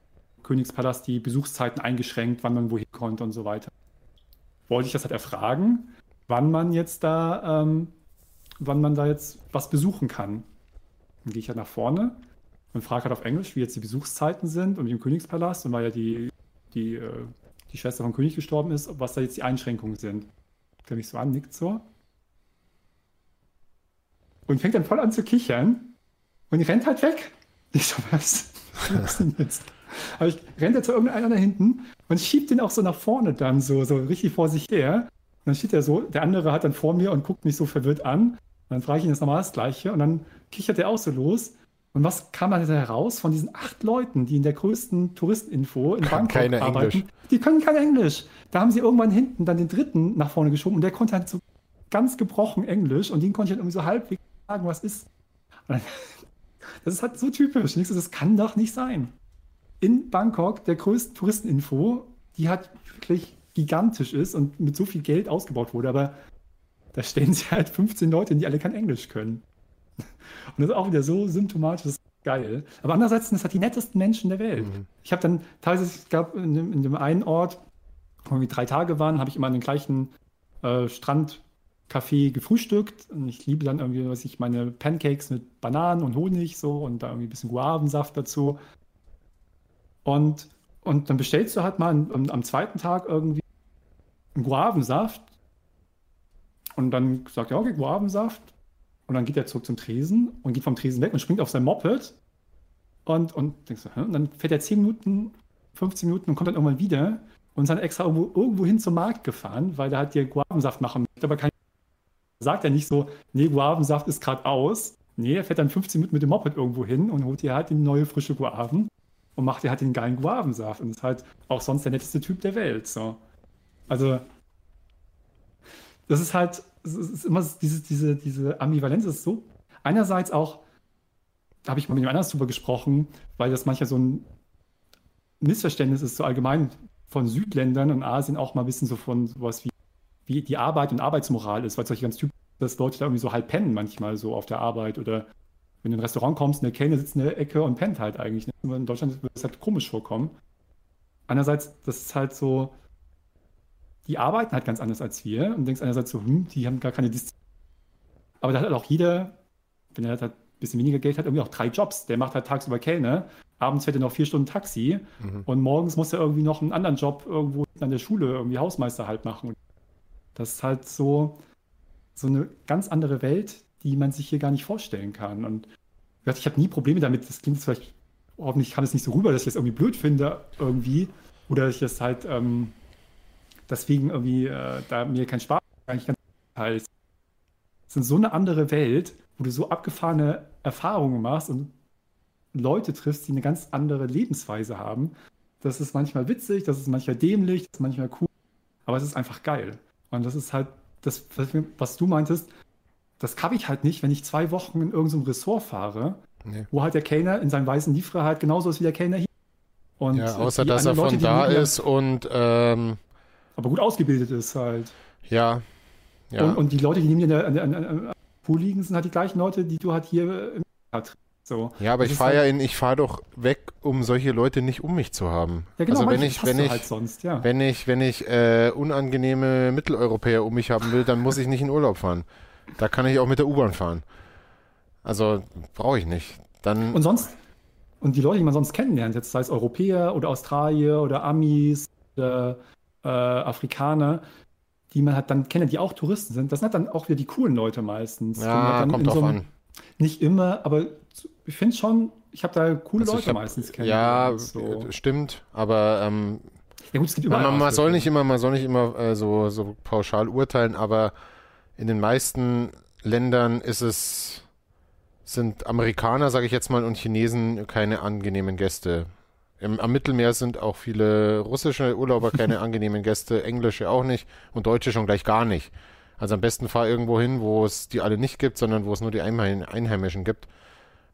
Königspalast die Besuchszeiten eingeschränkt, wann man wohin konnte und so weiter. Wollte ich das halt erfragen, wann man jetzt da, ähm, wann man da jetzt was besuchen kann. Dann gehe ich halt nach vorne und frage halt auf Englisch, wie jetzt die Besuchszeiten sind und wie im Königspalast und weil ja die, die, äh, die Schwester vom König gestorben ist, was da jetzt die Einschränkungen sind. Der mich so an, nickt so. Und fängt dann voll an zu kichern und rennt halt weg. [LAUGHS] Ich so, was? was denn jetzt? Aber ich rennt jetzt zu irgendeiner da hinten und schiebt den auch so nach vorne dann so, so richtig vor sich her. Und dann steht er so, der andere hat dann vor mir und guckt mich so verwirrt an. Und dann frage ich ihn das nochmal das Gleiche und dann kichert er auch so los Und was kam dann heraus von diesen acht Leuten, die in der größten Touristeninfo in Kann Bangkok arbeiten? Englisch. Die können kein Englisch. Da haben sie irgendwann hinten dann den dritten nach vorne geschoben und der konnte halt so ganz gebrochen Englisch und den konnte ich halt irgendwie so halbwegs sagen, was ist. Dann- [LAUGHS] Das ist halt so typisch. Das kann doch nicht sein. In Bangkok, der größten Touristeninfo, die halt wirklich gigantisch ist und mit so viel Geld ausgebaut wurde, aber da stellen [LAUGHS] sie halt 15 Leute, die alle kein Englisch können. [LAUGHS] Und das ist auch wieder so symptomatisch, das ist geil. Aber andererseits sind das halt die nettesten Menschen der Welt. Mhm. Ich habe dann teilweise, es gab in dem, in dem einen Ort, wo wir drei Tage waren, habe ich immer an den gleichen äh, Strandcafé gefrühstückt. Und ich liebe dann irgendwie, was ich, meine Pancakes mit Bananen und Honig so und da irgendwie ein bisschen Guavensaft dazu. Und, und dann bestellst du halt mal am, am zweiten Tag irgendwie einen Guavensaft. Und dann sagt er, okay, Guavensaft. Und dann geht er zurück zum Tresen und geht vom Tresen weg und springt auf sein Moped. Und, und denkst du, hä? Und dann fährt er 10 Minuten, 15 Minuten und kommt dann irgendwann wieder und ist dann extra irgendwo, irgendwo hin zum Markt gefahren, weil er halt dir Guavensaft machen möchte. Aber kein, sagt er nicht so, nee, Guavensaft ist gerade aus. Nee, er fährt dann 15 Minuten mit dem Moped irgendwo hin und holt dir halt die neue frische Guaven und macht dir halt den geilen Guavensaft. Und ist halt auch sonst der netteste Typ der Welt. So. Also, das ist halt, es ist immer diese, diese, diese Ambivalenz ist so. Einerseits auch, da habe ich mal mit jemand anders drüber gesprochen, weil das manchmal so ein Missverständnis ist, so allgemein von Südländern und Asien auch mal ein bisschen so von sowas wie, wie die Arbeit und Arbeitsmoral ist, weil solche ganz typisch, dass Leute da irgendwie so halb pennen manchmal so auf der Arbeit oder wenn du in ein Restaurant kommst, und der Kellner sitzt in der Ecke und pennt halt eigentlich. ne? In Deutschland würde das halt komisch vorkommen. Andererseits, das ist halt so, die arbeiten halt ganz anders als wir und denkst einerseits so, hm, die haben gar keine Disziplin. Aber da hat halt auch jeder, wenn er halt ein bisschen weniger Geld hat, irgendwie auch drei Jobs. Der macht halt tagsüber Kellner, abends fährt er noch vier Stunden Taxi Mhm. und morgens muss er irgendwie noch einen anderen Job irgendwo an der Schule, irgendwie Hausmeister halt machen. Das ist halt so, so eine ganz andere Welt, die man sich hier gar nicht vorstellen kann. Und ich habe nie Probleme damit. Das klingt vielleicht, hoffentlich kam es nicht so rüber, dass ich das irgendwie blöd finde, irgendwie. Oder dass ich das halt ähm, deswegen irgendwie äh, da mir keinen Spaß eigentlich ganz halt. Es ist so eine andere Welt, wo du so abgefahrene Erfahrungen machst und Leute triffst, die eine ganz andere Lebensweise haben. Das ist manchmal witzig, das ist manchmal dämlich, das ist manchmal cool, aber es ist einfach geil. Und das ist halt das, was- du meintest, das habe ich halt nicht, wenn ich zwei Wochen in irgendeinem Ressort fahre, Nee. wo halt der Kellner in seinem weißen Livre halt genauso ist wie der Kellner hier. Und Ja, außer dass er von Leute, die da ist und ähm, Aber gut ausgebildet ist halt. ja, ja. Und, und die Leute, die neben dir an Pool liegen, sind halt die gleichen Leute, die du halt hier im hat. So. ja, aber Das ich fahre halt- ja in, ich fahre doch weg, um solche Leute nicht um mich zu haben. Ja, genau, also wenn ich, wenn ich, halt sonst, ja. wenn ich, wenn ich äh, unangenehme Mitteleuropäer um mich haben will, dann muss ich nicht in Urlaub fahren. Da kann ich auch mit der U-Bahn fahren. Also brauche ich nicht. Dann Und sonst, und die Leute, die man sonst kennenlernt, jetzt sei es Europäer oder Australier oder Amis oder äh, Afrikaner, die man halt dann kennt, die auch Touristen sind, das sind dann auch wieder die coolen Leute meistens. ja, kommt drauf so an. Nicht immer, aber ich finde schon, ich habe da coole Also Leute hab- meistens Ja, kennengelernt. so. äh, stimmt, aber ähm, ja gut, es gibt man, überall man, man soll nicht immer, man soll nicht immer äh, so, so pauschal urteilen, aber in den meisten Ländern ist es sind Amerikaner, sage ich jetzt mal, und Chinesen keine angenehmen Gäste. Im, am Mittelmeer sind auch viele russische Urlauber keine [LAUGHS] angenehmen Gäste, englische auch nicht und deutsche schon gleich gar nicht. Also am besten fahr irgendwo hin, wo es die alle nicht gibt, sondern wo es nur die Einheim Einheimischen gibt.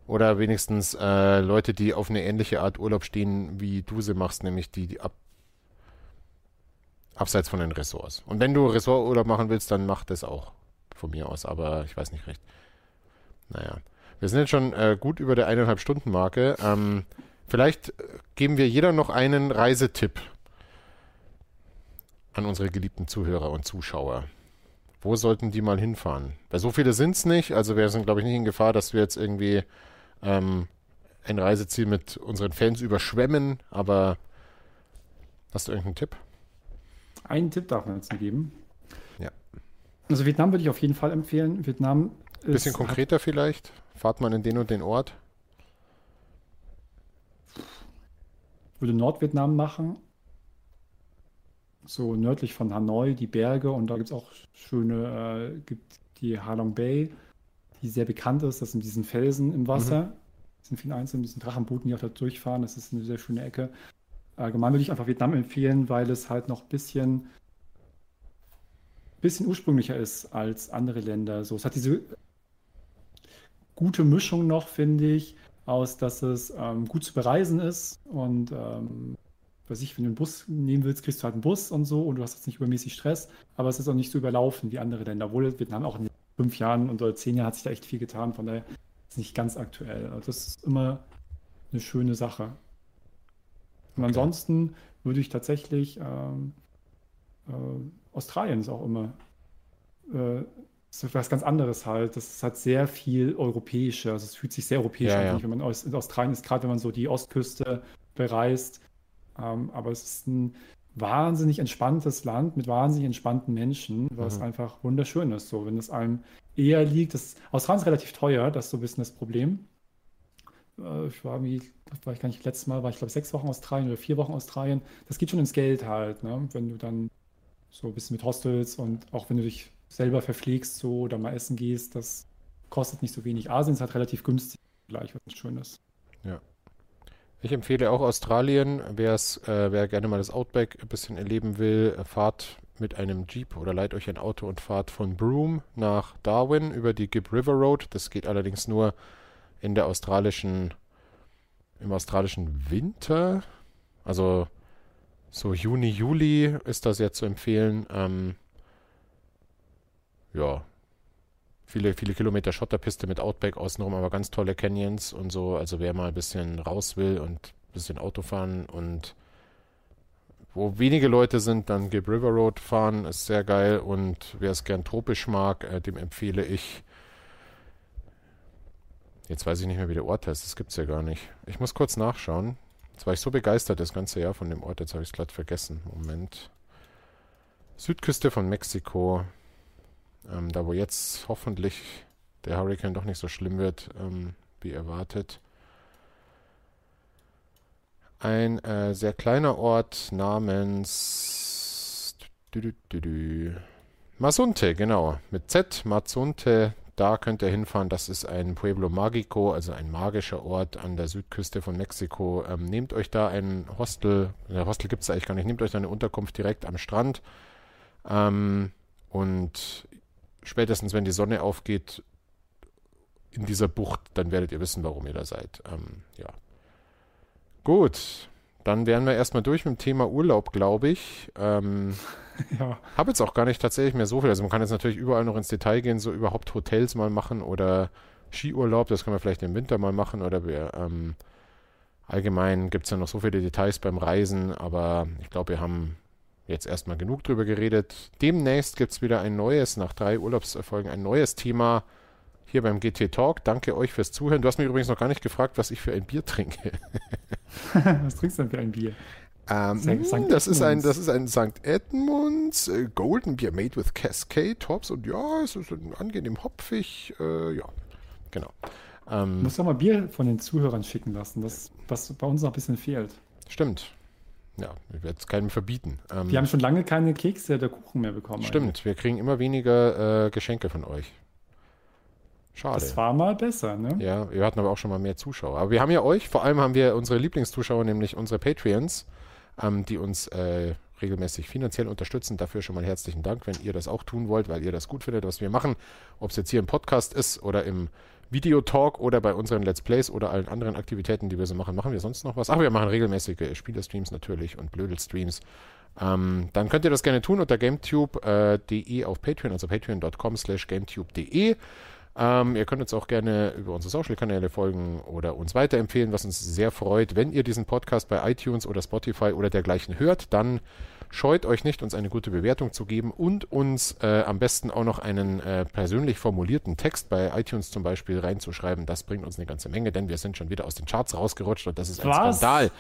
Oder wenigstens äh, Leute, die auf eine ähnliche Art Urlaub stehen, wie du sie machst, nämlich die, die ab, abseits von den Ressorts. Und wenn du Ressorturlaub machen willst, dann mach das auch von mir aus, aber ich weiß nicht recht. Naja, wir sind jetzt schon äh, gut über der eineinhalb Stunden Marke. Ähm, vielleicht äh, geben wir jeder noch einen Reisetipp an unsere geliebten Zuhörer und Zuschauer. Wo sollten die mal hinfahren? Weil so viele sind es nicht, also wir sind, glaube ich, nicht in Gefahr, dass wir jetzt irgendwie ähm, ein Reiseziel mit unseren Fans überschwemmen, aber hast du irgendeinen Tipp? Einen Tipp darf man jetzt geben. Ja. Also Vietnam würde ich auf jeden Fall empfehlen. Vietnam ist, Bisschen konkreter vielleicht? Fahrt man in den und den Ort? Würde Nordvietnam machen. So nördlich von Hanoi, die Berge und da gibt es auch schöne, äh, gibt die Halong Bay, die sehr bekannt ist, das sind diesen Felsen im Wasser. diesen vielen Einzelnen, diesen Drachenbooten, die auch da durchfahren. Das ist eine sehr schöne Ecke. Allgemein würde ich einfach Vietnam empfehlen, weil es halt noch ein bisschen, bisschen ursprünglicher ist als andere Länder. So, es hat diese gute Mischung noch, finde ich, aus, dass es ähm, gut zu bereisen ist und ähm, weiß ich, wenn du einen Bus nehmen willst, kriegst du halt einen Bus und so und du hast jetzt nicht übermäßig Stress, aber es ist auch nicht so überlaufen wie andere Länder, obwohl Vietnam auch in fünf Jahren oder zehn Jahren hat sich da echt viel getan, von daher ist es nicht ganz aktuell. Also das ist immer eine schöne Sache. Und okay. ansonsten würde ich tatsächlich ähm, äh, Australien ist auch immer äh, ist was ganz anderes halt. Das ist halt sehr viel europäischer. Also es fühlt sich sehr europäisch ja, an, ja. wenn man aus, in Australien ist, gerade wenn man so die Ostküste bereist. Ähm, aber es ist ein wahnsinnig entspanntes Land mit wahnsinnig entspannten Menschen, was mhm. einfach wunderschön ist. So, wenn es einem eher liegt, das Australien ist relativ teuer, das ist so ein bisschen das Problem. Äh, ich war wie, war ich gar nicht, letztes Mal war ich glaube sechs Wochen Australien oder vier Wochen Australien. Das geht schon ins Geld halt, ne? wenn du dann so ein bisschen mit Hostels und auch wenn du dich selber verpflegst so oder mal essen gehst, das kostet nicht so wenig. Asien ist halt relativ günstig, gleich was schön ist. Ja. Ich empfehle auch Australien. Äh, wer gerne mal das Outback ein bisschen erleben will, fahrt mit einem Jeep oder leiht euch ein Auto und fahrt von Broome nach Darwin über die Gibb River Road. Das geht allerdings nur in der australischen, im australischen Winter. Also so Juni, Juli ist das ja zu empfehlen. Ähm, ja, viele, viele Kilometer Schotterpiste mit Outback außenrum, aber ganz tolle Canyons und so. Also wer mal ein bisschen raus will und ein bisschen Auto fahren und wo wenige Leute sind, dann Gib River Road fahren, ist sehr geil. Und wer es gern tropisch mag, äh, dem empfehle ich. Jetzt weiß ich nicht mehr, wie der Ort heißt. Das gibt es ja gar nicht. Ich muss kurz nachschauen. Jetzt war ich so begeistert das ganze Jahr von dem Ort, jetzt habe ich es glatt vergessen. Moment. Südküste von Mexiko. Ähm, da wo jetzt hoffentlich der Hurricane doch nicht so schlimm wird, ähm, wie erwartet. Ein äh, sehr kleiner Ort namens Mazunte, genau. Mit Z, Mazunte, da könnt ihr hinfahren. Das ist ein Pueblo Magico, also ein magischer Ort an der Südküste von Mexiko. Ähm, nehmt euch da ein Hostel, ein Hostel gibt es eigentlich gar nicht, nehmt euch da eine Unterkunft direkt am Strand. Ähm, und spätestens wenn die Sonne aufgeht in dieser Bucht, dann werdet ihr wissen, warum ihr da seid. Ähm, ja. Gut, dann wären wir erstmal durch mit dem Thema Urlaub, glaube ich. Ähm, [LAUGHS] ja. Habe jetzt auch gar nicht tatsächlich mehr so viel. Also man kann jetzt natürlich überall noch ins Detail gehen, so überhaupt Hotels mal machen oder Skiurlaub, das können wir vielleicht im Winter mal machen oder wir ähm, allgemein gibt es ja noch so viele Details beim Reisen, aber ich glaube, wir haben jetzt erstmal genug drüber geredet. Demnächst gibt es wieder ein neues, nach drei Urlaubserfolgen, ein neues Thema hier beim GT Talk. Danke euch fürs Zuhören. Du hast mich übrigens noch gar nicht gefragt, was ich für ein Bier trinke. [LAUGHS] was trinkst du denn für ein Bier? Ähm, St. das, ist ein, das ist ein St. Edmunds äh, Golden Beer made with Cascade Tops und ja, es ist angenehm hopfig. Äh, ja, genau. Ähm, du musst doch mal Bier von den Zuhörern schicken lassen, das, was bei uns noch ein bisschen fehlt. Stimmt. Ja, ich werde es keinem verbieten. Ähm, wir haben schon lange keine Kekse oder Kuchen mehr bekommen. Stimmt, eigentlich. wir kriegen immer weniger äh, Geschenke von euch. Schade. Das war mal besser, ne? Ja, wir hatten aber auch schon mal mehr Zuschauer. Aber wir haben ja euch, vor allem haben wir unsere Lieblingszuschauer, nämlich unsere Patreons, ähm, die uns äh, regelmäßig finanziell unterstützen. Dafür schon mal herzlichen Dank, wenn ihr das auch tun wollt, weil ihr das gut findet, was wir machen. Ob es jetzt hier im Podcast ist oder im Videotalk oder bei unseren Let's Plays oder allen anderen Aktivitäten, die wir so machen. Machen wir sonst noch was? Ach, wir machen regelmäßige Spielerstreams natürlich und Blödelstreams. Ähm, dann könnt ihr das gerne tun unter gametube.de äh, auf Patreon, also patreon.com slash gametube.de. Ähm, ihr könnt uns auch gerne über unsere Social-Kanäle folgen oder uns weiterempfehlen, was uns sehr freut. Wenn ihr diesen Podcast bei iTunes oder Spotify oder dergleichen hört, dann Scheut euch nicht, uns eine gute Bewertung zu geben und uns äh, am besten auch noch einen äh, persönlich formulierten Text bei iTunes zum Beispiel reinzuschreiben. Das bringt uns eine ganze Menge, denn wir sind schon wieder aus den Charts rausgerutscht und das ist ein Was? Skandal.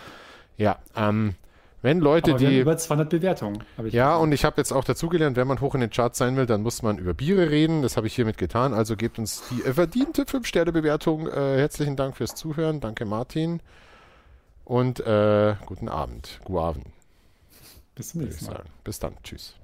Ja, ähm, wenn Leute, Aber wir die. Haben über 200 Bewertungen. ja, gesehen. und ich habe jetzt auch dazugelernt, wenn man hoch in den Charts sein will, dann muss man über Biere reden. Das habe ich hiermit getan. Also gebt uns die verdiente 5-Sterne-Bewertung. Äh, herzlichen Dank fürs Zuhören. Danke, Martin. Und äh, guten Abend. Guaven. Bis zum nächsten Mal. Bis dann. Tschüss.